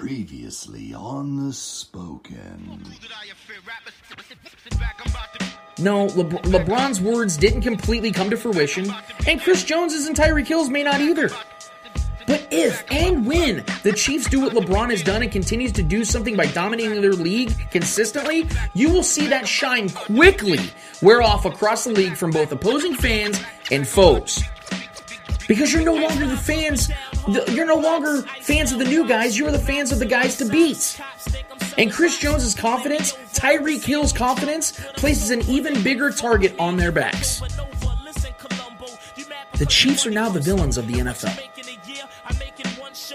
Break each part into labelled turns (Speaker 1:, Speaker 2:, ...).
Speaker 1: Previously on the spoken.
Speaker 2: No, LeBr- LeBron's words didn't completely come to fruition, and Chris Jones's and Tyreek Hill's may not either. But if and when the Chiefs do what LeBron has done and continues to do something by dominating their league consistently, you will see that shine quickly wear off across the league from both opposing fans and foes. Because you're no longer the fans, you're no longer fans of the new guys, you're the fans of the guys to beat. And Chris Jones's confidence, Tyreek Hill's confidence, places an even bigger target on their backs. The Chiefs are now the villains of the NFL.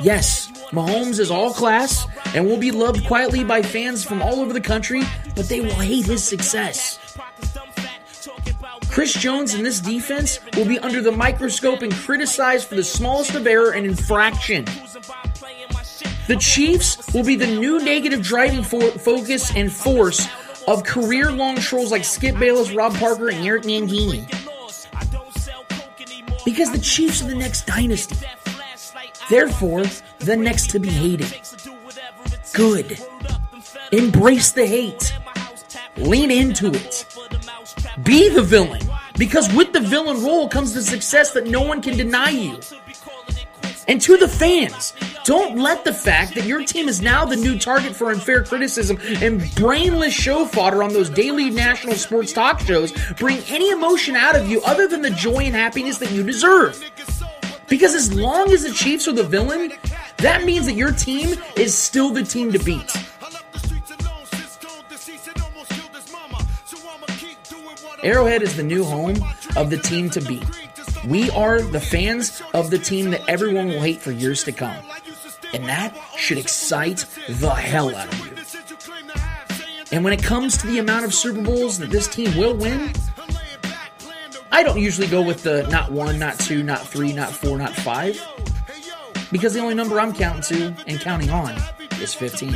Speaker 2: Yes, Mahomes is all class and will be loved quietly by fans from all over the country, but they will hate his success. Chris Jones and this defense will be under the microscope and criticized for the smallest of error and infraction. The Chiefs will be the new negative driving fo- focus and force of career long trolls like Skip Bayless, Rob Parker, and Eric Mangini. Because the Chiefs are the next dynasty. Therefore, the next to be hated. Good. Embrace the hate. Lean into it. Be the villain. Because with the villain role comes the success that no one can deny you. And to the fans, don't let the fact that your team is now the new target for unfair criticism and brainless show fodder on those daily national sports talk shows bring any emotion out of you other than the joy and happiness that you deserve. Because as long as the Chiefs are the villain, that means that your team is still the team to beat. Arrowhead is the new home of the team to beat. We are the fans of the team that everyone will hate for years to come. And that should excite the hell out of you. And when it comes to the amount of Super Bowls that this team will win, I don't usually go with the not one, not two, not three, not four, not five. Because the only number I'm counting to and counting on is 15.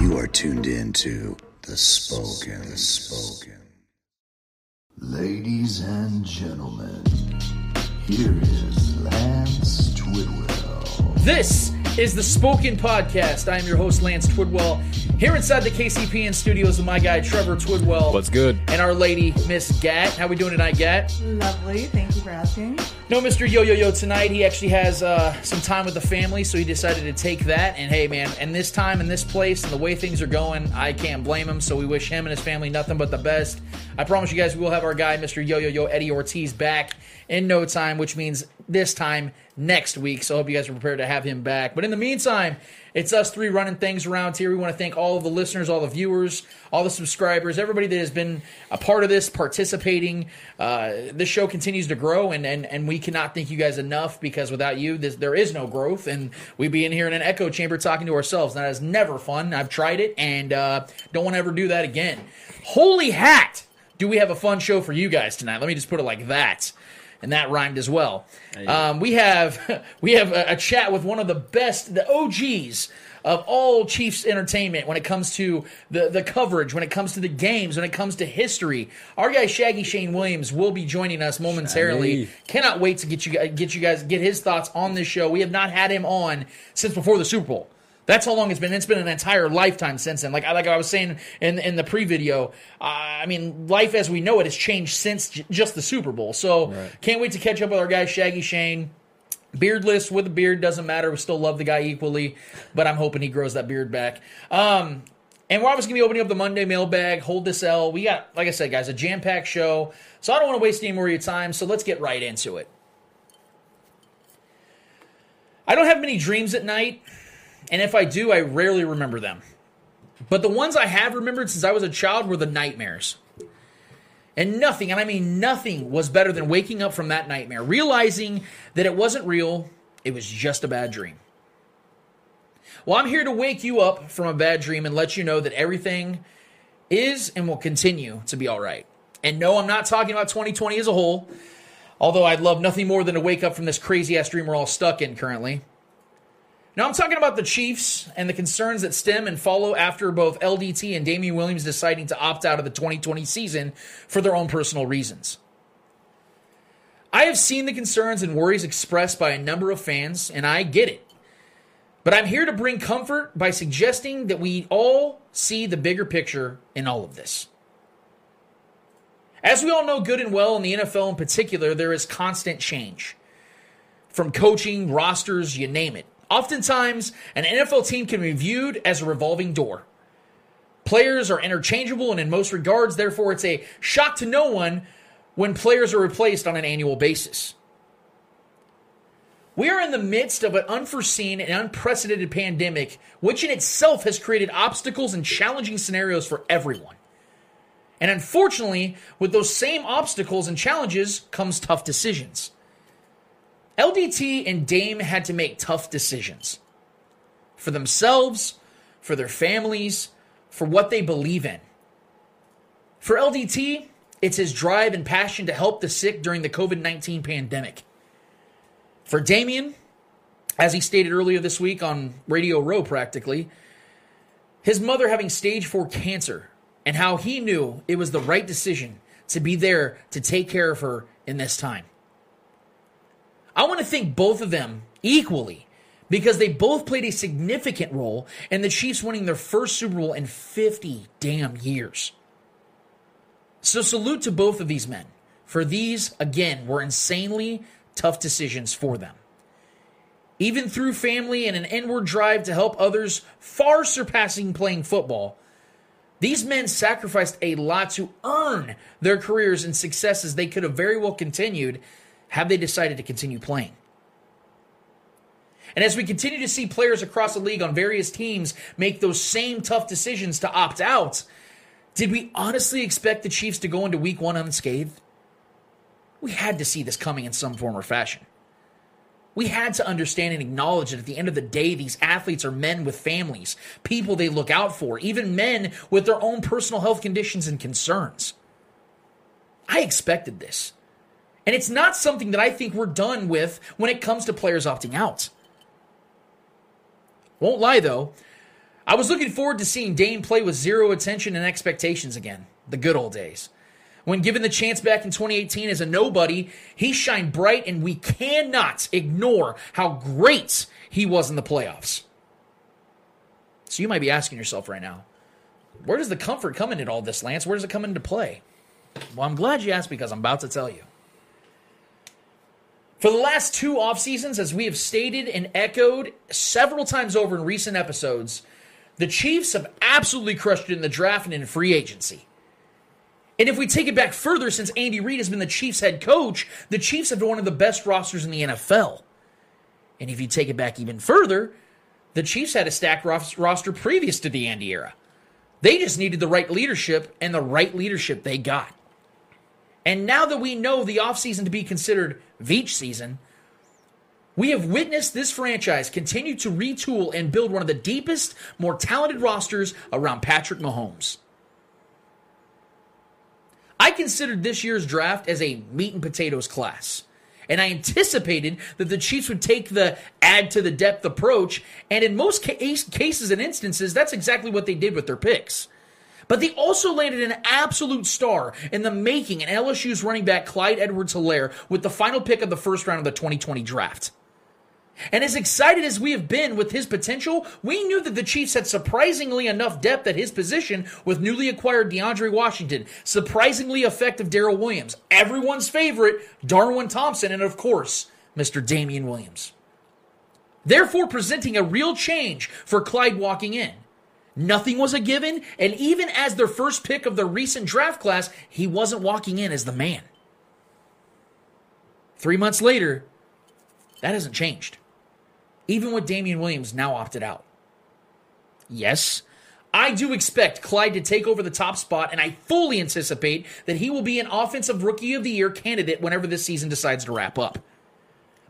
Speaker 1: You are tuned in to the spoken. The spoken. Ladies and gentlemen, here is Lance Twidwell.
Speaker 2: This is the Spoken Podcast. I am your host, Lance Twidwell, here inside the KCPN studios with my guy, Trevor Twidwell.
Speaker 3: What's good?
Speaker 2: And our lady, Miss Gat. How we doing tonight, Gat?
Speaker 4: Lovely. Thank you for asking.
Speaker 2: No, Mr. Yo Yo Yo tonight. He actually has uh, some time with the family, so he decided to take that. And hey, man, and this time and this place and the way things are going, I can't blame him. So we wish him and his family nothing but the best. I promise you guys, we will have our guy, Mr. Yo Yo Yo Eddie Ortiz, back in no time, which means this time next week. So I hope you guys are prepared to have him back. But in the meantime, it's us three running things around here. We want to thank all of the listeners, all the viewers, all the subscribers, everybody that has been a part of this, participating. Uh, this show continues to grow, and, and, and we cannot thank you guys enough because without you, this, there is no growth, and we'd be in here in an echo chamber talking to ourselves. That is never fun. I've tried it, and uh, don't want to ever do that again. Holy hat! Do we have a fun show for you guys tonight? Let me just put it like that and that rhymed as well. Um, we have we have a, a chat with one of the best, the OGs of all Chiefs entertainment when it comes to the the coverage, when it comes to the games, when it comes to history. Our guy Shaggy Shane Williams will be joining us momentarily.
Speaker 3: Shaggy.
Speaker 2: Cannot wait to get you get you guys get his thoughts on this show. We have not had him on since before the Super Bowl. That's how long it's been. It's been an entire lifetime since then. Like I like I was saying in in the pre video. Uh, I mean, life as we know it has changed since j- just the Super Bowl. So can't wait to catch up with our guy Shaggy Shane. Beardless with a beard doesn't matter. We still love the guy equally, but I'm hoping he grows that beard back. Um, and we're obviously gonna be opening up the Monday mailbag. Hold this L. We got, like I said, guys, a jam packed show. So I don't want to waste any more of your time. So let's get right into it. I don't have many dreams at night, and if I do, I rarely remember them. But the ones I have remembered since I was a child were the nightmares. And nothing, and I mean nothing, was better than waking up from that nightmare, realizing that it wasn't real, it was just a bad dream. Well, I'm here to wake you up from a bad dream and let you know that everything is and will continue to be all right. And no, I'm not talking about 2020 as a whole, although I'd love nothing more than to wake up from this crazy ass dream we're all stuck in currently. Now, I'm talking about the Chiefs and the concerns that stem and follow after both LDT and Damien Williams deciding to opt out of the 2020 season for their own personal reasons. I have seen the concerns and worries expressed by a number of fans, and I get it. But I'm here to bring comfort by suggesting that we all see the bigger picture in all of this. As we all know good and well in the NFL in particular, there is constant change. From coaching, rosters, you name it. Oftentimes, an NFL team can be viewed as a revolving door. Players are interchangeable, and in most regards, therefore, it's a shock to no one when players are replaced on an annual basis. We are in the midst of an unforeseen and unprecedented pandemic, which in itself has created obstacles and challenging scenarios for everyone. And unfortunately, with those same obstacles and challenges comes tough decisions. LDT and Dame had to make tough decisions for themselves, for their families, for what they believe in. For LDT, it's his drive and passion to help the sick during the COVID 19 pandemic. For Damien, as he stated earlier this week on Radio Row practically, his mother having stage 4 cancer and how he knew it was the right decision to be there to take care of her in this time. I want to thank both of them equally because they both played a significant role in the Chiefs winning their first Super Bowl in 50 damn years. So, salute to both of these men, for these, again, were insanely tough decisions for them. Even through family and an inward drive to help others, far surpassing playing football, these men sacrificed a lot to earn their careers and successes they could have very well continued had they decided to continue playing. And as we continue to see players across the league on various teams make those same tough decisions to opt out, did we honestly expect the Chiefs to go into week one unscathed? We had to see this coming in some form or fashion. We had to understand and acknowledge that at the end of the day, these athletes are men with families, people they look out for, even men with their own personal health conditions and concerns. I expected this. And it's not something that I think we're done with when it comes to players opting out. Won't lie though, I was looking forward to seeing Dame play with zero attention and expectations again, the good old days. When given the chance back in 2018 as a nobody, he shined bright, and we cannot ignore how great he was in the playoffs. So you might be asking yourself right now, where does the comfort come in all this, Lance? Where does it come into play? Well, I'm glad you asked because I'm about to tell you. For the last two off seasons, as we have stated and echoed several times over in recent episodes, the Chiefs have absolutely crushed it in the draft and in free agency. And if we take it back further, since Andy Reid has been the Chiefs head coach, the Chiefs have been one of the best rosters in the NFL. And if you take it back even further, the Chiefs had a stacked roster previous to the Andy era. They just needed the right leadership, and the right leadership they got. And now that we know the offseason to be considered Veach season, we have witnessed this franchise continue to retool and build one of the deepest, more talented rosters around Patrick Mahomes. I considered this year's draft as a meat and potatoes class. And I anticipated that the Chiefs would take the add to the depth approach. And in most cases and instances, that's exactly what they did with their picks. But they also landed an absolute star in the making in LSU's running back Clyde Edwards Helaire with the final pick of the first round of the 2020 draft. And as excited as we have been with his potential, we knew that the Chiefs had surprisingly enough depth at his position with newly acquired DeAndre Washington, surprisingly effective Darrel Williams, everyone's favorite Darwin Thompson, and of course, Mr. Damien Williams. Therefore, presenting a real change for Clyde walking in. Nothing was a given, and even as their first pick of the recent draft class, he wasn't walking in as the man. Three months later, that hasn't changed even with Damien Williams now opted out. Yes, I do expect Clyde to take over the top spot, and I fully anticipate that he will be an Offensive Rookie of the Year candidate whenever this season decides to wrap up.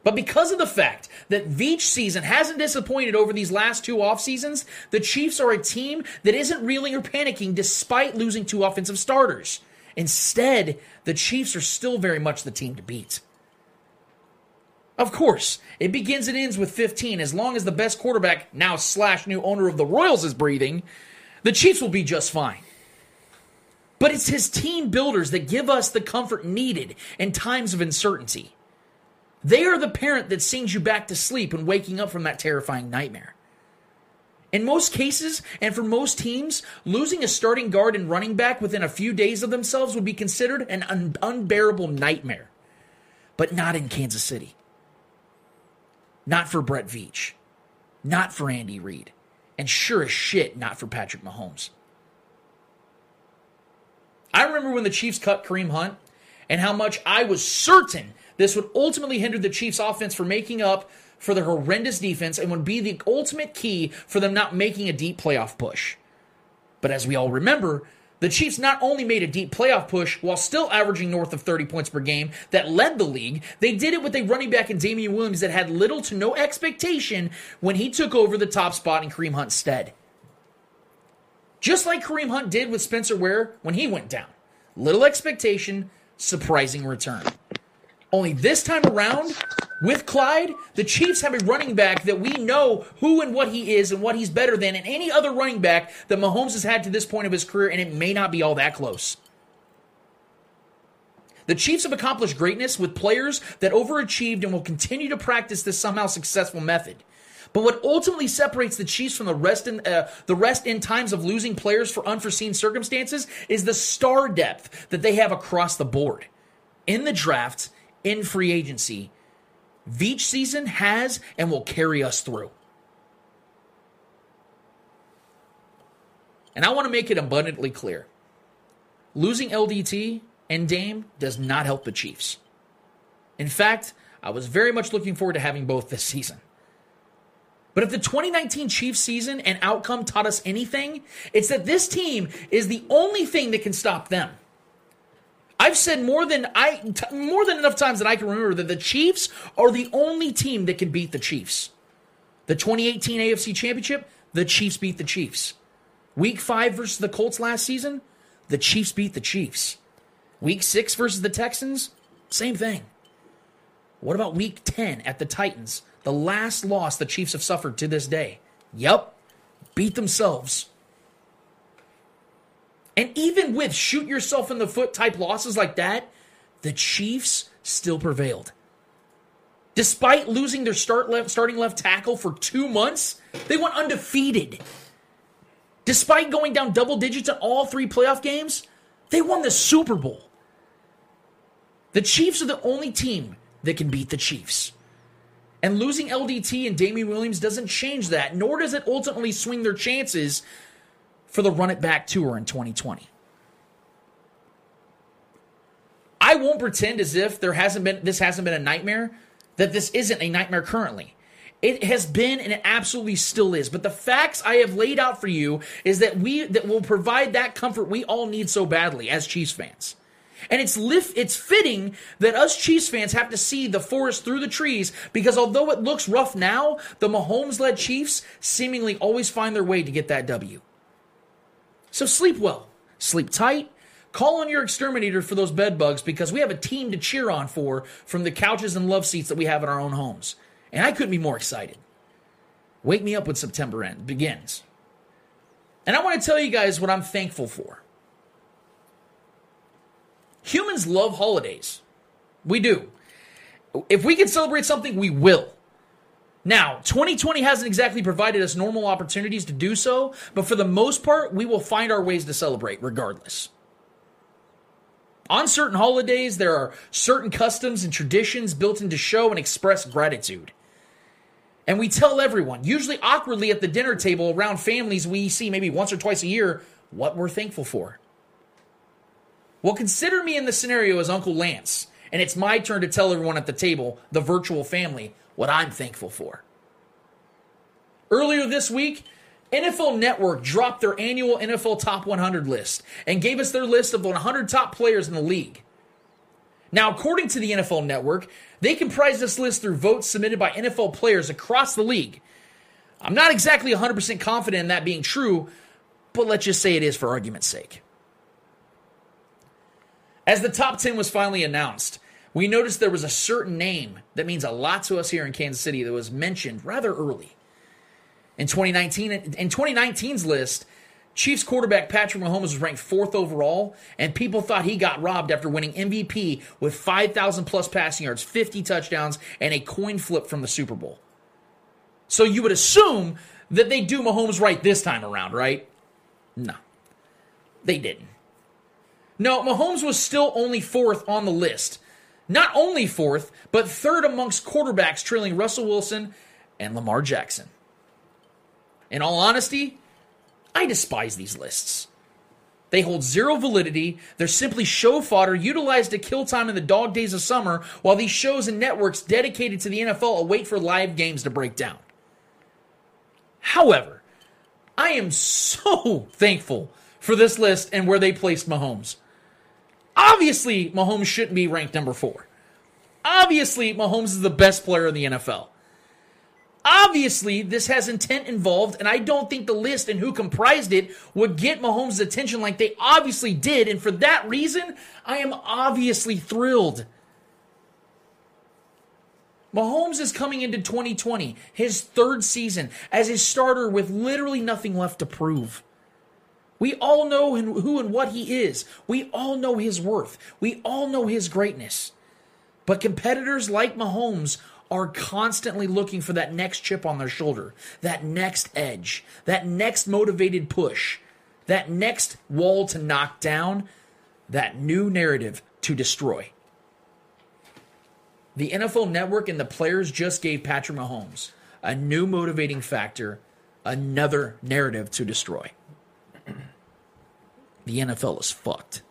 Speaker 2: But because of the fact that Veach season hasn't disappointed over these last two off seasons, the Chiefs are a team that isn't reeling or panicking despite losing two offensive starters. Instead, the Chiefs are still very much the team to beat. Of course, it begins and ends with 15. As long as the best quarterback, now slash new owner of the Royals, is breathing, the Chiefs will be just fine. But it's his team builders that give us the comfort needed in times of uncertainty. They are the parent that sings you back to sleep and waking up from that terrifying nightmare. In most cases, and for most teams, losing a starting guard and running back within a few days of themselves would be considered an un- unbearable nightmare. But not in Kansas City. Not for Brett Veach. Not for Andy Reid. And sure as shit, not for Patrick Mahomes. I remember when the Chiefs cut Kareem Hunt and how much I was certain this would ultimately hinder the Chiefs' offense from making up for the horrendous defense and would be the ultimate key for them not making a deep playoff push. But as we all remember, the Chiefs not only made a deep playoff push while still averaging north of 30 points per game that led the league, they did it with a running back in Damien Williams that had little to no expectation when he took over the top spot in Kareem Hunt's stead. Just like Kareem Hunt did with Spencer Ware when he went down. Little expectation, surprising return. Only this time around, with Clyde, the Chiefs have a running back that we know who and what he is and what he's better than in any other running back that Mahomes has had to this point of his career, and it may not be all that close. The Chiefs have accomplished greatness with players that overachieved and will continue to practice this somehow successful method. But what ultimately separates the Chiefs from the rest in uh, the rest in times of losing players for unforeseen circumstances is the star depth that they have across the board in the draft in free agency, Veach season has and will carry us through. And I want to make it abundantly clear losing LDT and Dame does not help the Chiefs. In fact, I was very much looking forward to having both this season. But if the 2019 Chiefs season and outcome taught us anything, it's that this team is the only thing that can stop them. I've said more than I t- more than enough times that I can remember that the Chiefs are the only team that can beat the Chiefs. The 2018 AFC Championship, the Chiefs beat the Chiefs. Week 5 versus the Colts last season, the Chiefs beat the Chiefs. Week 6 versus the Texans, same thing. What about week 10 at the Titans? The last loss the Chiefs have suffered to this day. Yep, beat themselves. And even with shoot yourself in the foot type losses like that, the Chiefs still prevailed. Despite losing their start left, starting left tackle for two months, they went undefeated. Despite going down double digits in all three playoff games, they won the Super Bowl. The Chiefs are the only team that can beat the Chiefs. And losing LDT and Damien Williams doesn't change that, nor does it ultimately swing their chances for the Run It Back Tour in 2020. I won't pretend as if there hasn't been this hasn't been a nightmare, that this isn't a nightmare currently. It has been and it absolutely still is. But the facts I have laid out for you is that we that will provide that comfort we all need so badly as Chiefs fans. And it's lift, it's fitting that us Chiefs fans have to see the forest through the trees because although it looks rough now, the Mahomes led Chiefs seemingly always find their way to get that W. So sleep well, sleep tight. Call on your exterminator for those bed bugs because we have a team to cheer on for from the couches and love seats that we have in our own homes. And I couldn't be more excited. Wake me up when September end begins. And I want to tell you guys what I'm thankful for. Humans love holidays. We do. If we can celebrate something, we will. Now, 2020 hasn't exactly provided us normal opportunities to do so, but for the most part, we will find our ways to celebrate regardless. On certain holidays, there are certain customs and traditions built in to show and express gratitude. And we tell everyone, usually awkwardly at the dinner table around families we see maybe once or twice a year, what we're thankful for. Well, consider me in the scenario as Uncle Lance, and it's my turn to tell everyone at the table, the virtual family, what I'm thankful for. Earlier this week, NFL Network dropped their annual NFL Top 100 list and gave us their list of 100 top players in the league. Now, according to the NFL Network, they comprise this list through votes submitted by NFL players across the league. I'm not exactly 100% confident in that being true, but let's just say it is for argument's sake. As the top 10 was finally announced, we noticed there was a certain name that means a lot to us here in Kansas City that was mentioned rather early. In 2019, in 2019's list, Chiefs quarterback Patrick Mahomes was ranked fourth overall, and people thought he got robbed after winning MVP with 5,000 plus passing yards, 50 touchdowns, and a coin flip from the Super Bowl. So you would assume that they do Mahomes right this time around, right? No, they didn't. No, Mahomes was still only fourth on the list. Not only fourth, but third amongst quarterbacks, trailing Russell Wilson and Lamar Jackson. In all honesty, I despise these lists. They hold zero validity. They're simply show fodder utilized to kill time in the dog days of summer while these shows and networks dedicated to the NFL await for live games to break down. However, I am so thankful for this list and where they placed Mahomes. Obviously, Mahomes shouldn't be ranked number four. Obviously, Mahomes is the best player in the NFL. Obviously, this has intent involved, and I don't think the list and who comprised it would get Mahomes' attention like they obviously did. And for that reason, I am obviously thrilled. Mahomes is coming into 2020, his third season, as his starter with literally nothing left to prove. We all know who and what he is. We all know his worth. We all know his greatness. But competitors like Mahomes are constantly looking for that next chip on their shoulder, that next edge, that next motivated push, that next wall to knock down, that new narrative to destroy. The NFL network and the players just gave Patrick Mahomes a new motivating factor, another narrative to destroy. The NFL is fucked.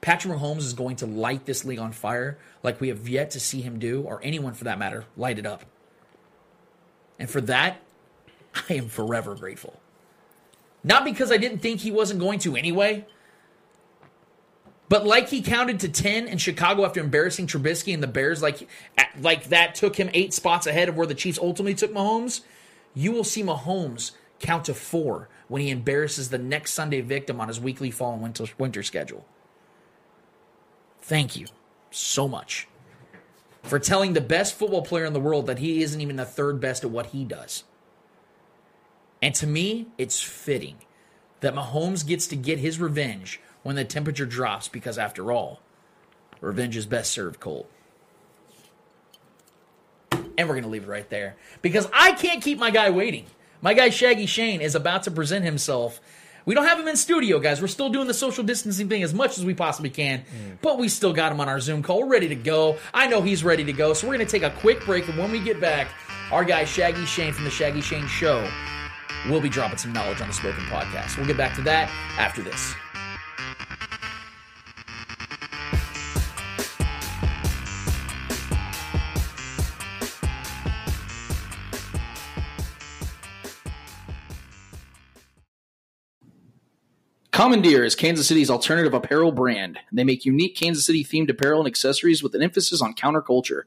Speaker 2: Patrick Mahomes is going to light this league on fire like we have yet to see him do, or anyone for that matter, light it up. And for that, I am forever grateful. Not because I didn't think he wasn't going to anyway, but like he counted to 10 in Chicago after embarrassing Trubisky and the Bears, like, like that took him eight spots ahead of where the Chiefs ultimately took Mahomes, you will see Mahomes count to four when he embarrasses the next Sunday victim on his weekly fall and winter, winter schedule. Thank you so much for telling the best football player in the world that he isn't even the third best at what he does. And to me, it's fitting that Mahomes gets to get his revenge when the temperature drops because, after all, revenge is best served cold. And we're going to leave it right there because I can't keep my guy waiting. My guy Shaggy Shane is about to present himself we don't have him in studio, guys. We're still doing the social distancing thing as much as we possibly can, mm. but we still got him on our Zoom call. We're ready to go. I know he's ready to go. So we're going to take a quick break, and when we get back, our guy Shaggy Shane from the Shaggy Shane Show will be dropping some knowledge on the Spoken Podcast. We'll get back to that after this.
Speaker 5: Commandeer is Kansas City's alternative apparel brand. They make unique Kansas City themed apparel and accessories with an emphasis on counterculture.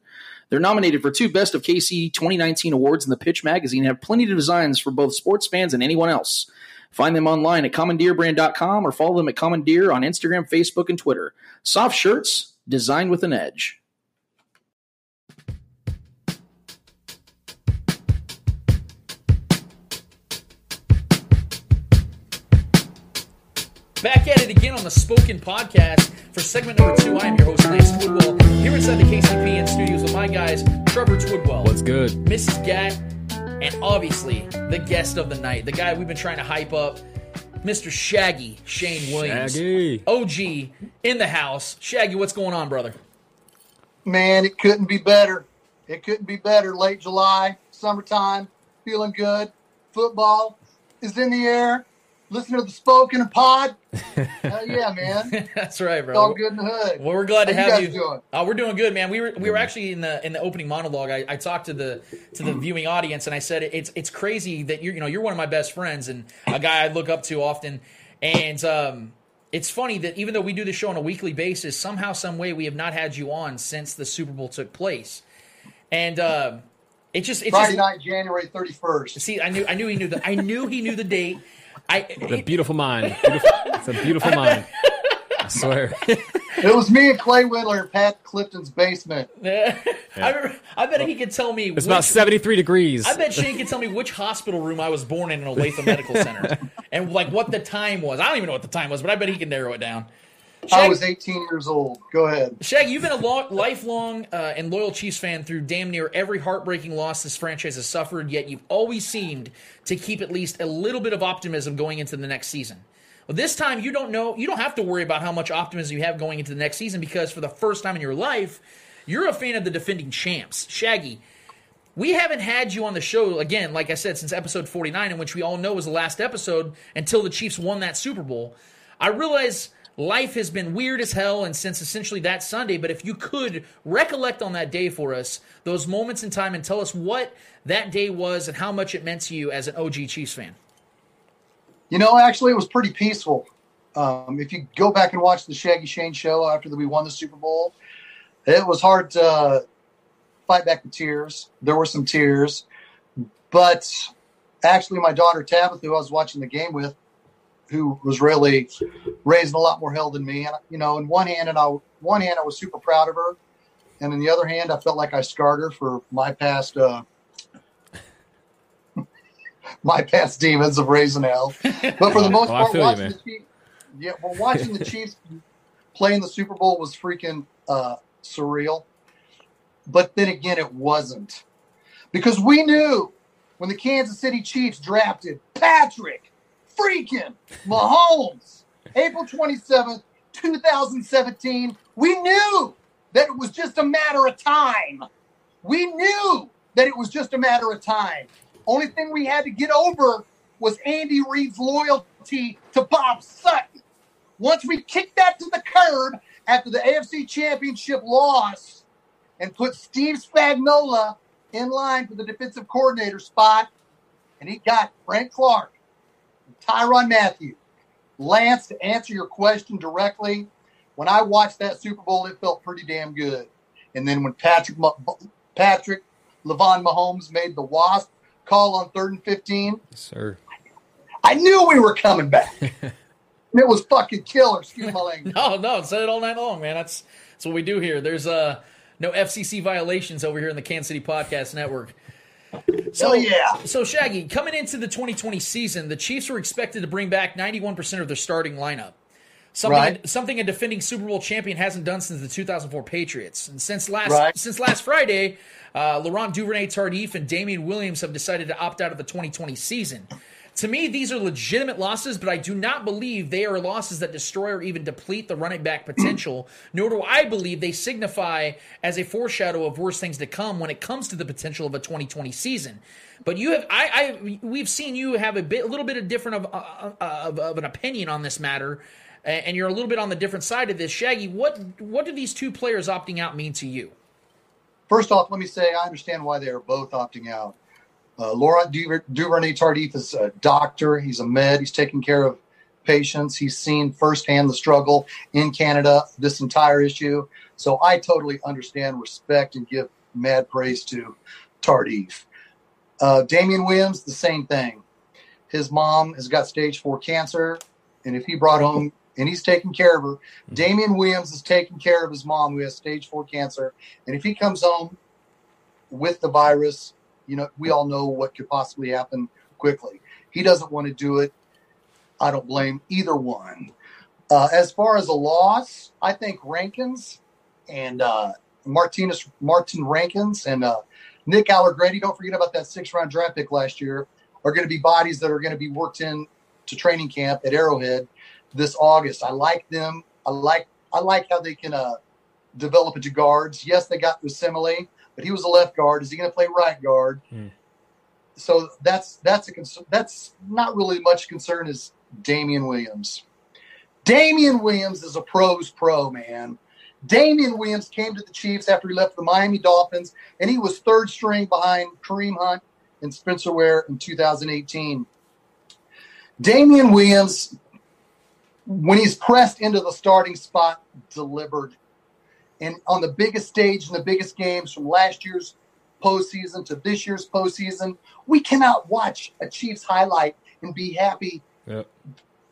Speaker 5: They're nominated for two Best of KC 2019 awards in the Pitch magazine and have plenty of designs for both sports fans and anyone else. Find them online at commandeerbrand.com or follow them at Commandeer on Instagram, Facebook, and Twitter. Soft shirts designed with an edge.
Speaker 2: Back at it again on the Spoken Podcast for segment number two. I am your host, Lance Twidwell, here inside the KCPN studios with my guys, Trevor Twidwell.
Speaker 6: What's good?
Speaker 2: Mrs. Gat, and obviously the guest of the night, the guy we've been trying to hype up, Mr. Shaggy Shane Williams.
Speaker 6: Shaggy.
Speaker 2: OG in the house. Shaggy, what's going on, brother?
Speaker 7: Man, it couldn't be better. It couldn't be better. Late July, summertime, feeling good. Football is in the air Listen to the spoken pod. Hell yeah, man.
Speaker 2: That's right, bro.
Speaker 7: It's all good in the hood.
Speaker 2: Well, we're glad to
Speaker 7: How
Speaker 2: have
Speaker 7: you
Speaker 2: you.
Speaker 7: doing?
Speaker 2: Oh, we're doing good, man. We were we were actually in the in the opening monologue. I, I talked to the to the viewing audience, and I said it's it's crazy that you're you know you're one of my best friends and a guy I look up to often, and um, it's funny that even though we do the show on a weekly basis, somehow, some way, we have not had you on since the Super Bowl took place, and uh, it just it's
Speaker 7: Friday
Speaker 2: just,
Speaker 7: night, January 31st.
Speaker 2: See, I knew I knew he knew the I knew he knew the date. I
Speaker 6: It's a beautiful mind. Beautiful, it's a beautiful mind. I swear.
Speaker 7: It was me and Clay Whittler in Pat Clifton's basement.
Speaker 2: I remember. I bet he could tell me.
Speaker 6: It's about 73 degrees.
Speaker 2: I bet Shane could tell me which hospital room I was born in in Olathe Medical Center, and like what the time was. I don't even know what the time was, but I bet he can narrow it down.
Speaker 7: I was 18 years old. Go ahead.
Speaker 2: Shag, you've been a lo- lifelong uh, and loyal Chiefs fan through damn near every heartbreaking loss this franchise has suffered. Yet you've always seemed to keep at least a little bit of optimism going into the next season. Well, this time you don't know. You don't have to worry about how much optimism you have going into the next season because for the first time in your life, you're a fan of the defending champs. Shaggy, we haven't had you on the show again, like I said, since episode 49, in which we all know was the last episode until the Chiefs won that Super Bowl. I realize life has been weird as hell, and since essentially that Sunday, but if you could recollect on that day for us, those moments in time, and tell us what that day was and how much it meant to you as an OG Chiefs fan.
Speaker 7: You know, actually, it was pretty peaceful. Um, if you go back and watch the Shaggy Shane show after we won the Super Bowl, it was hard to uh, fight back the tears. There were some tears, but actually, my daughter Tabitha, who I was watching the game with, who was really raising a lot more hell than me, and you know, in one hand, and I one hand, I was super proud of her, and in the other hand, I felt like I scarred her for my past. Uh, my past demons of raising hell, but for the most
Speaker 6: Well,
Speaker 7: part,
Speaker 6: feel you,
Speaker 7: watching the Chiefs, yeah, well, watching the Chiefs play in the Super Bowl was freaking uh, surreal. But then again, it wasn't because we knew when the Kansas City Chiefs drafted Patrick freaking Mahomes, April twenty seventh, two thousand seventeen. We knew that it was just a matter of time. We knew that it was just a matter of time. Only thing we had to get over was Andy Reid's loyalty to Bob Sutton. Once we kicked that to the curb after the AFC Championship loss and put Steve Spagnuolo in line for the defensive coordinator spot, and he got Frank Clark, Tyrann Mathieu, Lance, to answer your question directly, when I watched that Super Bowl, it felt pretty damn good. And then when Patrick Patrick Lavon Mahomes made the wasp call on third and fifteen,
Speaker 6: Sir.
Speaker 7: I knew we were coming back. it was fucking killer. Excuse my language.
Speaker 2: No, no, said it all night long, man. That's that's what we do here. There's uh no FCC violations over here in the Kansas City Podcast Network. So
Speaker 7: Hell yeah.
Speaker 2: So Shaggy, coming into the 2020 season, the Chiefs were expected to bring back 91% of their starting lineup. Something
Speaker 7: Right.
Speaker 2: something a defending Super Bowl champion hasn't done since the 2004 Patriots. And since last
Speaker 7: Right.
Speaker 2: since last Friday, uh, Laurent Duvernay Tardif and Damien Williams have decided to opt out of the 2020 season. To me, these are legitimate losses, but I do not believe they are losses that destroy or even deplete the running back potential. nor do I believe they signify as a foreshadow of worse things to come when it comes to the potential of a 2020 season. But you have, I, I we've seen you have a bit, a little bit of different of, uh, of, of an opinion on this matter, and you're a little bit on the different side of this. Shaggy, what what do these two players opting out mean to you?
Speaker 7: First off, let me say I understand why they are both opting out. Uh, Laurent Duvernay Tardif is a doctor. He's a med. He's taking care of patients. He's seen firsthand the struggle in Canada, this entire issue. So I totally understand, respect, and give mad praise to Tardif. Uh, Williams, the same thing. His mom has got stage four cancer, and if he brought home and he's taking care of her, Damien Williams is taking care of his mom who has stage four cancer, and if he comes home with the virus, you know, we all know what could possibly happen quickly. He doesn't want to do it. I don't blame either one. Uh, as far as a loss, I think Rankins and uh, Martinez, Martin Rankins and uh, Nick Allegretti, don't forget about that six round draft pick last year, are going to be bodies that are going to be worked in to training camp at Arrowhead this August. I like them. I like I like how they can uh, develop into guards. Yes, they got Osemele, but he was a left guard. Is he going to play right guard?
Speaker 6: Hmm.
Speaker 7: So that's that's a concern. That's not really much concern as Damien Williams. Damien Williams is a pro's pro, man. Damien Williams came to the Chiefs after he left the Miami Dolphins, and he was third string behind Kareem Hunt and Spencer Ware in 2018. Damien Williams, when he's pressed into the starting spot, delivered. And on the biggest stage in the biggest games from last year's postseason to this year's postseason, we cannot watch a Chiefs highlight and be happy
Speaker 6: Yep.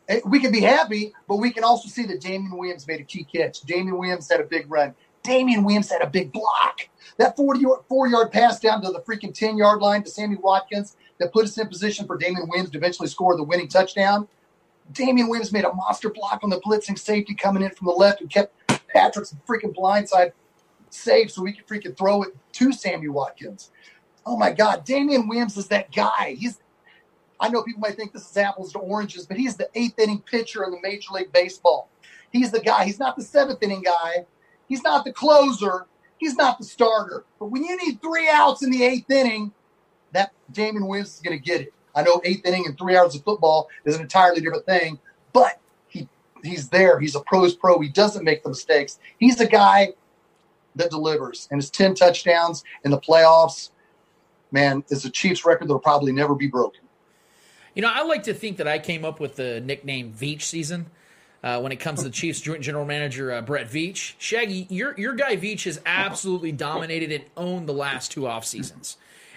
Speaker 7: Eh, we can be happy, but we can also see that Damien Williams made a key catch. Damien Williams had a big run. Damien Williams had a big block. That 40 yard, four yard pass down to the freaking 10 yard line to Sammy Watkins that put us in position for Damien Williams to eventually score the winning touchdown. Damien Williams made a monster block on the blitzing safety coming in from the left and kept Patrick's freaking blindside safe so we can freaking throw it to Sammy Watkins. Oh my God, Damien Williams is that guy. He's I know people might think this is apples to oranges, but he's the eighth inning pitcher in the Major League Baseball. He's the guy. He's not the seventh inning guy. He's not the closer. He's not the starter. But when you need three outs in the eighth inning, that Damien Williams is going to get it. I know eighth inning and three hours of football is an entirely different thing, but he's there. He's a pro's pro. He doesn't make the mistakes. He's a guy that delivers. And his 10 touchdowns in the playoffs, man, is a Chiefs record that will probably never be broken.
Speaker 2: You know, I like to think that I came up with the nickname Veach season. Uh, when it comes to the Chiefs joint general manager uh, Brett Veach, Shaggy, your your guy Veach has absolutely dominated and owned the last two off seasons.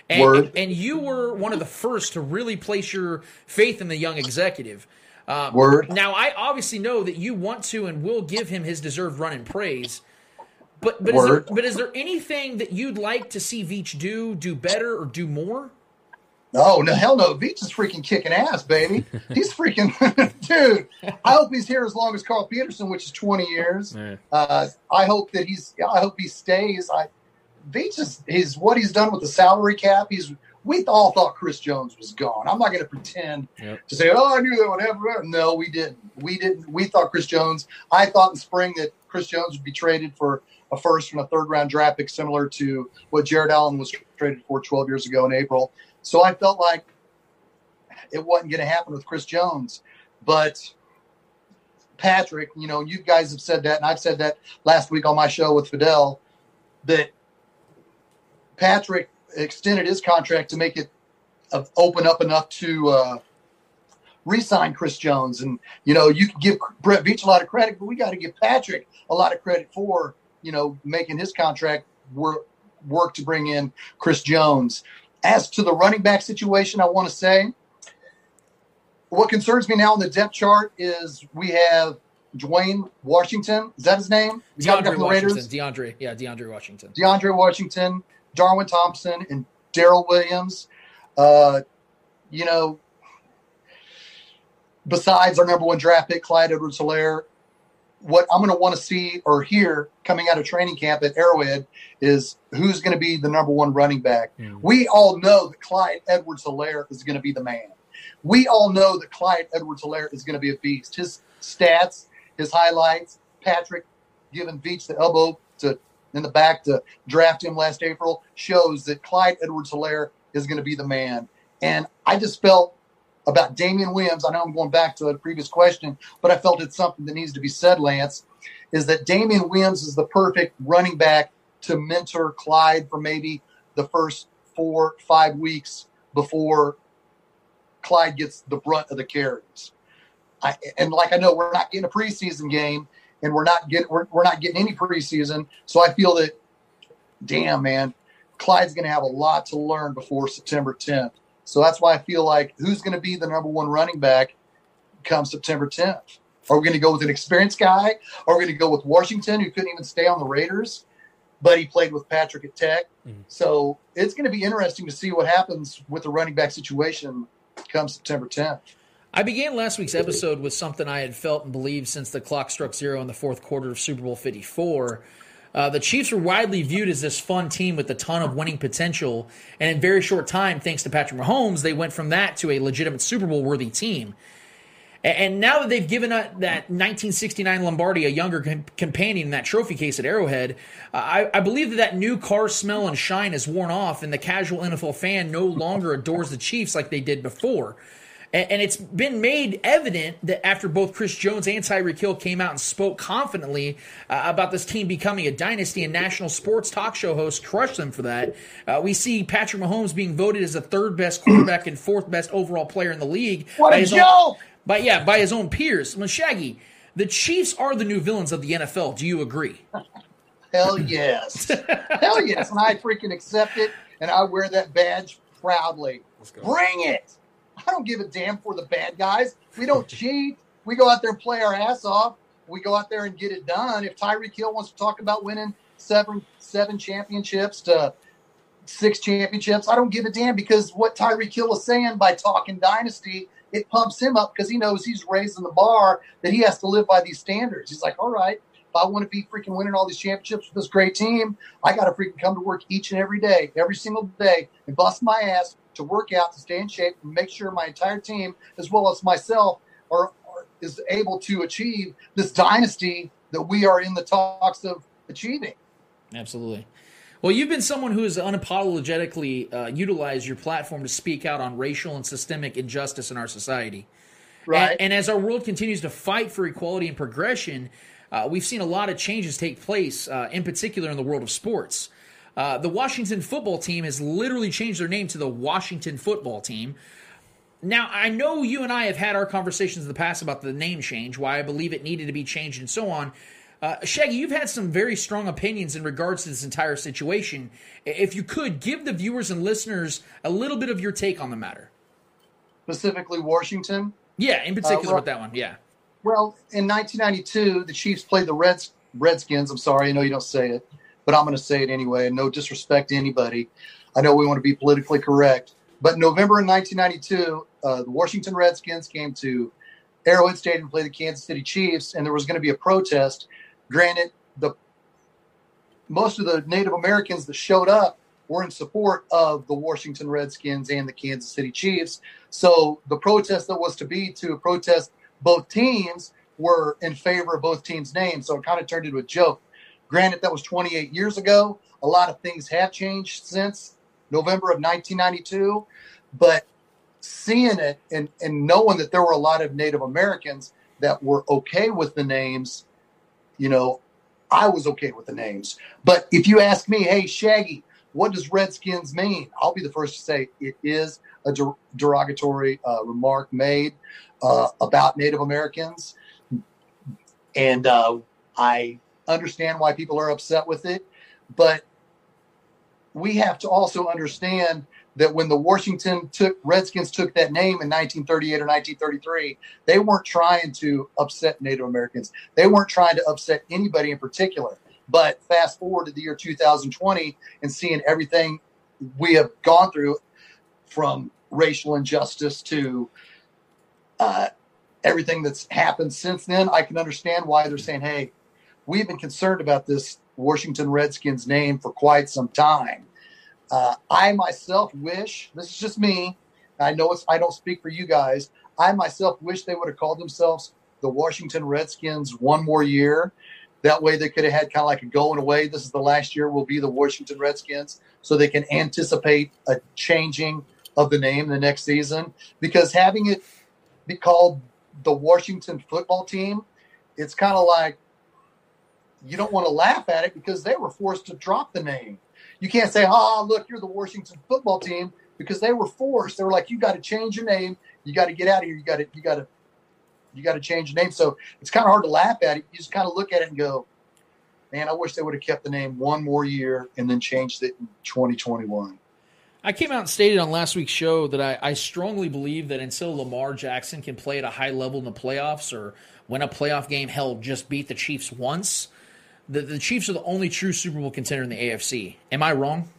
Speaker 2: And,
Speaker 7: Word.
Speaker 2: and you were one of the first to really place your faith in the young executive. Um,
Speaker 7: Word.
Speaker 2: Now, I obviously know that you want to and will give him his deserved run and praise. But but is, there, but is there anything that you'd like to see Veach do, do better, or do more?
Speaker 7: Oh no, hell no! Veach is freaking kicking ass, baby. He's freaking dude. I hope he's here as long as Carl Peterson, which is twenty years.
Speaker 6: Yeah.
Speaker 7: Uh, I hope that he's. I hope he stays. I Veach is his what he's done with the salary cap. He's. We all thought Chris Jones was gone. I'm not going to pretend
Speaker 6: Yep.
Speaker 7: to say, "Oh, I knew that would happen." No, we didn't. We didn't. We thought Chris Jones. I thought in spring that Chris Jones would be traded for a first and a third round draft pick, similar to what Jared Allen was traded for 12 years ago in April. So I felt like it wasn't going to happen with Chris Jones, but Patrick, you know, you guys have said that, and I've said that last week on my show with Fidel, that Patrick extended his contract to make it open up enough to uh, re-sign Chris Jones. And you know, you can give Brett Veach a lot of credit, but we got to give Patrick a lot of credit for you know making his contract work work to bring in Chris Jones. As to the running back situation, I want to say what concerns me now on the depth chart is we have Dwayne Washington. Is that his name? The
Speaker 2: DeAndre
Speaker 7: from the Raiders?
Speaker 2: Washington. DeAndre, yeah, DeAndre Washington.
Speaker 7: DeAndre Washington, Darwin Thompson, and Darrel Williams. Uh, you know, besides our number one draft pick, Clyde Edwards Helaire, what I'm going to want to see or hear coming out of training camp at Arrowhead is who's going to be the number one running back. We all know that Clyde Edwards Helaire is going to be the man. We all know that Clyde Edwards Hilaire is going to be a beast. His stats, his highlights, Patrick giving Veach the elbow to in the back to draft him last April shows that Clyde Edwards Helaire is going to be the man. And I just felt about Damien Williams. I know I'm going back to a previous question, but I felt it's something that needs to be said, Lance, is that Damien Williams is the perfect running back to mentor Clyde for maybe the first four, five weeks before Clyde gets the brunt of the carries. I, and like I know we're not getting a preseason game, and we're not getting we're, we're not getting any preseason. So I feel that, damn man, Clyde's going to have a lot to learn before September 10th. So that's why I feel like who's going to be the number one running back come September 10th? Are we going to go with an experienced guy? Are we going to go with Washington, who couldn't even stay on the Raiders, but he played with Patrick at Tech? Mm-hmm. So it's going to be interesting to see what happens with the running back situation come September 10th.
Speaker 2: I began last week's episode with something I had felt and believed since the clock struck zero in the fourth quarter of Super Bowl 54. Uh, the Chiefs were widely viewed as this fun team with a ton of winning potential, and in very short time, thanks to Patrick Mahomes, they went from that to a legitimate Super Bowl worthy team. And now that they've given that that 1969 Lombardi a younger com- companion in that trophy case at Arrowhead, I, I believe that that new car smell and shine is worn off, and the casual NFL fan no longer adores the Chiefs like they did before. And, and it's been made evident that after both Chris Jones and Tyreek Hill came out and spoke confidently uh, about this team becoming a dynasty, and national sports talk show hosts crushed them for that. Uh, we see Patrick Mahomes being voted as the third best quarterback and fourth best overall player in the league.
Speaker 7: What
Speaker 2: by
Speaker 7: a
Speaker 2: his
Speaker 7: joke!
Speaker 2: Own, by yeah, by his own peers. Well, Shaggy, the Chiefs are the new villains of the NFL. Do you agree?
Speaker 7: Hell yes. Hell yes. And I freaking accept it and I wear that badge proudly. Bring it. I don't give a damn for the bad guys. We don't cheat. We go out there and play our ass off. We go out there and get it done. If Tyreek Hill wants to talk about winning seven seven championships to six championships, I don't give a damn because what Tyreek Hill is saying by talking dynasty, it pumps him up because he knows he's raising the bar that he has to live by these standards. He's like, all right, if I want to be freaking winning all these championships with this great team, I got to freaking come to work each and every day, every single day, and bust my ass to work out, to stay in shape, and make sure my entire team, as well as myself, are, are is able to achieve this dynasty that we are in the talks of achieving.
Speaker 2: Absolutely. Well, you've been someone who has unapologetically uh, utilized your platform to speak out on racial and systemic injustice in our society.
Speaker 7: Right.
Speaker 2: And, and as our world continues to fight for equality and progression, uh, we've seen a lot of changes take place, uh, in particular in the world of sports. Uh, the Washington football team has literally changed their name to the Washington football team. Now, I know you and I have had our conversations in the past about the name change, why I believe it needed to be changed, and so on. Uh, Shaggy, you've had some very strong opinions in regards to this entire situation. If you could give the viewers and listeners a little bit of your take on the matter.
Speaker 7: Specifically, Washington.
Speaker 2: Yeah, in particular
Speaker 7: well-
Speaker 2: with that one. Yeah.
Speaker 7: Well, in 1992, the Chiefs played the Reds, Redskins. I'm sorry, I know you don't say it, but I'm going to say it anyway. And no disrespect to anybody. I know we want to be politically correct. But November in 1992, uh, the Washington Redskins came to Arrowhead Stadium to play the Kansas City Chiefs, and there was going to be a protest. Granted, the most of the Native Americans that showed up were in support of the Washington Redskins and the Kansas City Chiefs. So the protest that was to be to protest both teams were in favor of both teams' names. So it kind of turned into a joke. Granted, that was 28 years ago. A lot of things have changed since November of 1992, but seeing it and, and knowing that there were a lot of Native Americans that were okay with the names, you know, I was okay with the names. But if you ask me, hey, Shaggy, what does Redskins mean? I'll be the first to say it is a der- derogatory uh, remark made uh, about Native Americans. And uh, I understand why people are upset with it. But we have to also understand that when the Washington took Redskins took that name in 1938 or 1933, they weren't trying to upset Native Americans. They weren't trying to upset anybody in particular. But fast forward to the year 2020 and seeing everything we have gone through from racial injustice to uh, everything that's happened since then, I can understand why they're saying, hey, we've been concerned about this Washington Redskins name for quite some time. Uh, I myself wish, this is just me, I know it's, I don't speak for you guys. I myself wish they would have called themselves the Washington Redskins one more year. That way they could have had kind of like a going away. This is the last year we'll be the Washington Redskins. So they can anticipate a changing of the name the next season. Because having it be called the Washington football team, it's kind of like you don't want to laugh at it because they were forced to drop the name. You can't say, "Oh, look, you're the Washington football team," because they were forced. They were like, "You got to change your name. You got to get out of here. You got to, you got to, you got to change your name." So it's kind of hard to laugh at it. You just kind of look at it and go, "Man, I wish they would have kept the name one more year and then changed it in 2021."
Speaker 2: I came out and stated on last week's show that I, I strongly believe that until Lamar Jackson can play at a high level in the playoffs or win a playoff game, hell, just beat the Chiefs once, the, the Chiefs are the only true Super Bowl contender in the AFC. Am I wrong?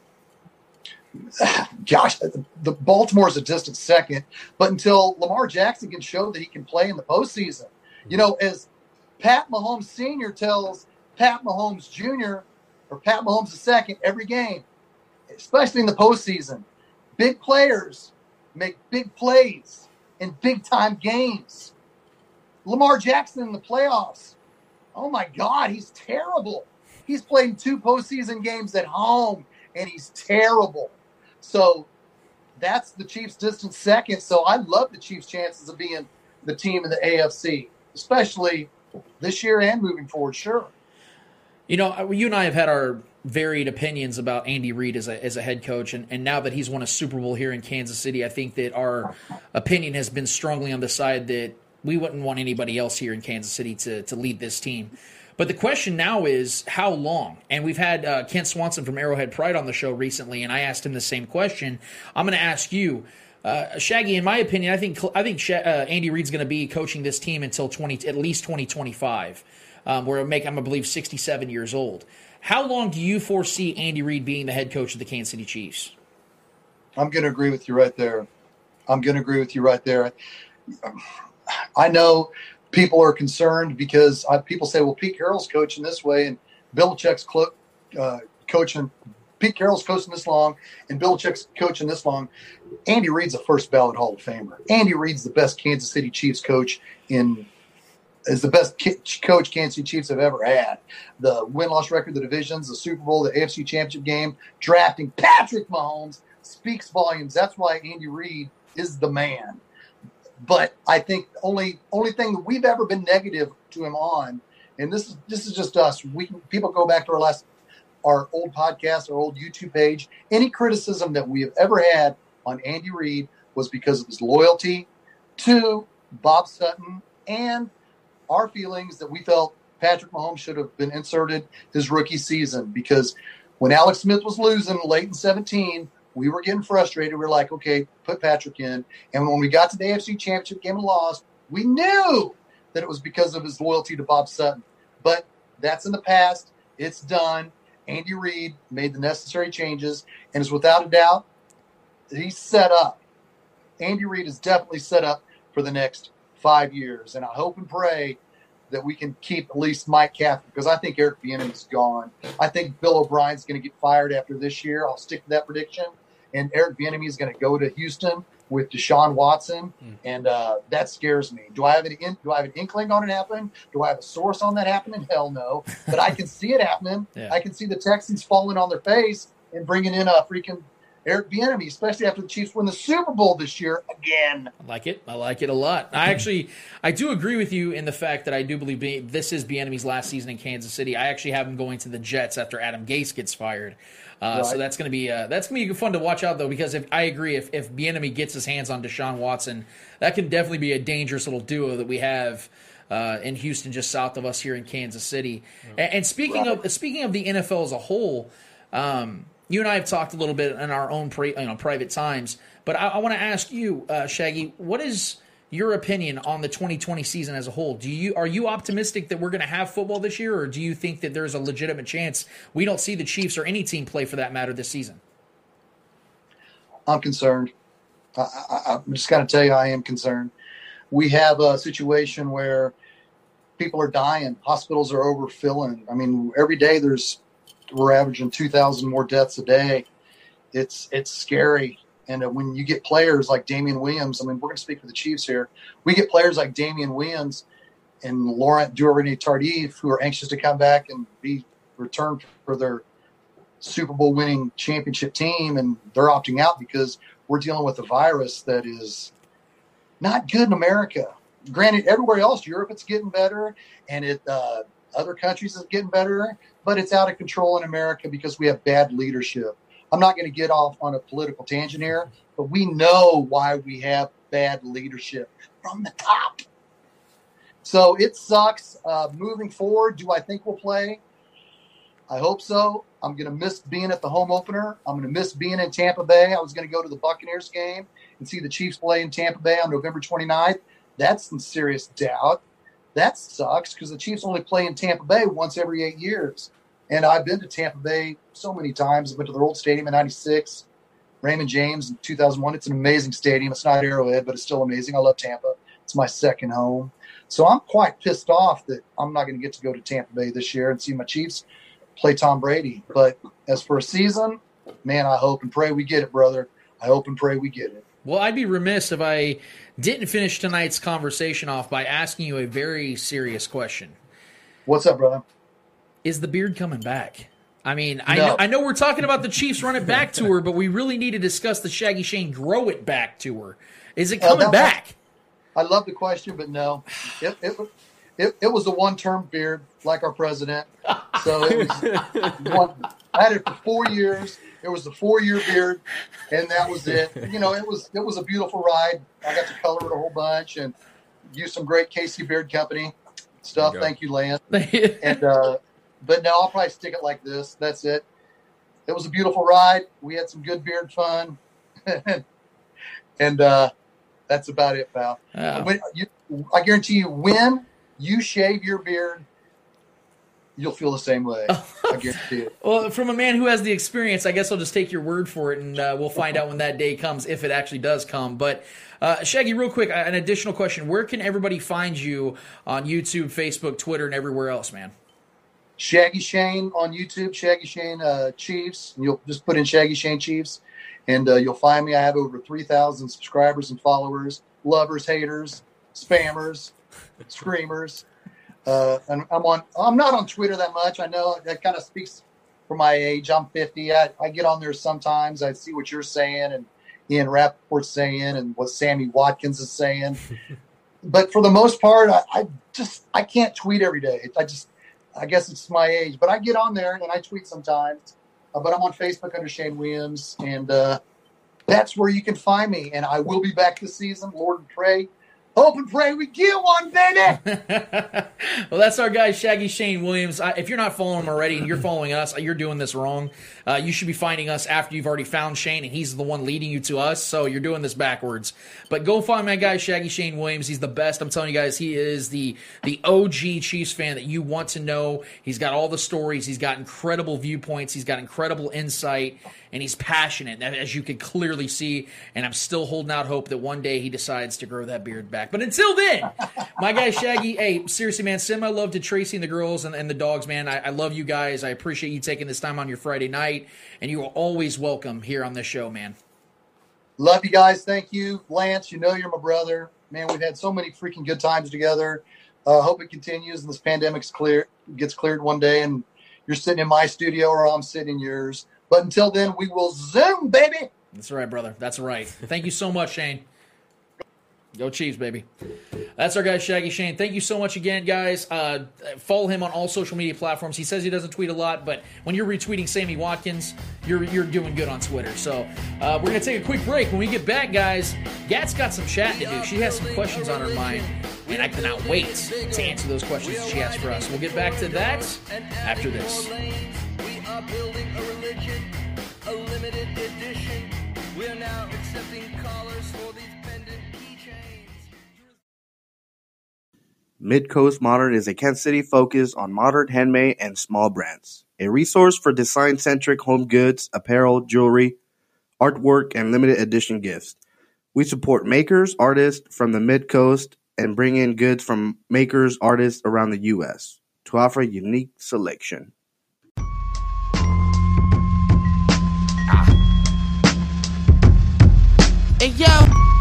Speaker 7: Gosh, the, Baltimore is a distant second, but until Lamar Jackson can show that he can play in the postseason, you know, as Pat Mahomes Sr. tells Pat Mahomes Jr. or Pat Mahomes second every game, especially in the postseason, big players make big plays in big time games. Lamar Jackson in the playoffs, oh my God, he's terrible. He's playing two postseason games at home and he's terrible. So that's the Chiefs' distant second. So I love the Chiefs' chances of being the team in the AFC, especially this year and moving forward. Sure.
Speaker 2: You know, you and I have had our varied opinions about Andy Reid as a as a head coach, and, and now that he's won a Super Bowl here in Kansas City, I think that our opinion has been strongly on the side that we wouldn't want anybody else here in Kansas City to to lead this team. But the question now is how long? And we've had uh, Kent Swanson from Arrowhead Pride on the show recently, and I asked him the same question. I'm going to ask you. Uh, Shaggy, in my opinion, I think I think uh, Andy Reid's going to be coaching this team until twenty at least twenty twenty five, um, where make I'm I believe sixty seven years old. How long do you foresee Andy Reid being the head coach of the Kansas City Chiefs?
Speaker 7: I'm going to agree with you right there. I'm going to agree with you right there. I know people are concerned because I, people say, well, Pete Carroll's coaching this way and Bill Belichick's clo- uh, coaching. Pete Carroll's coaching this long and Bill Belichick's coaching this long. Andy Reid's a first ballot Hall of Famer. Andy Reid's the best Kansas City Chiefs coach in is the best coach Kansas City Chiefs have ever had. The win loss record, the divisions, the Super Bowl, the AFC Championship game, drafting Patrick Mahomes speaks volumes. That's why Andy Reid is the man. But I think only only thing that we've ever been negative to him on, and this is this is just us. We people go back to our last our old podcast, our old YouTube page. Any criticism that we have ever had on Andy Reid was because of his loyalty to Bob Sutton and our feelings that we felt Patrick Mahomes should have been inserted his rookie season because when Alex Smith was losing late in 17, we were getting frustrated. We are like, okay, put Patrick in. And when we got to the AFC Championship game and lost, we knew that it was because of his loyalty to Bob Sutton. But that's in the past. It's done. Andy Reid made the necessary changes and is without a doubt, he's set up. Andy Reid is definitely set up for the next five years. And I hope and pray that we can keep at least Mike Kafka because I think Eric Bieniemy is gone. I think Bill O'Brien's going to get fired after this year. I'll stick to that prediction and Eric Bieniemy is going to go to Houston with Deshaun Watson, mm. and uh, that scares me. Do I have an in, do I have an inkling on it happening? Do I have a source on that happening? Hell no, but I can see it happening. Yeah. I can see the Texans falling on their face and bringing in a freaking Eric Bieniemy, especially after the Chiefs win the Super Bowl this year again.
Speaker 2: I like it. I like it a lot. I actually, I do agree with you in the fact that I do believe this is Bieniemy's last season in Kansas City. I actually have him going to the Jets after Adam Gase gets fired. Uh, right. So that's going to be uh, that's going to be fun to watch out though because if I agree if if Bieniemy gets his hands on Deshaun Watson, that can definitely be a dangerous little duo that we have. Uh, in Houston, just south of us here in Kansas City, and, and, speaking right. of speaking of the NFL as a whole, um, you and I have talked a little bit in our own pre, you know, private times, but I, I want to ask you, uh, Shaggy, what is your opinion on the 2020 season as a whole. Do you are you optimistic that we're going to have football this year, or do you think that there's a legitimate chance we don't see the Chiefs or any team play for that matter this season?
Speaker 7: I'm concerned. I, am just going to tell you, I am concerned. We have a situation where people are dying, hospitals are overfilling. I mean, every day there's we're averaging 2,000 more deaths a day. It's it's scary. And uh, when you get players like Damien Williams, I mean, we're going to speak for the Chiefs here. We get players like Damien Williams and Laurent Duvernay Tardif who are anxious to come back and be returned for their Super Bowl winning championship team, and they're opting out because we're dealing with a virus that is not good in America. Granted, everywhere else, Europe, it's getting better, and it uh, other countries is getting better, but it's out of control in America because we have bad leadership. I'm not going to get off on a political tangent here, but we know why we have bad leadership from the top. So it sucks. Uh, moving forward, do I think we'll play? I hope so. I'm going to miss being at the home opener. I'm going to miss being in Tampa Bay. I was going to go to the Buccaneers game and see the Chiefs play in Tampa Bay on November 29th. That's some serious doubt. That sucks because the Chiefs only play in Tampa Bay once every eight years. And I've been to Tampa Bay so many times. I went to their old stadium in 96, Raymond James in 2001. It's an amazing stadium. It's not Arrowhead, but it's still amazing. I love Tampa. It's my second home. So I'm quite pissed off that I'm not going to get to go to Tampa Bay this year and see my Chiefs play Tom Brady. But as for a season, man, I hope and pray we get it, brother. I hope and pray we get it.
Speaker 2: Well, I'd be remiss if I didn't finish tonight's conversation off by asking you a very serious question.
Speaker 7: What's up, brother?
Speaker 2: Is the beard coming back? I mean, I know, I know we're talking about the Chiefs run it back tour, but we really need to discuss the Shaggy Shane grow it back tour. Is it
Speaker 7: Well,
Speaker 2: coming
Speaker 7: that-
Speaker 2: back?
Speaker 7: I love the question, but no, it it, it, it was a one term beard like our president. So it was one. I had it for four years. It was the four year beard, and that was it. You know, it was it was a beautiful ride. I got to color it a whole bunch and use some great Casey Beard Company stuff.
Speaker 6: You.
Speaker 7: Thank you, Lance. and uh, but no, I'll probably stick it like this. That's it. It was a beautiful ride. We had some good beard fun, and uh, that's about it, pal.
Speaker 2: Oh.
Speaker 7: You, I guarantee you, when you shave your beard, you'll feel the same way. I guarantee it.
Speaker 2: Well, from a man who has the experience, I guess I'll just take your word for it, and uh, we'll find out when that day comes, if it actually does come. But uh, Shaggy, real quick, an additional question: Where can everybody find you on YouTube, Facebook, Twitter, and everywhere else, man?
Speaker 7: Shaggy Shane on YouTube, Shaggy Shane uh, Chiefs. And you'll just put in Shaggy Shane Chiefs, and uh, you'll find me. I have over three thousand subscribers and followers, lovers, haters, spammers, screamers. Uh, and I'm on. I'm not on Twitter that much. I know that kind of speaks for my age. I'm 50. I, I get on there sometimes. I see what you're saying and Ian Rapoport's saying and what Sammy Watkins is saying. but for the most part, I, I just I can't tweet every day. I just I guess it's my age, but I get on there and I tweet sometimes. Uh, but I'm on Facebook under Shane Williams, and uh, that's where you can find me. And I will be back this season. Lord and pray, hope and pray we get one, baby.
Speaker 2: well, that's our guy, Shaggy Shane Williams. I, if you're not following him already and you're following us, you're doing this wrong. Uh, you should be finding us after you've already found Shane, and he's the one leading you to us. So you're doing this backwards. But go find my guy, Shaggy Shane Williams. He's the best. I'm telling you guys, he is the the OG Chiefs fan that you want to know. He's got all the stories. He's got incredible viewpoints. He's got incredible insight, and he's passionate, as you can clearly see. And I'm still holding out hope that one day he decides to grow that beard back. But until then, my guy Shaggy, hey, seriously, man, send my love to Tracy and the girls and, and the dogs, man. I, I love you guys. I appreciate you taking this time on your Friday night, and you are always welcome here on this show, man.
Speaker 7: Love you guys. Thank you, Lance. You know you're my brother. Man, we've had so many freaking good times together. Uh, hope it continues and this pandemic's clear gets cleared one day, and you're sitting in my studio or I'm sitting in yours. But until then, we will zoom, baby.
Speaker 2: That's right, brother. That's right. Thank you so much, Shane. Go Chiefs, baby. That's our guy, Shaggy Shane. Thank you so much again, guys. Uh, follow him on all social media platforms. He says he doesn't tweet a lot, but when you're retweeting Sammy Watkins, you're you're doing good on Twitter. So uh, we're gonna take a quick break. When we get back, guys, Gat's got some chat to do. She has some questions on her mind, and I cannot wait to answer those questions that she has for us. We'll get back to that after this.
Speaker 8: Are building a religion, a limited edition. We're now accepting callers for these pendant keychains.
Speaker 9: Midcoast Modern is a Kansas City focus on modern handmade and small brands. A resource for design centric home goods, apparel, jewelry, artwork, and limited edition gifts. We support makers, artists from the Midcoast, and bring in goods from makers, artists around the U.S. to offer a unique selection.
Speaker 2: Hey, yo!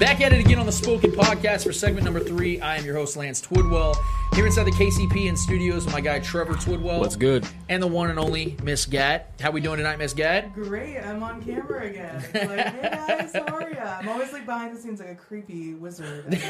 Speaker 2: Back at it again on the Spoken Podcast for segment number three. I am your host, Lance Twidwell, here inside the KCPN studios with my guy, Trevor Twidwell.
Speaker 6: What's good?
Speaker 2: And the one and only Miss Gat. How we doing tonight, Miss Gat?
Speaker 4: Great, I'm on camera again. Like, hey guys, how are ya? I'm always like behind the scenes like a creepy wizard. And,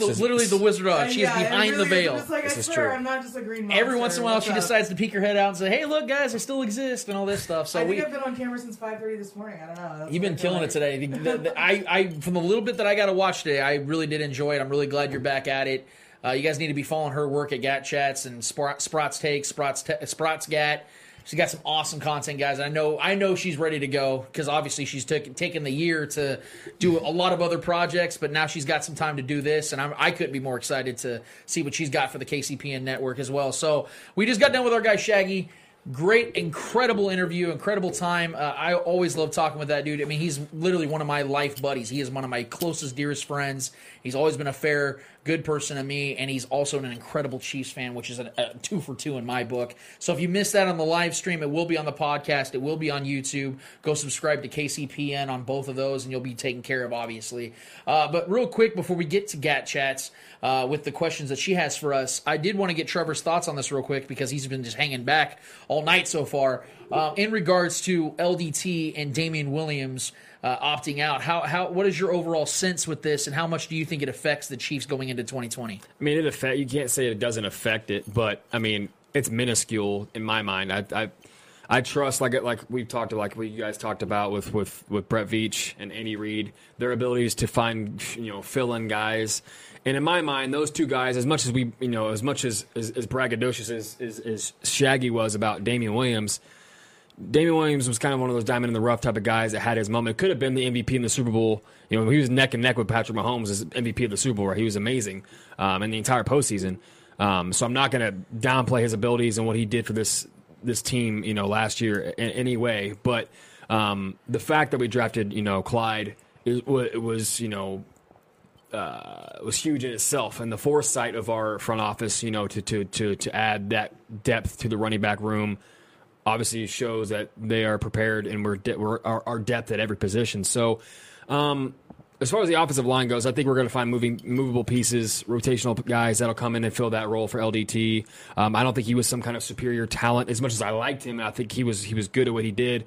Speaker 4: like,
Speaker 2: literally the Wizard of Oz.
Speaker 4: and
Speaker 2: She's
Speaker 4: yeah, and
Speaker 2: behind
Speaker 4: really,
Speaker 2: the veil.
Speaker 4: It's like,
Speaker 6: This
Speaker 4: I
Speaker 6: is
Speaker 4: swear,
Speaker 6: true.
Speaker 4: I'm not just a green monster.
Speaker 2: Every once in a while,
Speaker 4: What's
Speaker 2: she
Speaker 4: up?
Speaker 2: decides to peek her head out and say, "Hey, look, guys, I still exist," and all this stuff. So
Speaker 4: I
Speaker 2: we,
Speaker 4: I've been on camera since 5:30 this morning. I don't know. That's
Speaker 2: You've
Speaker 4: what
Speaker 2: been
Speaker 4: I feel
Speaker 2: killing it
Speaker 4: like.
Speaker 2: today. The- the- I, I, from the little bit that I got to watch today, I really did enjoy it. I'm really glad you're back at it. Uh, you guys need to be following her work at Gat Chats and Sprat, Sprats Takes, Sprats, te- Sprats Gat. She's got some awesome content, guys. I know, I know she's ready to go because obviously she's took, taken the year to do a lot of other projects, but now she's got some time to do this, and I'm, I couldn't be more excited to see what she's got for the KCPN network as well. So we just got done with our guy Shaggy. Great, incredible interview, incredible time. Uh, I always love talking with that dude. I mean, he's literally one of my life buddies. He is one of my closest, dearest friends. He's always been a fair, good person to me, and he's also an incredible Chiefs fan, which is a, a two for two in my book. So if you missed that on the live stream, it will be on the podcast. It will be on YouTube. Go subscribe to KCPN on both of those, and you'll be taken care of, obviously. Uh, but real quick, before we get to Gat Chats uh, with the questions that she has for us, I did want to get Trevor's thoughts on this real quick because he's been just hanging back all night so far. Uh, in regards to LDT and Damien Williams uh, opting out, how how what is your overall sense with this, and how much do you think it affects the Chiefs going into 2020?
Speaker 6: I mean, it affect. You can't say it doesn't affect it, but I mean, it's minuscule in my mind. I, I, I trust like like we've talked like what you guys talked about with with with Brett Veach and Andy Reid, their abilities to find you know fill in guys. And in my mind, those two guys, as much as we, you know, as much as as, as braggadocious as, as as Shaggy was about Damien Williams, Damien Williams was kind of one of those diamond in the rough type of guys that had his moment. Could have been the MVP in the Super Bowl. You know, he was neck and neck with Patrick Mahomes as MVP of the Super Bowl. Right? He was amazing um, in the entire postseason. Um, so I'm not going to downplay his abilities and what he did for this this team. You know, last year in any way. But um, the fact that we drafted, you know, Clyde, it, it was you know uh, was huge in itself, and the foresight of our front office, you know, to to to to add that depth to the running back room, obviously shows that they are prepared and we're, de- we're our, our depth at every position. So, um, as far as the offensive line goes, I think we're going to find moving movable pieces, rotational guys that'll come in and fill that role for LDT. Um, I don't think he was some kind of superior talent as much as I liked him. I think he was he was good at what he did.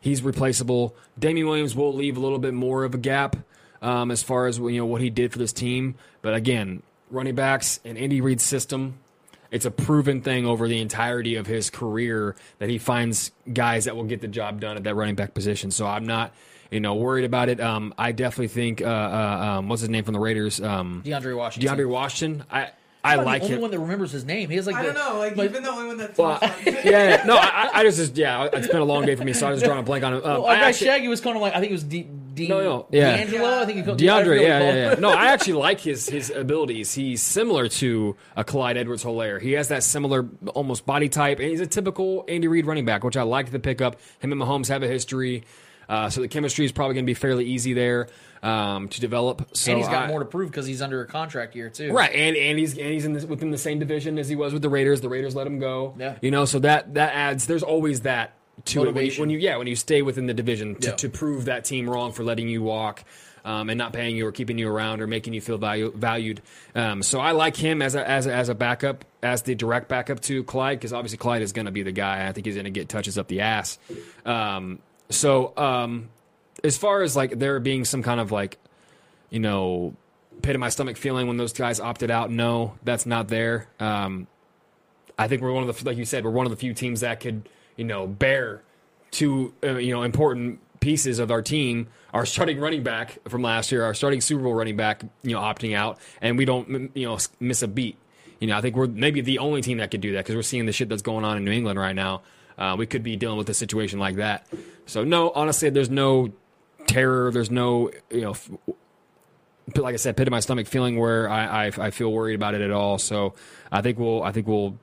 Speaker 6: He's replaceable. Damien Williams will leave a little bit more of a gap um, as far as you know what he did for this team. But again, running backs and Andy Reid's system, it's a proven thing over the entirety of his career that he finds guys that will get the job done at that running back position. So I'm not, you know, worried about it. Um, I definitely think uh, uh, um, what's his name from the Raiders? Um,
Speaker 2: DeAndre Washington.
Speaker 6: DeAndre Washington. I I
Speaker 2: I'm
Speaker 6: like
Speaker 2: the only
Speaker 6: him.
Speaker 2: one that remembers his name. He has like
Speaker 4: I
Speaker 2: the,
Speaker 4: don't know. Like,
Speaker 2: like-
Speaker 4: you've the only one that's.
Speaker 6: Well, yeah, no, I, I just, just yeah, it's been a long day for me, so I was drawing a blank on him. Um,
Speaker 2: well,
Speaker 6: I
Speaker 2: our
Speaker 6: actually-
Speaker 2: Shaggy was kind of like I think it was D, D,
Speaker 6: No, no, yeah.
Speaker 2: D'Angelo. I think he called
Speaker 6: DeAndre, yeah, yeah, yeah. No, I actually like his his abilities. He's similar to a Clyde Edwards Helaire. He has that similar almost body type, and he's a typical Andy Reid running back, which I like the pickup. Him and Mahomes have a history. Uh, so the chemistry is probably going to be fairly easy there um, to develop. So
Speaker 2: and he's got
Speaker 6: I-
Speaker 2: more to prove because he's under a contract year too.
Speaker 6: Right, and and he's and he's in this, within the same division as he was with the Raiders. The Raiders let him go.
Speaker 2: Yeah.
Speaker 6: you know, so that that adds. There's always that to it when you, when you yeah when you stay within the division to,
Speaker 2: Yeah.
Speaker 6: to prove that team wrong for letting you walk. Um, and not paying you or keeping you around or making you feel value, valued. Um, so I like him as a, as a, as a backup, as the direct backup to Clyde, because obviously Clyde is going to be the guy. I think he's going to get touches up the ass. Um, so um, as far as like there being some kind of like you know, pit in my stomach feeling when those guys opted out. No, that's not there. Um, I think we're one of the, like you said, we're one of the few teams that could, you know, bear two, uh, you know, important pieces of our team. Our starting running back from last year, our starting Super Bowl running back, you know, opting out, and we don't, you know, miss a beat. You know, I think we're maybe the only team that could do that because we're seeing the shit that's going on in New England right now. Uh, we could be dealing with a situation like that. So no, honestly, there's no terror. There's no, you know, f- like I said, pit in my stomach feeling where I, I I feel worried about it at all. So I think we'll I think we'll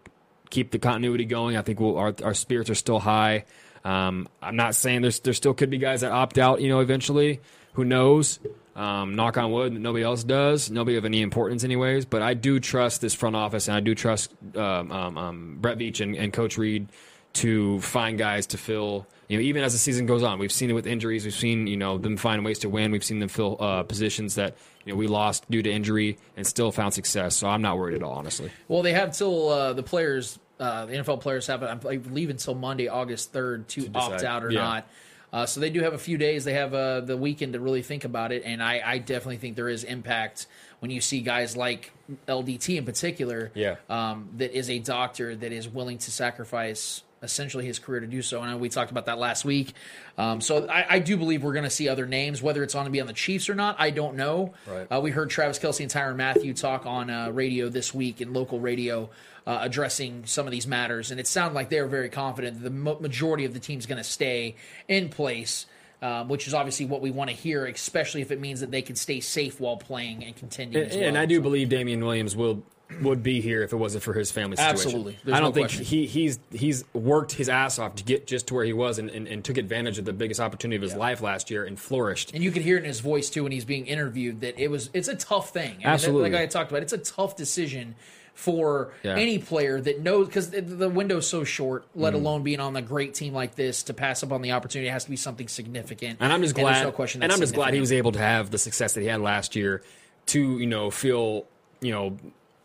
Speaker 6: keep the continuity going. I think we'll our our spirits are still high. Um, I'm not saying there's there still could be guys that opt out. You know, eventually, who knows? Um, knock on wood, nobody else does. Nobody of any importance, anyways. But I do trust this front office, and I do trust um, um, um, Brett Veach and, and Coach Reid to find guys to fill. You know, even as the season goes on, we've seen it with injuries. We've seen you know them find ways to win. We've seen them fill uh, positions that you know we lost due to injury and still found success. So I'm not worried at all, honestly.
Speaker 2: Well, they have till uh, the players, uh, the NFL players have, I believe, until Monday, August third, to,
Speaker 6: decide.
Speaker 2: opt out or
Speaker 6: Yeah.
Speaker 2: not. Uh, so they do have a few days. They have uh, the weekend to really think about it, and I, I definitely think there is impact when you see guys like LDT in particular.
Speaker 6: Yeah.
Speaker 2: Um, that is a doctor that is willing to sacrifice essentially his career to do so. And we talked about that last week. Um, so I, I do believe we're going to see other names, whether it's going to be on the Chiefs or not. I don't know.
Speaker 6: Right.
Speaker 2: Uh, we heard Travis Kelce and Tyrann Mathieu talk on uh, radio this week in local radio. Uh, addressing some of these matters, and it sounded like they were very confident that the mo- majority of the team's going to stay in place, um, which is obviously what we want to hear, especially if it means that they can stay safe while playing and contending.
Speaker 6: And,
Speaker 2: as well.
Speaker 6: and I do believe Damien Williams will would be here if it wasn't for his family situation.
Speaker 2: Absolutely. There's
Speaker 6: I don't
Speaker 2: no
Speaker 6: think
Speaker 2: question.
Speaker 6: he he's he's worked his ass off to get just to where he was and, and, and took advantage of the biggest opportunity of his life last year and flourished.
Speaker 2: And you could hear it in his voice too when he's being interviewed that it was it's a tough thing. I mean,
Speaker 6: Absolutely.
Speaker 2: like I talked about, it's a tough decision for
Speaker 6: Yeah.
Speaker 2: any player that knows because the, window's so short. Let
Speaker 6: Mhm.
Speaker 2: alone being on a great team like this to pass up on the opportunity it has to be something significant.
Speaker 6: And I'm just glad.
Speaker 2: no question.
Speaker 6: and I'm just glad he was able to have the success that he had last year to you know feel you know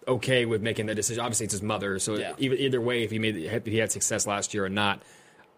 Speaker 6: okay with making that decision. Obviously, it's his mother, so
Speaker 2: Yeah.
Speaker 6: either either way, if he made if he had success last year or not.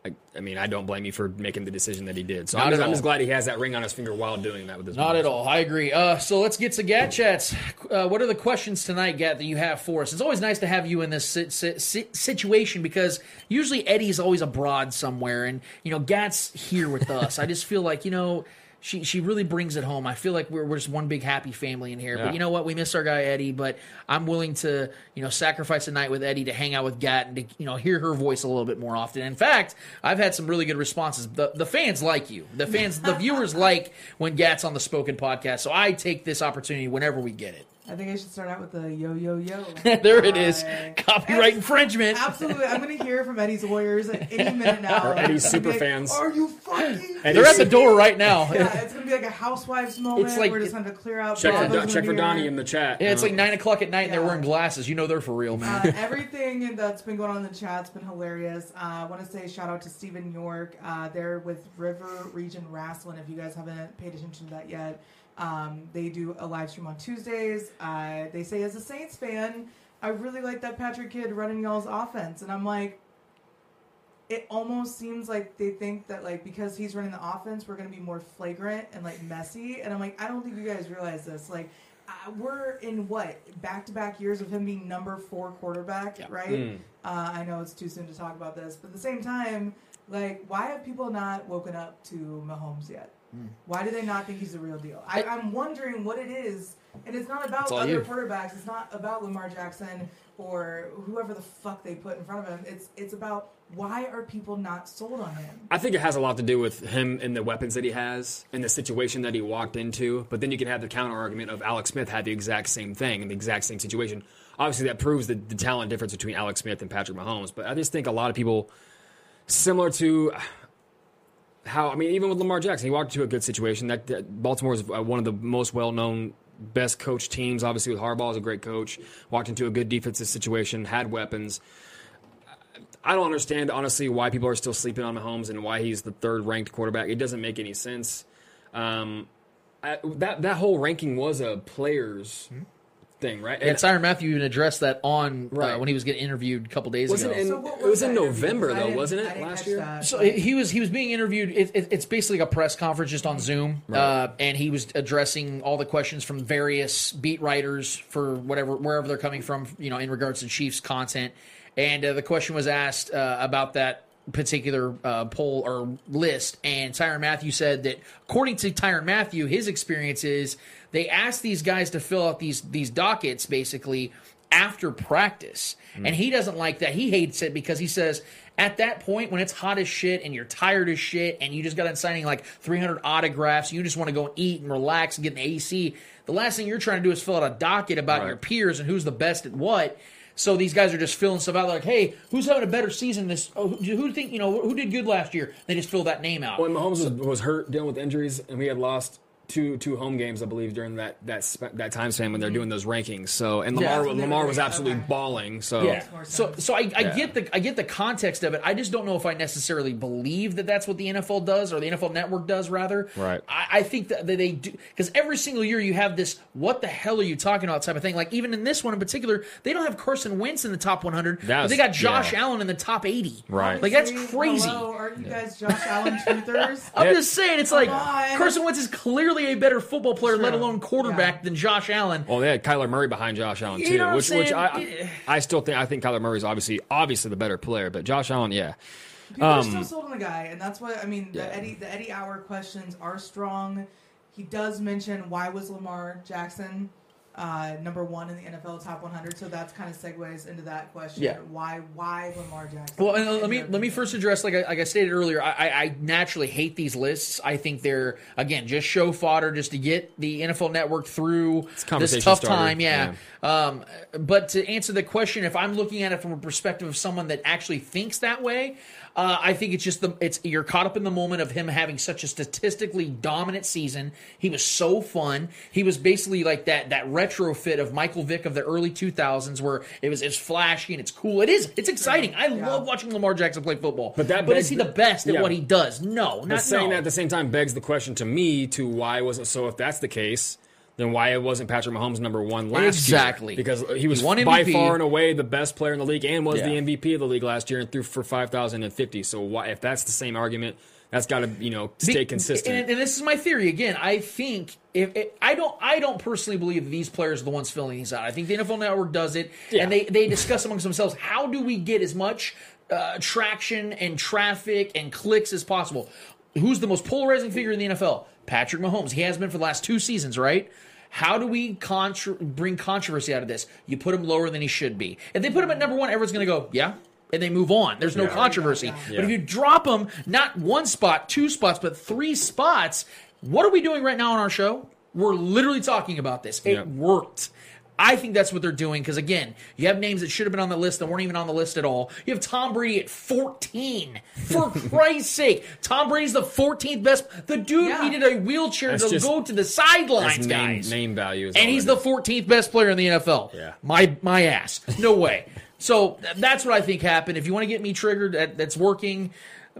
Speaker 6: I, I mean, I don't blame you for making the decision that he did. So I'm just, I'm just glad he has that ring on his finger while doing that with his.
Speaker 2: Not
Speaker 6: mom.
Speaker 2: at all. I agree. Uh, so let's get to Gat Chats. Uh, what are the questions tonight, Gat, that you have for us? It's always nice to have you in this si- si- situation because usually Eddie's always abroad somewhere, and you know Gat's here with us. I just feel like you know. She, she really brings it home. I feel like we're, we're just one big happy family in here.
Speaker 6: Yeah.
Speaker 2: But you know what? We miss our guy Eddie, but I'm willing to you know sacrifice a night with Eddie to hang out with Gat and to you know hear her voice a little bit more often. In fact, I've had some really good responses. The the fans like you. The fans, the viewers like when Gat's on the Spoken podcast. So I take this opportunity whenever we get it.
Speaker 4: I think I should start out with the yo yo yo.
Speaker 2: there it is.
Speaker 4: Hi.
Speaker 2: Copyright infringement.
Speaker 4: Absolutely, I'm going to hear from Eddie's lawyers at any minute now.
Speaker 6: Or Eddie's
Speaker 4: It's gonna be
Speaker 6: super
Speaker 4: like,
Speaker 6: fans.
Speaker 4: Are you fucking?
Speaker 2: They're at the door right now.
Speaker 4: Yeah, it's going to be like a housewives moment.
Speaker 2: It's like-
Speaker 4: we're just going to clear out.
Speaker 6: Check for, Don- check for. Donnie in the chat.
Speaker 2: Yeah, it's like nine o'clock at night and they're wearing glasses. You know they're for real, man.
Speaker 4: Uh, everything that's been going on in the chat's been hilarious. Uh, I want to say shout out to Stephen York. Uh, they're with River Region Wrestling. If you guys haven't paid attention to that yet, um, they do a live stream on Tuesdays. Uh, they say, as a Saints fan, I really like that Patrick Kidd running y'all's offense, and I'm like. It almost seems like they think that like because he's running the offense, we're gonna be more flagrant and like messy. And I'm like, I don't think you guys realize this. Like, uh, we're in what back to back years of him being number four quarterback, right?
Speaker 6: Mm.
Speaker 4: Uh, I know it's too soon to talk about this, but at the same time, like, why have people not woken up to Mahomes yet? Why do they not think he's the real deal? I, I'm wondering what it is, and it's not about
Speaker 2: It's
Speaker 4: other
Speaker 2: you.
Speaker 4: quarterbacks. It's not about Lamar Jackson or whoever the fuck they put in front of him. It's it's about why are people not sold on him?
Speaker 6: I think it has a lot to do with him and the weapons that he has and the situation that he walked into. But then you can have the counter argument of Alex Smith had the exact same thing in the exact same situation. Obviously, that proves the, the talent difference between Alex Smith and Patrick Mahomes. But I just think a lot of people, similar to how I mean, even with Lamar Jackson, he walked into a good situation. That, that Baltimore is uh, one of the most well-known, best coached teams. Obviously, with Harbaugh is a great coach. Walked into a good defensive situation, had weapons. I don't understand honestly why people are still sleeping on Mahomes and why he's the third ranked quarterback. It doesn't make any sense. Um, I, that that whole ranking was a players thing, right?
Speaker 2: And Tyrann Mathieu even addressed that on
Speaker 6: Right.
Speaker 2: uh, when he was getting interviewed a couple days
Speaker 6: Wasn't
Speaker 2: ago.
Speaker 6: it in-
Speaker 4: So what
Speaker 6: it was in? November, though, wasn't it, last year?
Speaker 4: that.
Speaker 2: So he was he was being interviewed. It, it, it's basically a press conference just on Zoom, uh, and he was addressing all the questions from various beat writers for whatever wherever they're coming from, you know, in regards to Chiefs content. And uh, the question was asked uh, about that particular uh, poll or list, and Tyrann Mathieu said that according to Tyrann Mathieu, his experience is they asked these guys to fill out these these dockets basically after practice. Hmm. And he doesn't like that. He hates it because he says at that point when it's hot as shit and you're tired as shit and you just got done signing like 300 autographs, you just want to go and eat and relax and get an AC. The last thing you're trying to do is fill out a docket about
Speaker 6: Right.
Speaker 2: your peers and who's the best at what. So these guys are just filling stuff out like, hey, who's having a better season this? Oh, who, who think you know who did good last year? They just fill that name out.
Speaker 6: When Mahomes was, was hurt, dealing with injuries, and we had lost two two home games, I believe, during that that sp- that time span when they're mm-hmm. doing those rankings. So, and
Speaker 2: Yeah.
Speaker 6: Lamar Lamar was
Speaker 4: Okay.
Speaker 6: absolutely balling. So,
Speaker 2: Yeah. So so I, I
Speaker 6: Yeah.
Speaker 2: get the I get the context of it. I just don't know if I necessarily believe that that's what the NFL does or the NFL Network does. Rather,
Speaker 6: Right.
Speaker 2: I, I think that they do because every single year you have this "what the hell are you talking about" type of thing. Like even in this one in particular, they don't have Carson Wentz in the top 100, but
Speaker 6: That's-
Speaker 2: they got Josh
Speaker 6: yeah.
Speaker 2: Allen in the top 80.
Speaker 6: Right.
Speaker 2: Like that's
Speaker 4: Honestly,
Speaker 2: crazy.
Speaker 4: Hello, aren't you guys Josh Allen truthers?
Speaker 2: I'm
Speaker 6: Yeah.
Speaker 2: just saying, it's like
Speaker 4: Come on.
Speaker 2: Carson Wentz is clearly a better football player, let alone quarterback,
Speaker 4: Yeah.
Speaker 2: than Josh Allen.
Speaker 6: Well, they had Kyler Murray behind Josh Allen
Speaker 2: You
Speaker 6: too,
Speaker 2: know
Speaker 6: which which I. I I still think I think Kyler Murray's obviously obviously the better player, but Josh Allen, yeah,
Speaker 4: People are
Speaker 6: Um,
Speaker 4: still sold on the guy, and that's what I mean. The
Speaker 6: Yeah.
Speaker 4: Eddie, the Eddie Hour questions are strong. He does mention why was Lamar Jackson uh, number one in the NFL top 100. So that's kind of segues into that question.
Speaker 2: Yeah.
Speaker 4: Why why Lamar Jackson?
Speaker 2: Well, and uh, let me let me first address like I, like I stated earlier. I, I, I naturally hate these lists. I think they're again just show fodder, just to get the NFL Network through this tough
Speaker 6: starter,
Speaker 2: time. Yeah. Um, but to answer the question, if I'm looking at it from a perspective of someone that actually thinks that way, uh, I think it's just the it's you're caught up in the moment of him having such a statistically dominant season. He was so fun. He was basically like that that retrofit of Michael Vick of the early 2000s, where it was it's flashy and it's cool. It is. It's exciting. I love watching Lamar Jackson play football.
Speaker 6: But that
Speaker 2: but
Speaker 6: begs
Speaker 2: is he the
Speaker 6: the-
Speaker 2: best at
Speaker 6: yeah.
Speaker 2: what he does? No,
Speaker 6: But saying
Speaker 2: no.
Speaker 6: that at the same time begs the question to me to why wasn't so if that's the case then why it wasn't Patrick Mahomes number one last year?
Speaker 2: Exactly.
Speaker 6: year? Because he was by far and away the best player in the league and was
Speaker 2: Yeah.
Speaker 6: the MVP of the league last year and threw for five thousand and fifty. So why, if that's the same argument, that's got to you know stay consistent.
Speaker 2: And, and this is my theory again. I think if, if I don't, I don't personally believe these players are the ones filling these out. I think the NFL Network does it,
Speaker 6: Yeah.
Speaker 2: and they they discuss amongst themselves how do we get as much uh, traction and traffic and clicks as possible. Who's the most polarizing figure in the NFL? Patrick Mahomes. He has been for the last two seasons, right? How do we contra- bring controversy out of this? You put him lower than he should be. If they put him at number one, everyone's going to go, yeah, and they move on. There's no
Speaker 6: Yeah.
Speaker 2: controversy.
Speaker 6: Yeah.
Speaker 2: But if you drop him not one spot, two spots, but three spots, what are we doing right now on our show? We're literally talking about this. It
Speaker 6: Yeah.
Speaker 2: worked. I think that's what they're doing because again, you have names that should have been on the list that weren't even on the list at all. You have Tom Brady at 14. For Christ's sake, Tom Brady's the 14th best. The dude
Speaker 4: Yeah.
Speaker 2: needed a wheelchair
Speaker 6: That's
Speaker 2: to
Speaker 6: just-
Speaker 2: go to the
Speaker 6: That's
Speaker 2: sidelines,
Speaker 6: name,
Speaker 2: guys
Speaker 6: name value, is
Speaker 2: and he's the 14th best player in the NFL.
Speaker 6: Yeah.
Speaker 2: my my ass. No way. So that's what I think happened. If you want to get me triggered, that, that's working,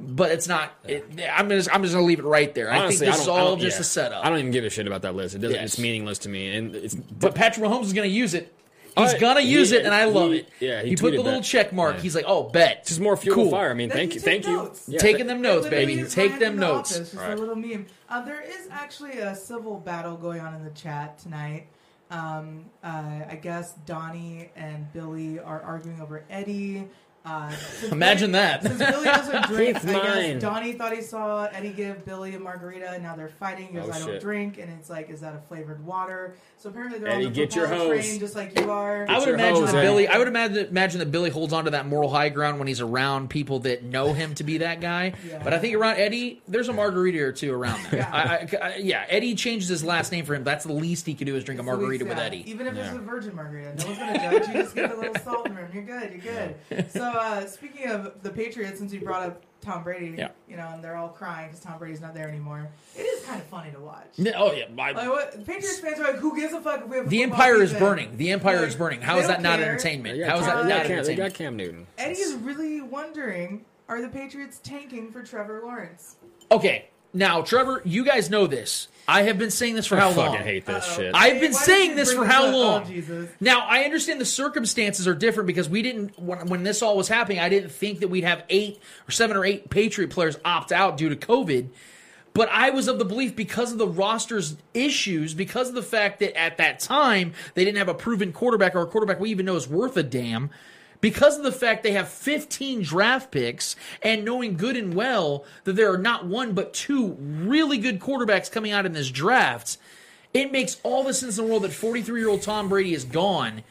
Speaker 2: but it's not. It, I'm just I'm just gonna leave it right there. I
Speaker 6: Honestly,
Speaker 2: think this is all just
Speaker 6: yeah.
Speaker 2: a setup.
Speaker 6: I don't even give a shit about that list. It doesn't.
Speaker 2: Yes.
Speaker 6: It's meaningless to me, and it's
Speaker 2: but Patrick Mahomes is gonna use it. He's
Speaker 6: Uh,
Speaker 2: gonna use
Speaker 6: he-
Speaker 2: it, and I love
Speaker 6: he-
Speaker 2: it.
Speaker 6: yeah, he
Speaker 2: he put the little
Speaker 6: that.
Speaker 2: check mark.
Speaker 6: Yeah.
Speaker 2: He's like, "Oh, bet."
Speaker 6: just more fuel
Speaker 2: cool.
Speaker 6: fire. I mean, thank
Speaker 4: you
Speaker 6: you, thank you. Yeah,
Speaker 2: Taking them notes, baby. Take them
Speaker 4: the
Speaker 2: notes.
Speaker 4: office, Just
Speaker 6: Right.
Speaker 4: a little meme. Uh, there is actually a civil battle going on in the chat tonight. Um, uh, I guess Donnie and Billy are arguing over Eddie. Uh,
Speaker 2: Imagine
Speaker 4: Billy-
Speaker 2: that.
Speaker 4: Since Billy doesn't drink,
Speaker 6: It's
Speaker 4: I
Speaker 6: mine.
Speaker 4: guess Donnie thought he saw Eddie give Billy a margarita, and now they're fighting because
Speaker 6: Oh,
Speaker 4: I don't
Speaker 6: shit.
Speaker 4: drink, and it's like, is that a flavored water? So apparently they're
Speaker 6: Eddie,
Speaker 4: on the
Speaker 6: get your
Speaker 4: propeller
Speaker 6: hose.
Speaker 4: train, just like you are.
Speaker 2: I would imagine
Speaker 6: hose,
Speaker 2: that
Speaker 6: Eddie.
Speaker 2: Billy. I would imagine imagine that Billy holds on to that moral high ground when he's around people that know him to be that guy.
Speaker 4: Yeah.
Speaker 2: But I think around Eddie, there's a margarita or two around there.
Speaker 4: Yeah.
Speaker 2: I, I, I- yeah, Eddie changes his last name for him. That's the least he can do is drink a
Speaker 4: So we-
Speaker 2: margarita with
Speaker 4: yeah,
Speaker 2: Eddie.
Speaker 4: Even if it's a virgin margarita, no one's gonna judge you. Just get a little salt in them. You're good. You're good. So uh, speaking of the Patriots, since you brought up Tom Brady,
Speaker 2: Yeah.
Speaker 4: you know, and they're all crying because Tom Brady's not there anymore. It is kind of funny to watch.
Speaker 2: Yeah, Oh yeah, I-
Speaker 4: Like what Patriots fans are like, who gives a fuck if we have a
Speaker 2: the
Speaker 4: football
Speaker 2: empire is
Speaker 4: season?
Speaker 2: burning. The empire
Speaker 4: Like,
Speaker 2: is burning. How is that
Speaker 4: don't care.
Speaker 2: entertainment?
Speaker 6: They
Speaker 2: How
Speaker 6: got
Speaker 2: that not
Speaker 6: got Cam- They
Speaker 2: entertainment?
Speaker 6: got Cam Newton.
Speaker 4: Eddie is really wondering, are the Patriots tanking for Trevor Lawrence?
Speaker 2: Okay, now Trevor, you guys know this. I have been saying this for how
Speaker 6: I
Speaker 2: long?
Speaker 6: fucking hate this
Speaker 4: Uh-oh.
Speaker 6: shit.
Speaker 2: I've been
Speaker 4: Why
Speaker 2: saying this for how
Speaker 4: up? Oh,
Speaker 2: long?
Speaker 4: Jesus.
Speaker 2: Now I understand the circumstances are different because we didn't when, when this all was happening. I didn't think that we'd have eight or seven or eight Patriot players opt out due to COVID. But I was of the belief because of the roster's issues, because of the fact that at that time they didn't have a proven quarterback or a quarterback we even know is worth a damn. Because of the fact they have 15 draft picks and knowing good and well that there are not one but two really good quarterbacks coming out in this draft, it makes all the sense in the world that 43 year old Tom Brady is gone.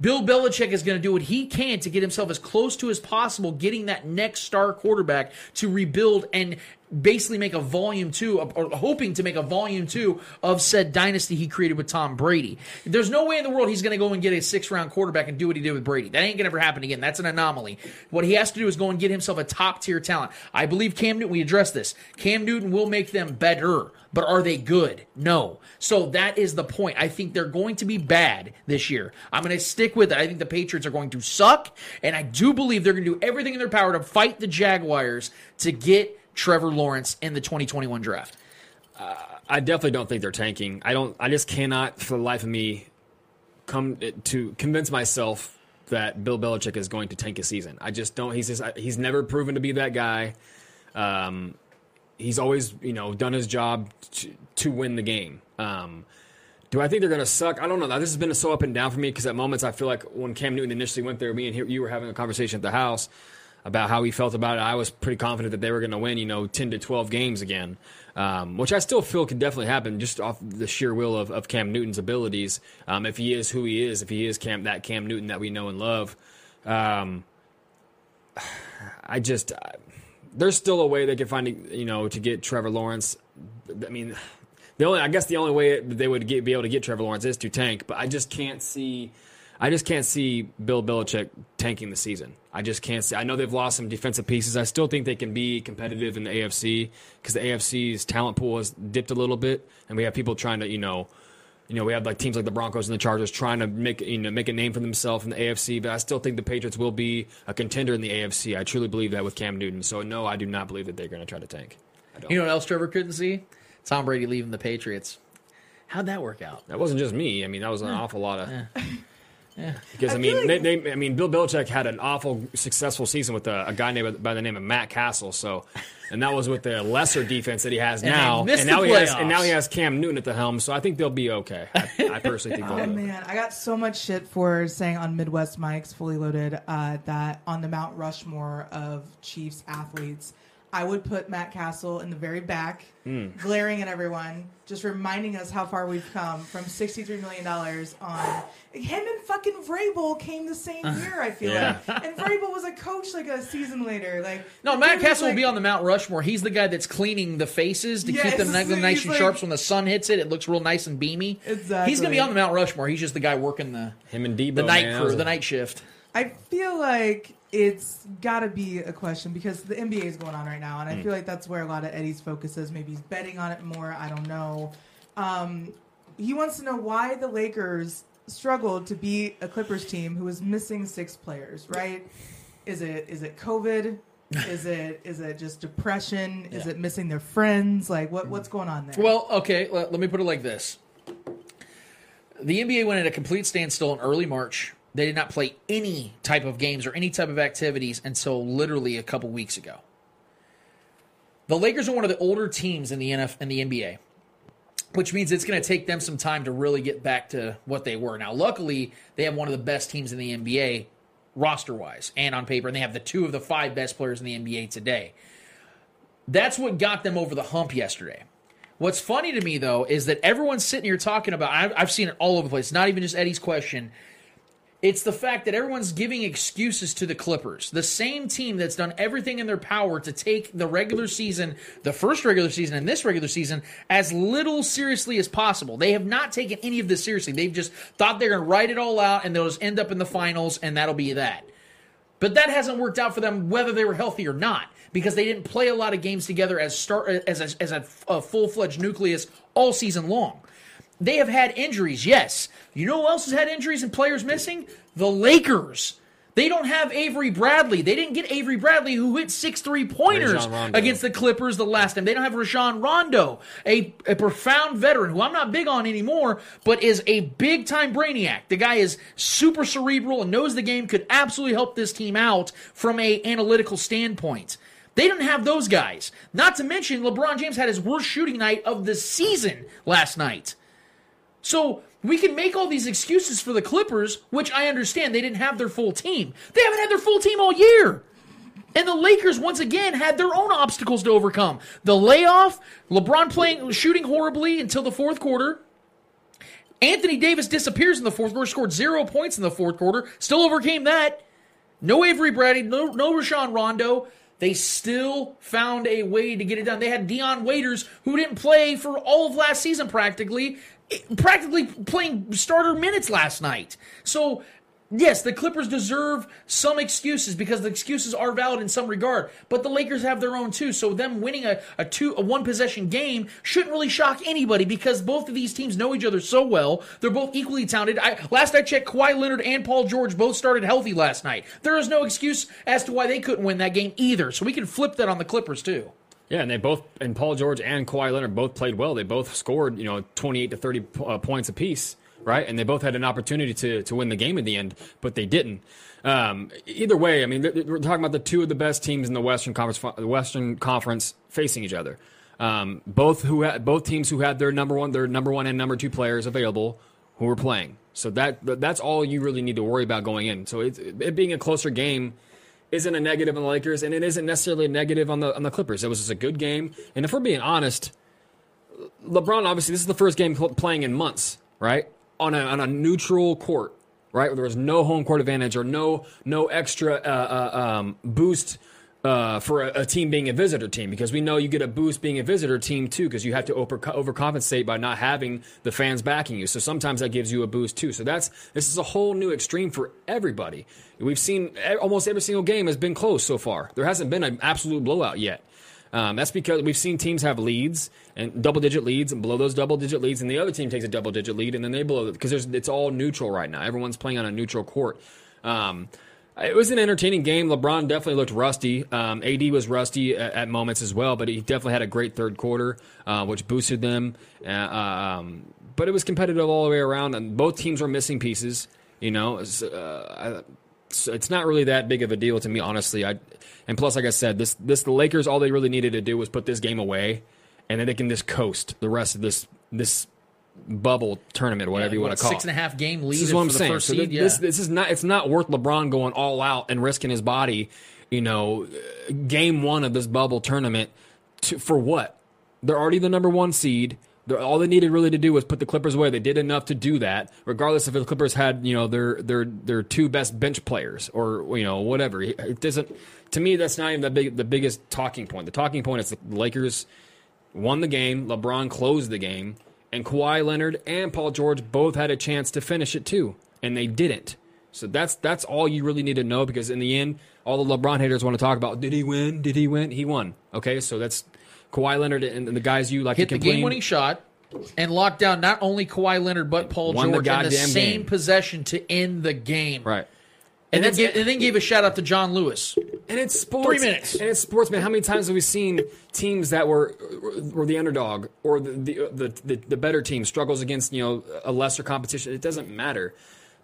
Speaker 2: Bill Belichick is going to do what he can to get himself as close to as possible, getting that next star quarterback to rebuild and basically make a volume two, or hoping to make a volume two of said dynasty he created with Tom Brady. There's no way in the world he's going to go and get a six round quarterback and do what he did with Brady. That ain't going to ever happen again. That's an anomaly. What he has to do is go and get himself a top tier talent. I believe Cam Newton, we addressed this. Cam Newton will make them better, but are they good? No. So that is the point. I think they're going to be bad this year. I'm going to stick with it. I think the Patriots are going to suck, and I do believe they're going to do everything in their power to fight the Jaguars to get Trevor Lawrence in the 2021 draft.
Speaker 6: I definitely don't think they're tanking. I don't. I just cannot, for the life of me, come to convince myself that Bill Belichick is going to tank a season. I just don't. He's just, he's never proven to be that guy. Um, he's always you know done his job to, to win the game. Um, do I think they're going to suck? I don't know. This has been so up and down for me because at moments I feel like when Cam Newton initially went there, me and you were having a conversation at the house. About how he felt about it. I was pretty confident that they were going to win, you know, 10 to 12 games again, um, which I still feel could definitely happen just off the sheer will of, of Cam Newton's abilities. Um, if he is who he is, if he is Cam, that Cam Newton that we know and love. Um, I just, I, there's still a way they could find, you know, to get Trevor Lawrence. I mean, the only, I guess the only way they would get, be able to get Trevor Lawrence is to tank, but I just can't see. I just can't see Bill Belichick tanking the season. I just can't see. I know they've lost some defensive pieces. I still think they can be competitive in the AFC because the AFC's talent pool has dipped a little bit, and we have people trying to, you know, you know, we have like teams like the Broncos and the Chargers trying to make you know make a name for themselves in the AFC. But I still think the Patriots will be a contender in the AFC. I truly believe that with Cam Newton. So no, I do not believe that they're going to try to tank. I don't.
Speaker 2: You know what else Trevor couldn't see? Tom Brady leaving the Patriots. How'd that work out?
Speaker 6: That wasn't just me. I mean, that was an awful lot of.
Speaker 2: Yeah.
Speaker 6: Because I,
Speaker 4: I
Speaker 6: mean,
Speaker 4: like-
Speaker 6: they, they, I mean, Bill Belichick had an awful successful season with a, a guy named by the name of Matt Cassel. So, and that was with the lesser defense that he has
Speaker 2: And
Speaker 6: now. And now
Speaker 2: the
Speaker 6: he has, and now he has Cam Newton at the helm. So I think they'll be okay. I, I personally think they'll
Speaker 4: Oh
Speaker 6: be okay.
Speaker 4: man, I got so much shit for saying on Midwest Mike's fully loaded uh, that on the Mount Rushmore of Chiefs athletes, I would put Matt Cassel in the very back,
Speaker 6: Hmm.
Speaker 4: glaring at everyone, just reminding us how far we've come from sixty-three million dollars on him and fucking Vrabel came the same year. I feel
Speaker 6: Yeah.
Speaker 4: like, and Vrabel was a coach like a season later. Like
Speaker 2: No, Matt
Speaker 4: dude was
Speaker 2: Cassel will be on the Mount Rushmore. He's the guy that's cleaning the faces to keep them nice, nice
Speaker 4: he's
Speaker 2: and
Speaker 4: like-
Speaker 2: sharp. So when the sun hits it, it looks real nice and beamy.
Speaker 4: Exactly.
Speaker 2: He's gonna be on the Mount Rushmore. He's just the guy working the
Speaker 6: Him and Debo.
Speaker 2: the night
Speaker 6: man,
Speaker 2: crew, the night shift.
Speaker 4: I feel like it's got to be a question because the NBA is going on right now, and I feel like that's where a lot of Eddie's focus is. Maybe he's betting on it more. I don't know. Um, he wants to know why the Lakers struggled to beat a Clippers team who was missing six players. Right? Is it is it COVID? is it is it just depression? Is it missing their friends? Like what what's going on there?
Speaker 2: Well, okay, let, let me put it like this. The NBA went at a complete standstill in early March. They did not play any type of games or any type of activities until literally a couple weeks ago. The Lakers are one of the older teams in the NF in the NBA, which means it's going to take them some time to really get back to what they were. Now, luckily, they have one of the best teams in the NBA roster wise and on paper, and they have the two of the five best players in the NBA today. That's what got them over the hump yesterday. What's funny to me though is that everyone's sitting here talking about. I've, I've seen it all over the place. Not even just Eddie's question. It's the fact that everyone's giving excuses to the Clippers, the same team that's done everything in their power to take the regular season, the first regular season and this regular season, as little seriously as possible. They have not taken any of this seriously. They've just thought they're going to write it all out and they'll just end up in the finals and that'll be that. But that hasn't worked out for them whether they were healthy or not because they didn't play a lot of games together as start as a, as a, a full-fledged nucleus all season long. They have had injuries, yes. You know who else has had injuries and players missing? The Lakers. They don't have Avery Bradley. They didn't get Avery Bradley, who hit six three pointers against the Clippers the last time. They don't have Rajon Rondo, a, a profound veteran who I'm not big on anymore, but is a big time brainiac. The guy is super cerebral and knows the game, could absolutely help this team out from a analytical standpoint. They didn't have those guys. Not to mention, LeBron James had his worst shooting night of the season last night. So we can make all these excuses for the Clippers, which I understand they didn't have their full team. They haven't had their full team all year. And the Lakers once again had their own obstacles to overcome. The layoff, LeBron playing shooting horribly until the fourth quarter. Anthony Davis disappears in the fourth quarter, scored zero points in the fourth quarter, still overcame that. No Avery Bradley, no, no Rajon Rondo. They still found a way to get it done. They had Dion Waiters, who didn't play for all of last season practically, practically playing starter minutes last night. So, yes, the Clippers deserve some excuses because the excuses are valid in some regard. But the Lakers have their own too. So them winning a, a two a one possession game shouldn't really shock anybody because both of these teams know each other so well. They're both equally talented. I, last I checked, Kawhi Leonard and Paul George both started healthy last night. There is no excuse as to why they couldn't win that game either. So we can flip that on the Clippers too.
Speaker 6: Yeah, and they both and Paul George and Kawhi Leonard both played well. They both scored, you know, 28 to 30 uh, points apiece, right? And they both had an opportunity to to win the game in the end, but they didn't. Um, either way, I mean, we're talking about the two of the best teams in the Western Conference, the Western Conference facing each other. Um, both who had, both teams who had their number one, their number one and number two players available who were playing. So that that's all you really need to worry about going in. So it, it being a closer game isn't a negative on the Lakers, and it isn't necessarily a negative on the on the Clippers. It was just a good game, and if we're being honest, LeBron obviously this is the first game playing in months, right? On a on a neutral court, right? Where there was no home court advantage or no no extra uh, uh, um, boost uh, for a, a team being a visitor team because we know you get a boost being a visitor team too because you have to over, overcompensate by not having the fans backing you. So sometimes that gives you a boost too. So that's this is a whole new extreme for everybody. We've seen almost every single game has been close so far. There hasn't been an absolute blowout yet. Um, that's because we've seen teams have leads and double digit leads and blow those double digit leads, and the other team takes a double digit lead and then they blow it because it's all neutral right now. Everyone's playing on a neutral court. Um, it was an entertaining game. LeBron definitely looked rusty. Um, AD was rusty at, at, moments as well, but he definitely had a great third quarter, uh, which boosted them. Uh, um, but it was competitive all the way around, and both teams were missing pieces. You know, uh, so it's not really that big of a deal to me, honestly. I, and plus, like I said, this this the Lakers all they really needed to do was put this game away, and then they can just coast the rest of this this bubble tournament whatever
Speaker 2: Yeah,
Speaker 6: you want to
Speaker 2: a
Speaker 6: it.
Speaker 2: six and a half game lead
Speaker 6: This is what I'm saying. So
Speaker 2: seed,
Speaker 6: this,
Speaker 2: yeah.
Speaker 6: this is not it's not worth LeBron going all out and risking his body. You know, game one of this bubble tournament to, for what? They're already the number one seed. All they needed really to do was put the Clippers away. They did enough to do that, regardless if the Clippers had you know their their their two best bench players or you know whatever. It doesn't. To me, that's not even the big the biggest talking point. The talking point is the Lakers won the game. LeBron closed the game, and Kawhi Leonard and Paul George both had a chance to finish it too, and they didn't. So that's that's all you really need to know because in the end, all the LeBron haters want to talk about did he win? Did he win? He won. Okay, so that's Kawhi Leonard and the guys you like
Speaker 2: hit the game winning shot and locked down not only Kawhi Leonard but Paul
Speaker 6: Won the
Speaker 2: George in the same
Speaker 6: game.
Speaker 2: possession to end the game.
Speaker 6: Right.
Speaker 2: And,
Speaker 6: And
Speaker 2: then, gave, and then gave a shout out to John Lewis.
Speaker 6: And it's sports.
Speaker 2: Three minutes.
Speaker 6: And it's sports, man. How many times have we seen teams that were were the underdog or the the, the, the, the better team struggles against you know a lesser competition? It doesn't matter.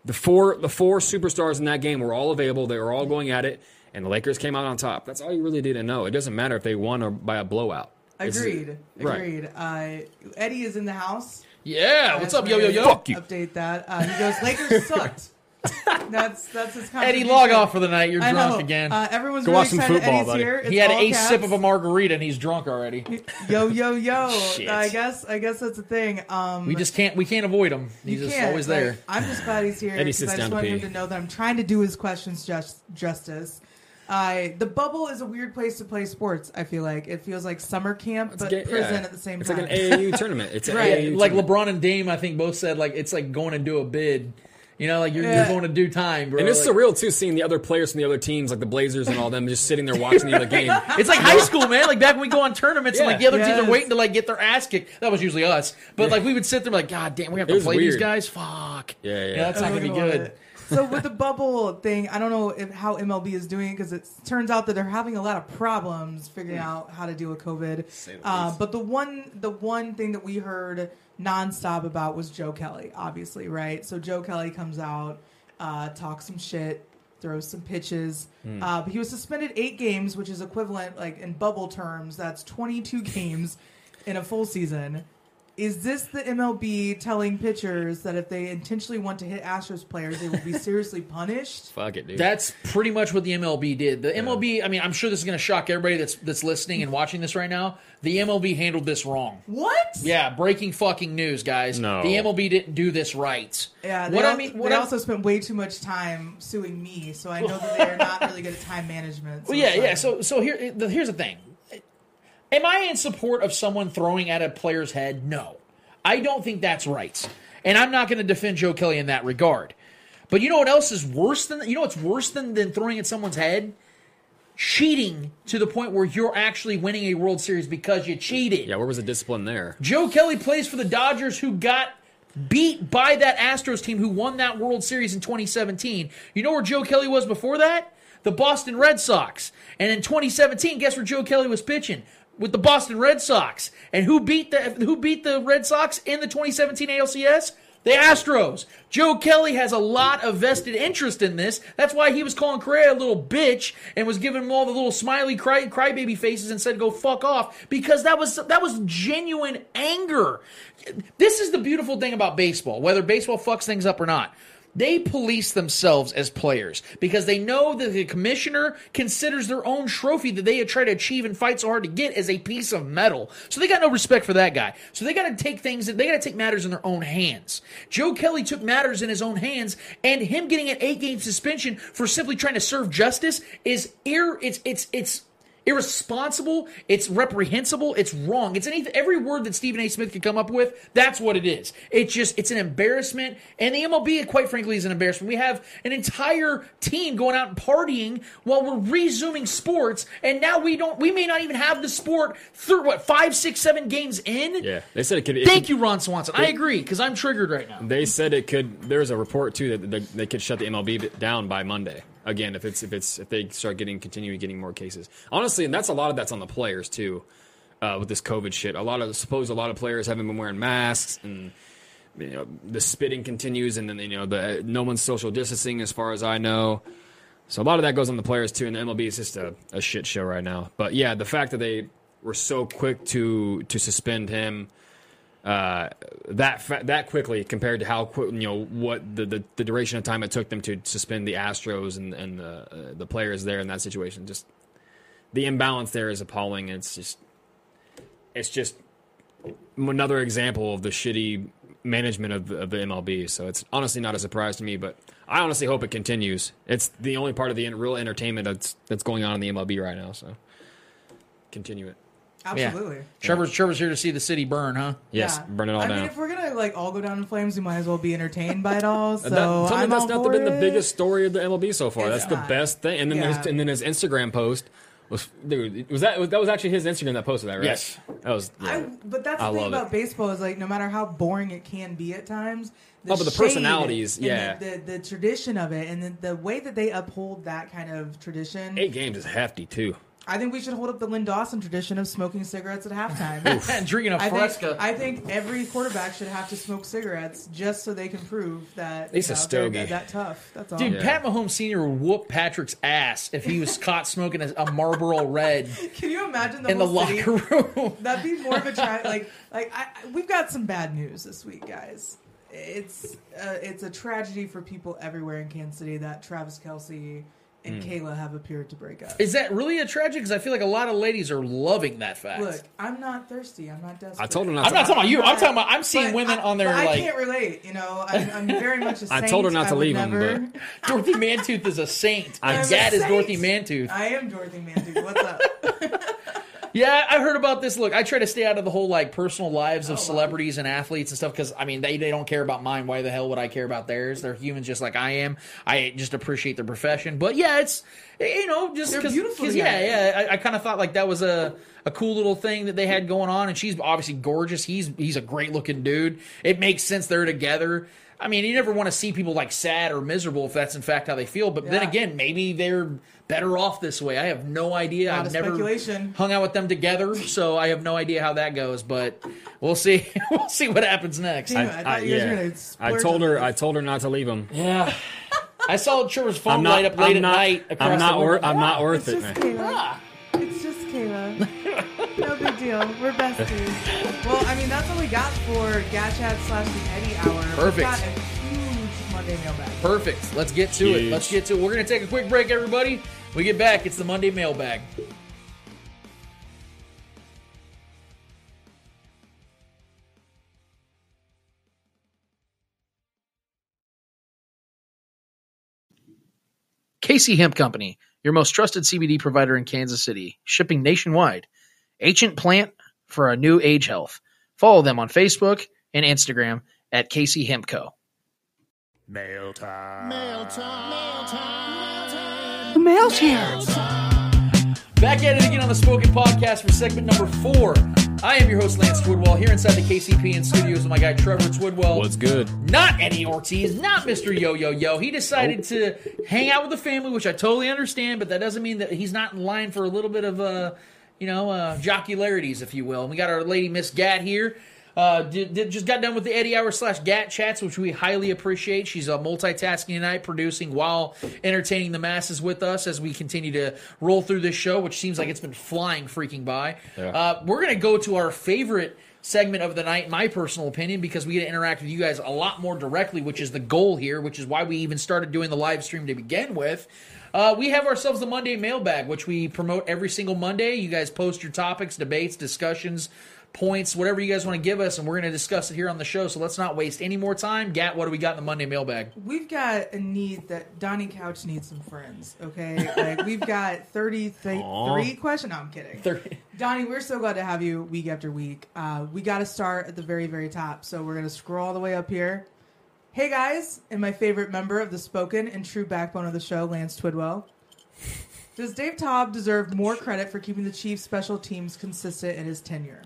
Speaker 6: The four the four superstars in that game were all available. They were all going at it, and the Lakers came out on top. That's all you really need to know. It doesn't matter if they won or by a blowout. It's-
Speaker 4: Agreed.
Speaker 6: Right.
Speaker 4: Agreed. Uh, Eddie is in the house.
Speaker 2: Yeah,
Speaker 4: I
Speaker 2: what's
Speaker 4: just
Speaker 2: up, yo, yo,
Speaker 4: wanted
Speaker 2: yo? Fuck you.
Speaker 4: Update that. Uh, he goes, Lakers sucked. that's that's his
Speaker 2: Eddie,
Speaker 4: contribution.
Speaker 2: log off for the night. You're
Speaker 4: I
Speaker 2: drunk
Speaker 4: know.
Speaker 2: again.
Speaker 4: Uh, everyone's
Speaker 2: Go
Speaker 4: really
Speaker 2: watch some
Speaker 4: excited
Speaker 2: football,
Speaker 4: Eddie's
Speaker 2: buddy.
Speaker 4: here. It's
Speaker 2: he had a
Speaker 4: caps.
Speaker 2: sip of a margarita and he's drunk already.
Speaker 4: Yo yo yo! I guess I guess that's the thing. Um,
Speaker 2: We just can't we can't avoid him. He's just
Speaker 4: can't,
Speaker 2: always
Speaker 4: like,
Speaker 2: there.
Speaker 4: I'm just glad he's here
Speaker 2: Eddie
Speaker 4: because
Speaker 2: sits
Speaker 4: I
Speaker 2: down
Speaker 4: just
Speaker 2: to
Speaker 4: want him to know that I'm trying to do his questions just, justice. Uh, the bubble is a weird place to play sports. I feel like it feels like summer camp, but
Speaker 2: ga-
Speaker 4: prison
Speaker 2: yeah.
Speaker 4: at the same
Speaker 6: It's
Speaker 4: time.
Speaker 6: It's like an AAU tournament. It's an
Speaker 4: right.
Speaker 6: AAU
Speaker 2: like
Speaker 6: tournament.
Speaker 2: LeBron and Dame, I think both said like it's like going to do a bid. You know, like you're,
Speaker 4: Yeah.
Speaker 2: you're going to do time, bro.
Speaker 6: And it's
Speaker 2: Like-
Speaker 6: surreal too, seeing the other players from the other teams, like the Blazers and all them, just sitting there watching the other game.
Speaker 2: It's like high school, man. Like back when we go on tournaments and like the other teams are waiting to like get their ass kicked. That was usually us. But like we would sit there like, God damn, we have
Speaker 6: It
Speaker 2: to
Speaker 6: was
Speaker 2: play these guys. Fuck.
Speaker 6: Yeah, yeah.
Speaker 2: Yeah, that's not
Speaker 4: I
Speaker 2: gonna be good.
Speaker 4: it. So with the bubble thing, I don't know if, how MLB is doing it because it turns out that they're having a lot of problems figuring out how to deal with COVID. Uh, but the one, the one thing that we heard nonstop about was Joe Kelly, obviously, right? So Joe Kelly comes out, uh, talks some shit, throws some pitches.
Speaker 10: Hmm.
Speaker 4: Uh, but he was suspended eight games, which is equivalent, like in bubble terms, that's twenty-two games in a full season. Is this the MLB telling pitchers that if they intentionally want to hit Astros players, they will be seriously punished?
Speaker 6: Fuck it, dude.
Speaker 2: That's pretty much what the MLB did. The MLB, I mean, I'm sure this is going to shock everybody that's that's listening and watching this right now. The MLB handled this wrong.
Speaker 4: What?
Speaker 2: Yeah, breaking fucking news, guys.
Speaker 6: No.
Speaker 2: The MLB didn't do this right.
Speaker 4: Yeah, they,
Speaker 2: what
Speaker 4: al-
Speaker 2: I mean, what
Speaker 4: they
Speaker 2: I-
Speaker 4: also spent way too much time suing me, so I know that they're not really good at time management. So
Speaker 2: Well, yeah, yeah. So, so here, the- here's the thing. Am I in support of someone throwing at a player's head? No, I don't think that's right, and I'm not going to defend Joe Kelly in that regard. But you know what else is worse than you know what's worse than than throwing at someone's head? Cheating to the point where you're actually winning a World Series because you cheated.
Speaker 6: yeah, where was the discipline there?
Speaker 2: Joe Kelly plays for the Dodgers, who got beat by that Astros team who won that World Series in 2017. You know where Joe Kelly was before that? The Boston Red Sox. And in 2017, guess where Joe Kelly was pitching? With the Boston Red Sox. And who beat the who beat the Red Sox in the 2017 ALCS? The Astros. Joe Kelly has a lot of vested interest in this. That's why he was calling Correa a little bitch and was giving him all the little smiley cry, crybaby faces and said go fuck off because that was that was genuine anger. This is the beautiful thing about baseball, whether baseball fucks things up or not. They police themselves as players because they know that the commissioner considers their own trophy that they had tried to achieve and fight so hard to get as a piece of metal. So they got no respect for that guy. So they got to take things, they got to take matters in their own hands. Joe Kelly took matters in his own hands, and him getting an eight game suspension for simply trying to serve justice is ir, it's, it's, it's, irresponsible, it's reprehensible, it's wrong. It's anything every word that Stephen A. Smith could come up with, that's what it is. It's just it's an embarrassment. And the MLB, quite frankly, is an embarrassment. We have an entire team going out and partying while we're resuming sports, and now we don't we may not even have the sport through what, five, six, seven games in?
Speaker 6: Yeah, they said it could. It
Speaker 2: Thank
Speaker 6: could-
Speaker 2: you, Ron Swanson. I agree, because I'm triggered right now.
Speaker 6: They said it could. There's a report too that they, they could shut the MLB down by Monday. Again, if it's if it's if they start getting continuing getting more cases. Honestly, and that's a lot of that's on the players too. Uh, with this COVID shit, a lot of suppose a lot of players haven't been wearing masks, and you know the spitting continues, and then you know the no one's social distancing as far as I know. So a lot of that goes on the players too, and the MLB is just a, a shit show right now. But yeah, the fact that they were so quick to to suspend him uh, that fa- that quickly compared to how you know what the, the, the duration of time it took them to suspend the Astros and and the uh, the players there in that situation. Just the imbalance there is appalling. It's just it's just another example of the shitty management of, of the MLB. So it's honestly not a surprise to me, but I honestly hope it continues. It's the only part of the real entertainment that's that's going on in the MLB right now. So continue it.
Speaker 4: Absolutely.
Speaker 2: Yeah. Trevor's Trevor's here to see the city burn, huh?
Speaker 6: Yes, burn it all
Speaker 4: I
Speaker 6: down.
Speaker 4: mean, if we're gonna like all go down in flames, we might as well be entertained by it all. So
Speaker 6: That- tell me
Speaker 4: I'm
Speaker 6: that's
Speaker 4: all
Speaker 6: not
Speaker 4: for
Speaker 6: been the biggest story of the MLB so far.
Speaker 4: It's
Speaker 6: that's the best thing. And then
Speaker 4: Yeah.
Speaker 6: his, and then his Instagram post was dude was that that was actually his Instagram that posted that right?
Speaker 2: Yes.
Speaker 6: that was. Yeah.
Speaker 4: I, but that's the
Speaker 6: I
Speaker 4: thing about
Speaker 6: it.
Speaker 4: baseball is like no matter how boring it can be at times.
Speaker 6: Oh, but the personalities,
Speaker 4: and
Speaker 6: yeah.
Speaker 4: the, the, the tradition of it, and the, the way that they uphold that kind of tradition.
Speaker 6: Eight games is hefty too.
Speaker 4: I think we should hold up the Len Dawson tradition of smoking cigarettes at halftime.
Speaker 2: and drinking a
Speaker 4: I
Speaker 2: Fresca.
Speaker 4: think, I think every quarterback should have to smoke cigarettes just so they can prove that
Speaker 2: He's
Speaker 4: you
Speaker 2: a
Speaker 4: they're
Speaker 2: stogie.
Speaker 4: that, that tough. That's all.
Speaker 2: Dude, Pat Mahomes Sr. would whoop Patrick's ass if he was caught smoking a, a Marlboro Red
Speaker 4: Can you imagine the
Speaker 2: in the
Speaker 4: whole city?
Speaker 2: locker room.
Speaker 4: That'd be more of a tra- like like I, I- we've got some bad news this week, guys. It's uh, it's a tragedy for people everywhere in Kansas City that Travis Kelce and
Speaker 2: Mm.
Speaker 4: Kayla have appeared to break up.
Speaker 2: Is that really a tragic? Because I feel like a lot of ladies are loving that fact.
Speaker 4: Look, I'm not thirsty. I'm not desperate.
Speaker 6: I told her not
Speaker 2: I'm
Speaker 6: to-
Speaker 2: not talking about you. I'm talking about I'm seeing women
Speaker 4: I-
Speaker 2: on their.
Speaker 4: but I
Speaker 2: like
Speaker 4: can't relate. You know, I'm, I'm very much a saint.
Speaker 6: I told her not to
Speaker 4: would
Speaker 6: leave him,
Speaker 4: never-
Speaker 2: Dorothy Mantooth is a saint.
Speaker 6: I'm
Speaker 2: My dad is. Dorothy Mantooth.
Speaker 4: I am Dorothy Mantooth. What's up?
Speaker 2: Yeah, I heard about this. Look, I try to stay out of the whole like personal lives
Speaker 4: Oh,
Speaker 2: of celebrities and athletes and stuff because I mean they, they don't care about mine. Why the hell would I care about theirs? They're humans just like I am. I just appreciate their profession. But yeah, it's you know just because yeah yeah I, I kind of thought like that was a a cool little thing that they had going on, and she's obviously gorgeous. He's he's a great looking dude. It makes sense they're together. I mean, you never want to see people like sad or miserable if that's in fact how they feel. But then again, maybe they're better off this way. I have no idea.
Speaker 4: Lot
Speaker 2: I've never
Speaker 4: speculation.
Speaker 2: hung out with them together, so I have no idea how that goes. But we'll see. we'll see what happens next.
Speaker 4: Damn it, I thought you
Speaker 6: yeah. I told her.
Speaker 4: this.
Speaker 6: I told her not to leave him.
Speaker 2: Yeah. I saw Trevor's phone
Speaker 6: not.
Speaker 2: light up late
Speaker 6: I'm
Speaker 2: at
Speaker 6: not.
Speaker 2: night. Across
Speaker 6: I'm not.
Speaker 2: the
Speaker 6: Wor- I'm not ah, worth
Speaker 4: It's
Speaker 6: it,
Speaker 4: just
Speaker 6: man.
Speaker 4: Kayla. Ah. It's just Kayla. no big deal. We're besties. Well, I mean, that's all we got for Gatchat slash the Eddie Hour.
Speaker 2: Perfect.
Speaker 4: Mailbag.
Speaker 2: Perfect. Let's get to it. Let's get to it. We're going to take a quick break, everybody. We get back. It's the Monday mailbag. Casey Hemp Company, your most trusted CBD provider in Kansas City, shipping nationwide. Ancient plant for a new age health. Follow them on Facebook and Instagram at Casey Hemp Co.
Speaker 3: Mail time. Mail time. Mail time.
Speaker 8: Mail The mail's here.
Speaker 2: Back at it again on the Spoken Podcast for segment number four. I am your host, Lance Twidwell, here inside the KCPN studios with my guy, Trevor Twidwell.
Speaker 6: What's good?
Speaker 2: Not Eddie Ortiz, not Mr. Yo Yo Yo. He decided to hang out with the family, which I totally understand, but that doesn't mean that he's not in line for a little bit of, uh, you know, uh, jocularities, if you will. And we got our lady, Miss Gat, here. Uh, did, did, just got done with the Eddie Hour slash Gat chats, which we highly appreciate. She's uh, multitasking tonight, producing while entertaining the masses with us as we continue to roll through this show, which seems like it's been flying freaking by.
Speaker 6: Yeah.
Speaker 2: Uh, we're going to go to our favorite segment of the night, my personal opinion, because we get to interact with you guys a lot more directly, which is the goal here, which is why we even started doing the live stream to begin with. Uh, we have ourselves the Monday mailbag, which we promote every single Monday. You guys post your topics, debates, discussions, points, whatever you guys want to give us, and we're going to discuss it here on the show. So let's not waste any more time. Gat, what do we got in the Monday mailbag?
Speaker 4: We've got a need that Donnie Couch needs some friends. Okay, like we've got thirty-three
Speaker 2: Aw.
Speaker 4: question. No, I'm kidding.
Speaker 2: 30.
Speaker 4: Donnie, we're so glad to have you week after week. Uh, we got to start at the very, very top. So we're gonna scroll all the way up here. Hey guys, and my favorite member of the spoken and true backbone of the show, Lance Twidwell. Does Dave Toub deserve more credit for keeping the Chiefs' special teams consistent in his tenure?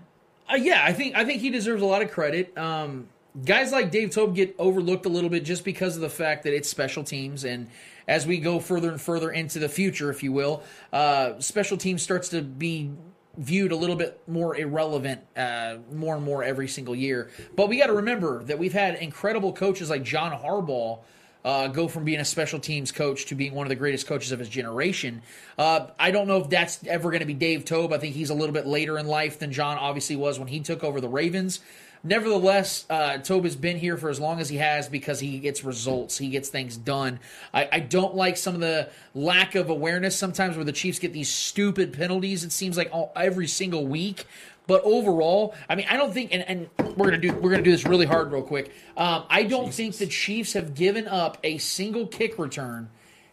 Speaker 2: Uh, yeah, I think I think he deserves a lot of credit. Um, guys like Dave Toub get overlooked a little bit just because of the fact that it's special teams, and as we go further and further into the future, if you will, uh, special teams starts to be viewed a little bit more irrelevant uh, more and more every single year. But we got to remember that we've had incredible coaches like John Harbaugh uh, go from being a special teams coach to being one of the greatest coaches of his generation. Uh, I don't know if that's ever going to be Dave Toub. I think he's a little bit later in life than John obviously was when he took over the Ravens. Nevertheless, uh, Toub has been here for as long as he has because he gets results. He gets things done. I, I don't like some of the lack of awareness sometimes where the Chiefs get these stupid penalties. It seems like all, every single week. But overall, I mean, I don't think, and, and we're gonna do we're gonna do this really hard, real quick. Um, I don't think the Chiefs have given up a single kick return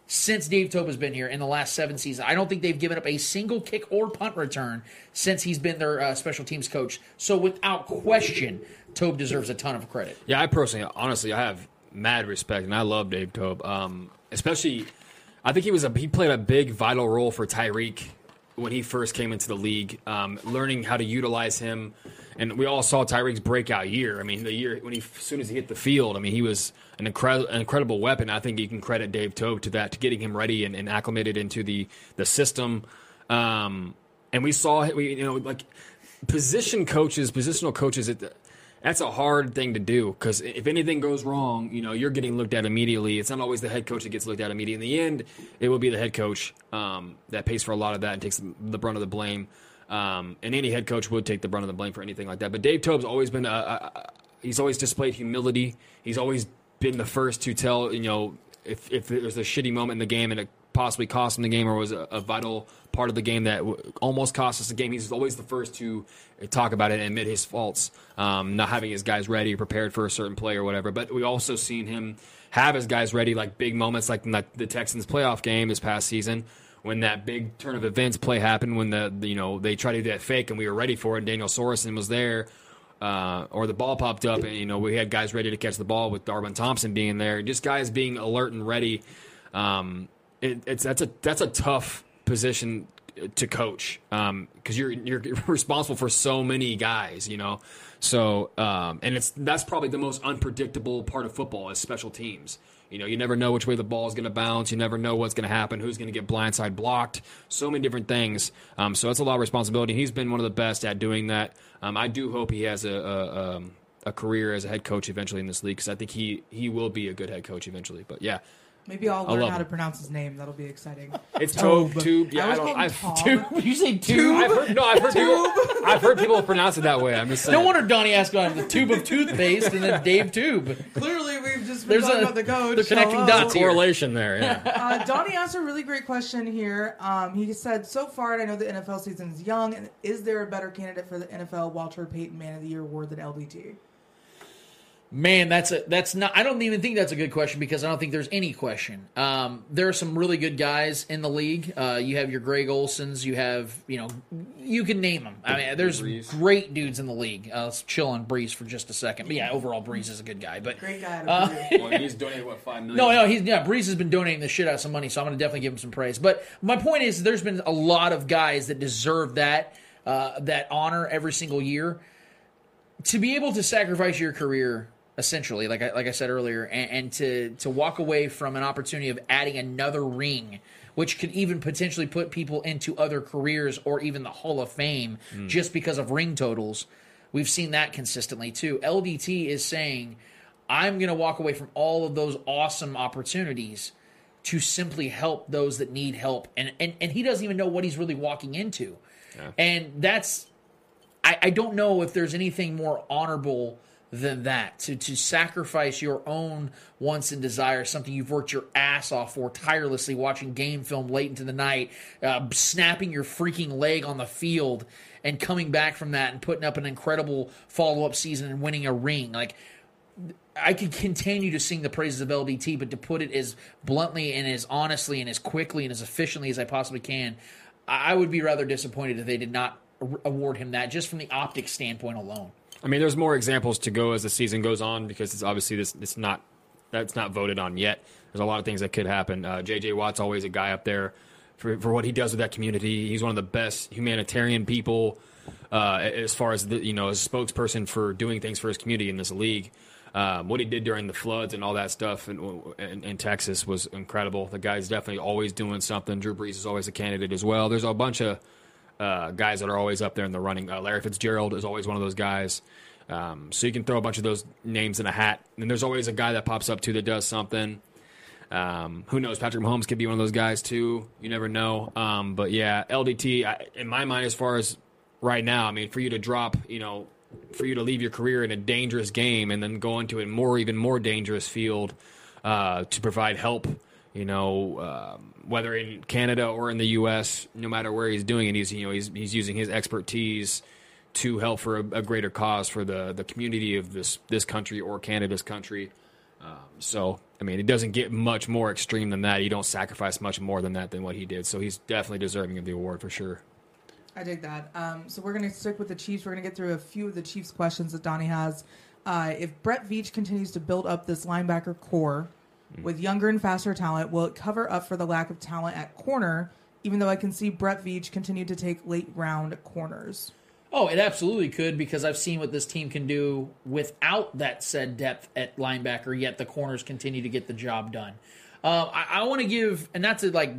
Speaker 2: since Dave Toub has been here in the last seven seasons. I don't think they've given up a single kick or punt return since he's been their uh, special teams coach. So without question, Toub deserves a ton of credit.
Speaker 6: Yeah, I personally, honestly, I have mad respect, and I love Dave Toub. Um, especially, I think he was a he played a big vital role for Tyreek when he first came into the league, um, learning how to utilize him. And we all saw Tyreek's breakout year. I mean, the year when he, as soon as he hit the field, I mean, he was an, incredible, an incredible weapon. I think you can credit Dave Toub to that, to getting him ready and, and acclimated into the the system. Um, and we saw, we you know, like position coaches, positional coaches. It, that's a hard thing to do because if anything goes wrong, you know you're getting looked at immediately. It's not always the head coach that gets looked at immediately. In the end, it will be the head coach um, that pays for a lot of that and takes the brunt of the blame. Um, and any head coach would take the brunt of the blame for anything like that. But Dave Toub's always been a, a, a he's always displayed humility. He's always been the first to tell you know if if there was a shitty moment in the game and it possibly cost him the game or was a, a vital part of the game that w- almost cost us the game. He's always the first to talk about it and admit his faults, um, not having his guys ready prepared for a certain play or whatever. But we also seen him have his guys ready, like big moments, like the, Texans playoff game this past season. When that big turn of events play happened, when the, the you know they tried to do that fake and we were ready for it, and Daniel Sorensen was there, uh, or the ball popped up, and you know we had guys ready to catch the ball with Darwin Thompson being there, just guys being alert and ready. Um, it, it's that's a that's a tough position to coach because um, you're you're responsible for so many guys, you know. So um, and it's that's probably the most unpredictable part of football is special teams. You know, you never know which way the ball is going to bounce. You never know what's going to happen. Who's going to get blindside blocked? So many different things. Um, so it's a lot of responsibility. He's been one of the best at doing that. Um, I do hope he has a, a, um, a career as a head coach eventually in this league because I think he he will be a good head coach eventually. But yeah.
Speaker 4: Maybe I'll
Speaker 6: I
Speaker 4: learn
Speaker 6: love
Speaker 4: how to
Speaker 6: him.
Speaker 4: pronounce his name. That'll be exciting.
Speaker 6: It's Tobe, Tube. Yeah, I,
Speaker 4: always
Speaker 6: don't.
Speaker 4: call
Speaker 6: I've,
Speaker 4: Tom.
Speaker 6: tube.
Speaker 2: You say tube?
Speaker 6: I've heard, no, I've heard people. I've heard people pronounce it that way. I'm just saying.
Speaker 2: No wonder Donnie asked about the tube of toothpaste and then Dave Tube.
Speaker 4: Clearly, we've just been
Speaker 2: There's
Speaker 4: talking
Speaker 2: a-
Speaker 4: about the coach.
Speaker 2: they're connecting
Speaker 4: Hello.
Speaker 2: dots here.
Speaker 6: correlation there. Yeah.
Speaker 4: uh, Donnie asked a really great question here. Um, he said, "So far, and I know the NFL season is young. And is there a better candidate for the NFL Walter Payton Man of the Year award than LDT?"
Speaker 2: Man, that's a that's not. I don't even think that's a good question because I don't think there's any question. Um, there are some really good guys in the league. Uh, you have your Greg Olsens. You have you know you can name them. I mean, there's great dudes in the league. Uh, let's chill on Brees for just a second. But yeah, overall Brees is a good guy. But
Speaker 4: Great guy.
Speaker 2: Uh,
Speaker 6: well, he's donated what five million.
Speaker 2: no, no, he's yeah. Brees has been donating the shit out of some money, so I'm going to definitely give him some praise. But my point is, there's been a lot of guys that deserve that uh, that honor every single year. To be able to sacrifice your career, essentially, like I, like I said earlier, and, and to to walk away from an opportunity of adding another ring, which could even potentially put people into other careers or even the Hall of Fame,
Speaker 6: Mm.
Speaker 2: just because of ring totals. We've seen that consistently too. LDT is saying, I'm going to walk away from all of those awesome opportunities to simply help those that need help. And and, and he doesn't even know what he's really walking into. And that's I, I don't know if there's anything more honorable than that to to sacrifice your own wants and desires, something you've worked your ass off for tirelessly, watching game film late into the night, uh, snapping your freaking leg on the field, and coming back from that and putting up an incredible follow up season and winning a ring. Like I could continue to sing the praises of LDT, but to put it as bluntly and as honestly and as quickly and as efficiently as I possibly can, I would be rather disappointed if they did not award him that just from the optics standpoint alone.
Speaker 6: I mean, there's more examples to go as the season goes on because it's obviously this it's not that's not voted on yet. There's a lot of things that could happen. Uh, J.J. Watt's always a guy up there for for what he does with that community. He's one of the best humanitarian people uh, as far as the, you know, as a spokesperson for doing things for his community in this league. Um, what he did during the floods and all that stuff in, in, in, Texas was incredible. The guy's definitely always doing something. Drew Brees is always a candidate as well. There's a bunch of uh, guys that are always up there in the running. Uh, Larry Fitzgerald is always one of those guys. Um, so you can throw a bunch of those names in a hat. And there's always a guy that pops up too that does something. Um, who knows? Patrick Mahomes could be one of those guys too. You never know. Um, but yeah, LDT, I, in my mind, as far as right now, I mean, for you to drop, you know, for you to leave your career in a dangerous game and then go into a more, even more dangerous field uh, to provide help, you know, um, whether in Canada or in the U.S., no matter where he's doing it, he's you know he's he's using his expertise to help for a, a greater cause for the the community of this this country or Canada's country. Um, so I mean, it doesn't get much more extreme than that. You don't sacrifice much more than that than what he did. So he's definitely deserving of the award for sure.
Speaker 4: I dig that. Um, so we're going to stick with the Chiefs. We're going to get through a few of the Chiefs questions that Donnie has. Uh, if Brett Veach continues to build up this linebacker core mm. with younger and faster talent, will it cover up for the lack of talent at corner? Even though I can see Brett Veach continue to take late round corners.
Speaker 2: Oh, it absolutely could because I've seen what this team can do without that said depth at linebacker. Yet the corners continue to get the job done. Uh, I, I want to give, and not to like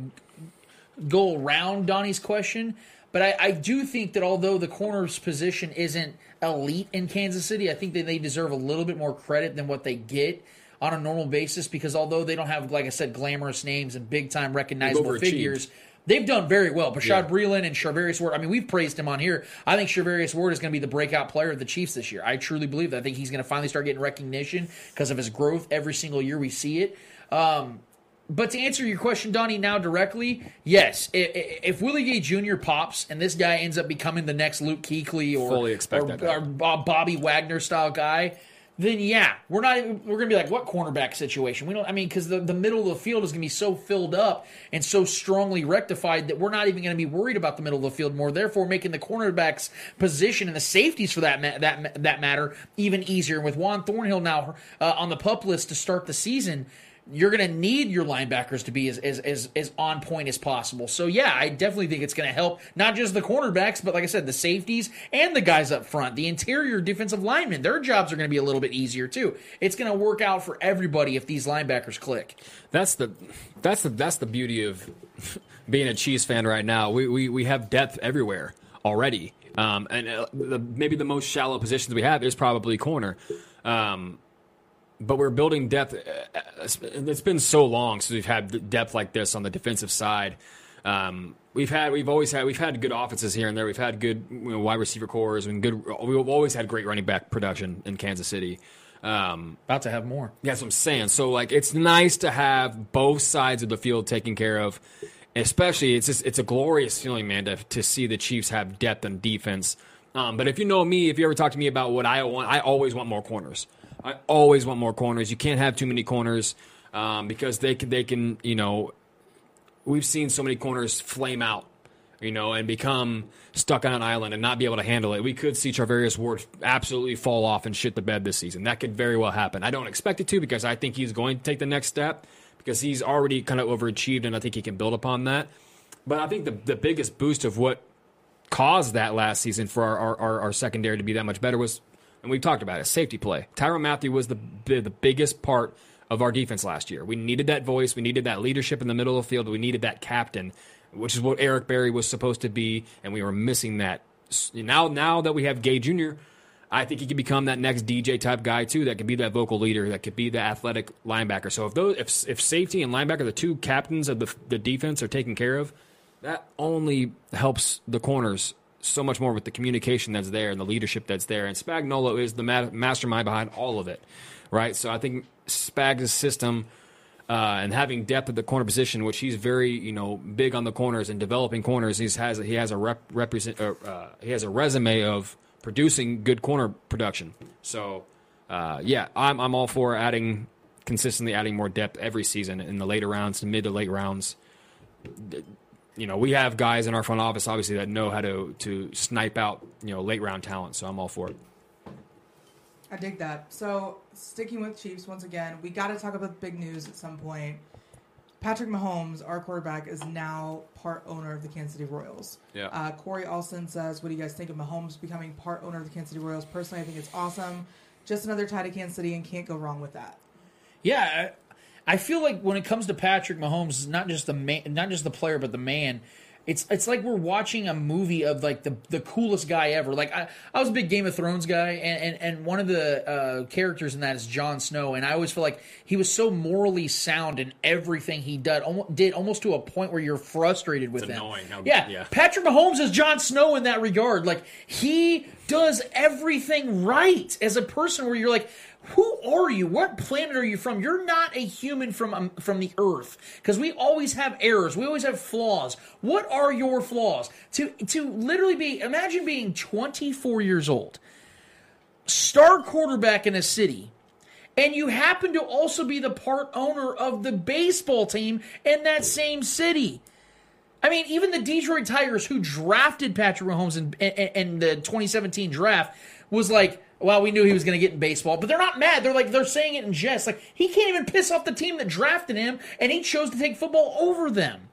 Speaker 2: go around Donnie's question, but I, I, do think that although the corner's position isn't elite in Kansas City, I think that they deserve a little bit more credit than what they get on a normal basis because although they don't have, like I said, glamorous names and big time recognizable figures, they've done very well. Bashad yeah. Breeland and Charvarius Ward. I mean, we've praised him on here. I think Charvarius Ward is going to be the breakout player of the Chiefs this year. I truly believe that. I think he's going to finally start getting recognition because of his growth every single year we see it. Um, but to answer your question, Donnie, now directly, yes. If Willie Gay Jr. pops and this guy ends up becoming the next Luke Kuechly or, or, or Bobby Wagner style guy, then yeah, we're not. We're gonna be like, what cornerback situation? We don't. I mean, because the, the middle of the field is gonna be so filled up and so strongly rectified that we're not even gonna be worried about the middle of the field more. Therefore, making the cornerbacks position and the safeties for that that that matter even easier. And with Juan Thornhill now uh, on the pup list to start the season you're going to need your linebackers to be as, as, as, as on point as possible. So, yeah, I definitely think it's going to help not just the cornerbacks, but like I said, the safeties and the guys up front. The interior defensive linemen, their jobs are going to be a little bit easier, too. It's going to work out for everybody if these linebackers click.
Speaker 6: That's the that's the that's the beauty of being a Chiefs fan right now. We we, we have depth everywhere already. Um, and uh, the, maybe the most shallow positions we have is probably corner. Um, but we're building depth. Uh, it's been so long since we've had depth like this on the defensive side. Um, we've had, we've always had, we've had good offenses here and there. We've had good you know, wide receiver cores and good. We've always had great running back production in Kansas City. Um,
Speaker 2: About to have more.
Speaker 6: That's what I'm saying. So like, it's nice to have both sides of the field taken care of. Especially, it's just it's a glorious feeling, man, to, to see the Chiefs have depth and defense. Um, but if you know me, if you ever talk to me about what I want, I always want more corners. I always want more corners. You can't have too many corners um, because they can, they can, you know, we've seen so many corners flame out, you know, and become stuck on an island and not be able to handle it. We could see Charvarius Ward absolutely fall off and shit the bed this season. That could very well happen. I don't expect it to because I think he's going to take the next step because he's already kind of overachieved and I think he can build upon that. But I think the, the biggest boost of what caused that last season for our, our, our secondary to be that much better was and we've talked about it, safety play. Tyrann Mathieu was the the biggest part of our defense last year. We needed that voice, we needed that leadership in the middle of the field, we needed that captain, which is what Eric Berry was supposed to be, and we were missing that. Now, now that we have Gay Jr., I think he could become that next DJ type guy too. That could be that vocal leader. That could be the athletic linebacker. So if those, if if safety and linebacker, the two captains of the the defense, are taken care of, that only helps the corners so much more with the communication that's there and the leadership that's there. And Spagnuolo is the ma- mastermind behind all of it, right? So I think Spag's system uh, and having depth at the corner position, which he's very you know big on the corners and developing corners. He's has he has a rep, represent uh, uh, he has a resume of producing good corner production. So uh, yeah, I'm I'm all for adding consistently adding more depth every season in the later rounds, mid to late rounds. You know, we have guys in our front office obviously that know how to to snipe out you know late round talent. So I'm all for it.
Speaker 4: I dig that. So, sticking with Chiefs once again, we got to talk about big news at some point. Patrick Mahomes, our quarterback, is now part owner of the Kansas City Royals.
Speaker 6: Yeah.
Speaker 4: Uh, Corey Alston says, "What do you guys think of Mahomes becoming part owner of the Kansas City Royals?" Personally, I think it's awesome. Just another tie to Kansas City, and can't go wrong with that.
Speaker 2: Yeah, I, feel like when it comes to Patrick Mahomes, not just the man, not just the player, but the man. It's it's like we're watching a movie of like the the coolest guy ever. Like I, I was a big Game of Thrones guy, and and, and one of the uh, characters in that is Jon Snow, and I always feel like he was so morally sound in everything he did, almost, did almost to a point where you're frustrated with
Speaker 6: It's
Speaker 2: him.
Speaker 6: annoying how-
Speaker 2: yeah,
Speaker 6: yeah.
Speaker 2: Patrick Mahomes is Jon Snow in that regard. Like he does everything right as a person. Where you're like, who are you? What planet are you from? You're not a human from um, from the Earth because we always have errors. We always have flaws. What are your flaws? To to literally be imagine being 24 years old, star quarterback in a city. And you happen to also be the part owner of the baseball team in that same city. I mean, even the Detroit Tigers, who drafted Patrick Mahomes in, in, in the 2017 draft, was like, well, we knew he was going to get in baseball, but they're not mad. They're like, they're saying it in jest. Like, he can't even piss off the team that drafted him, and he chose to take football over them.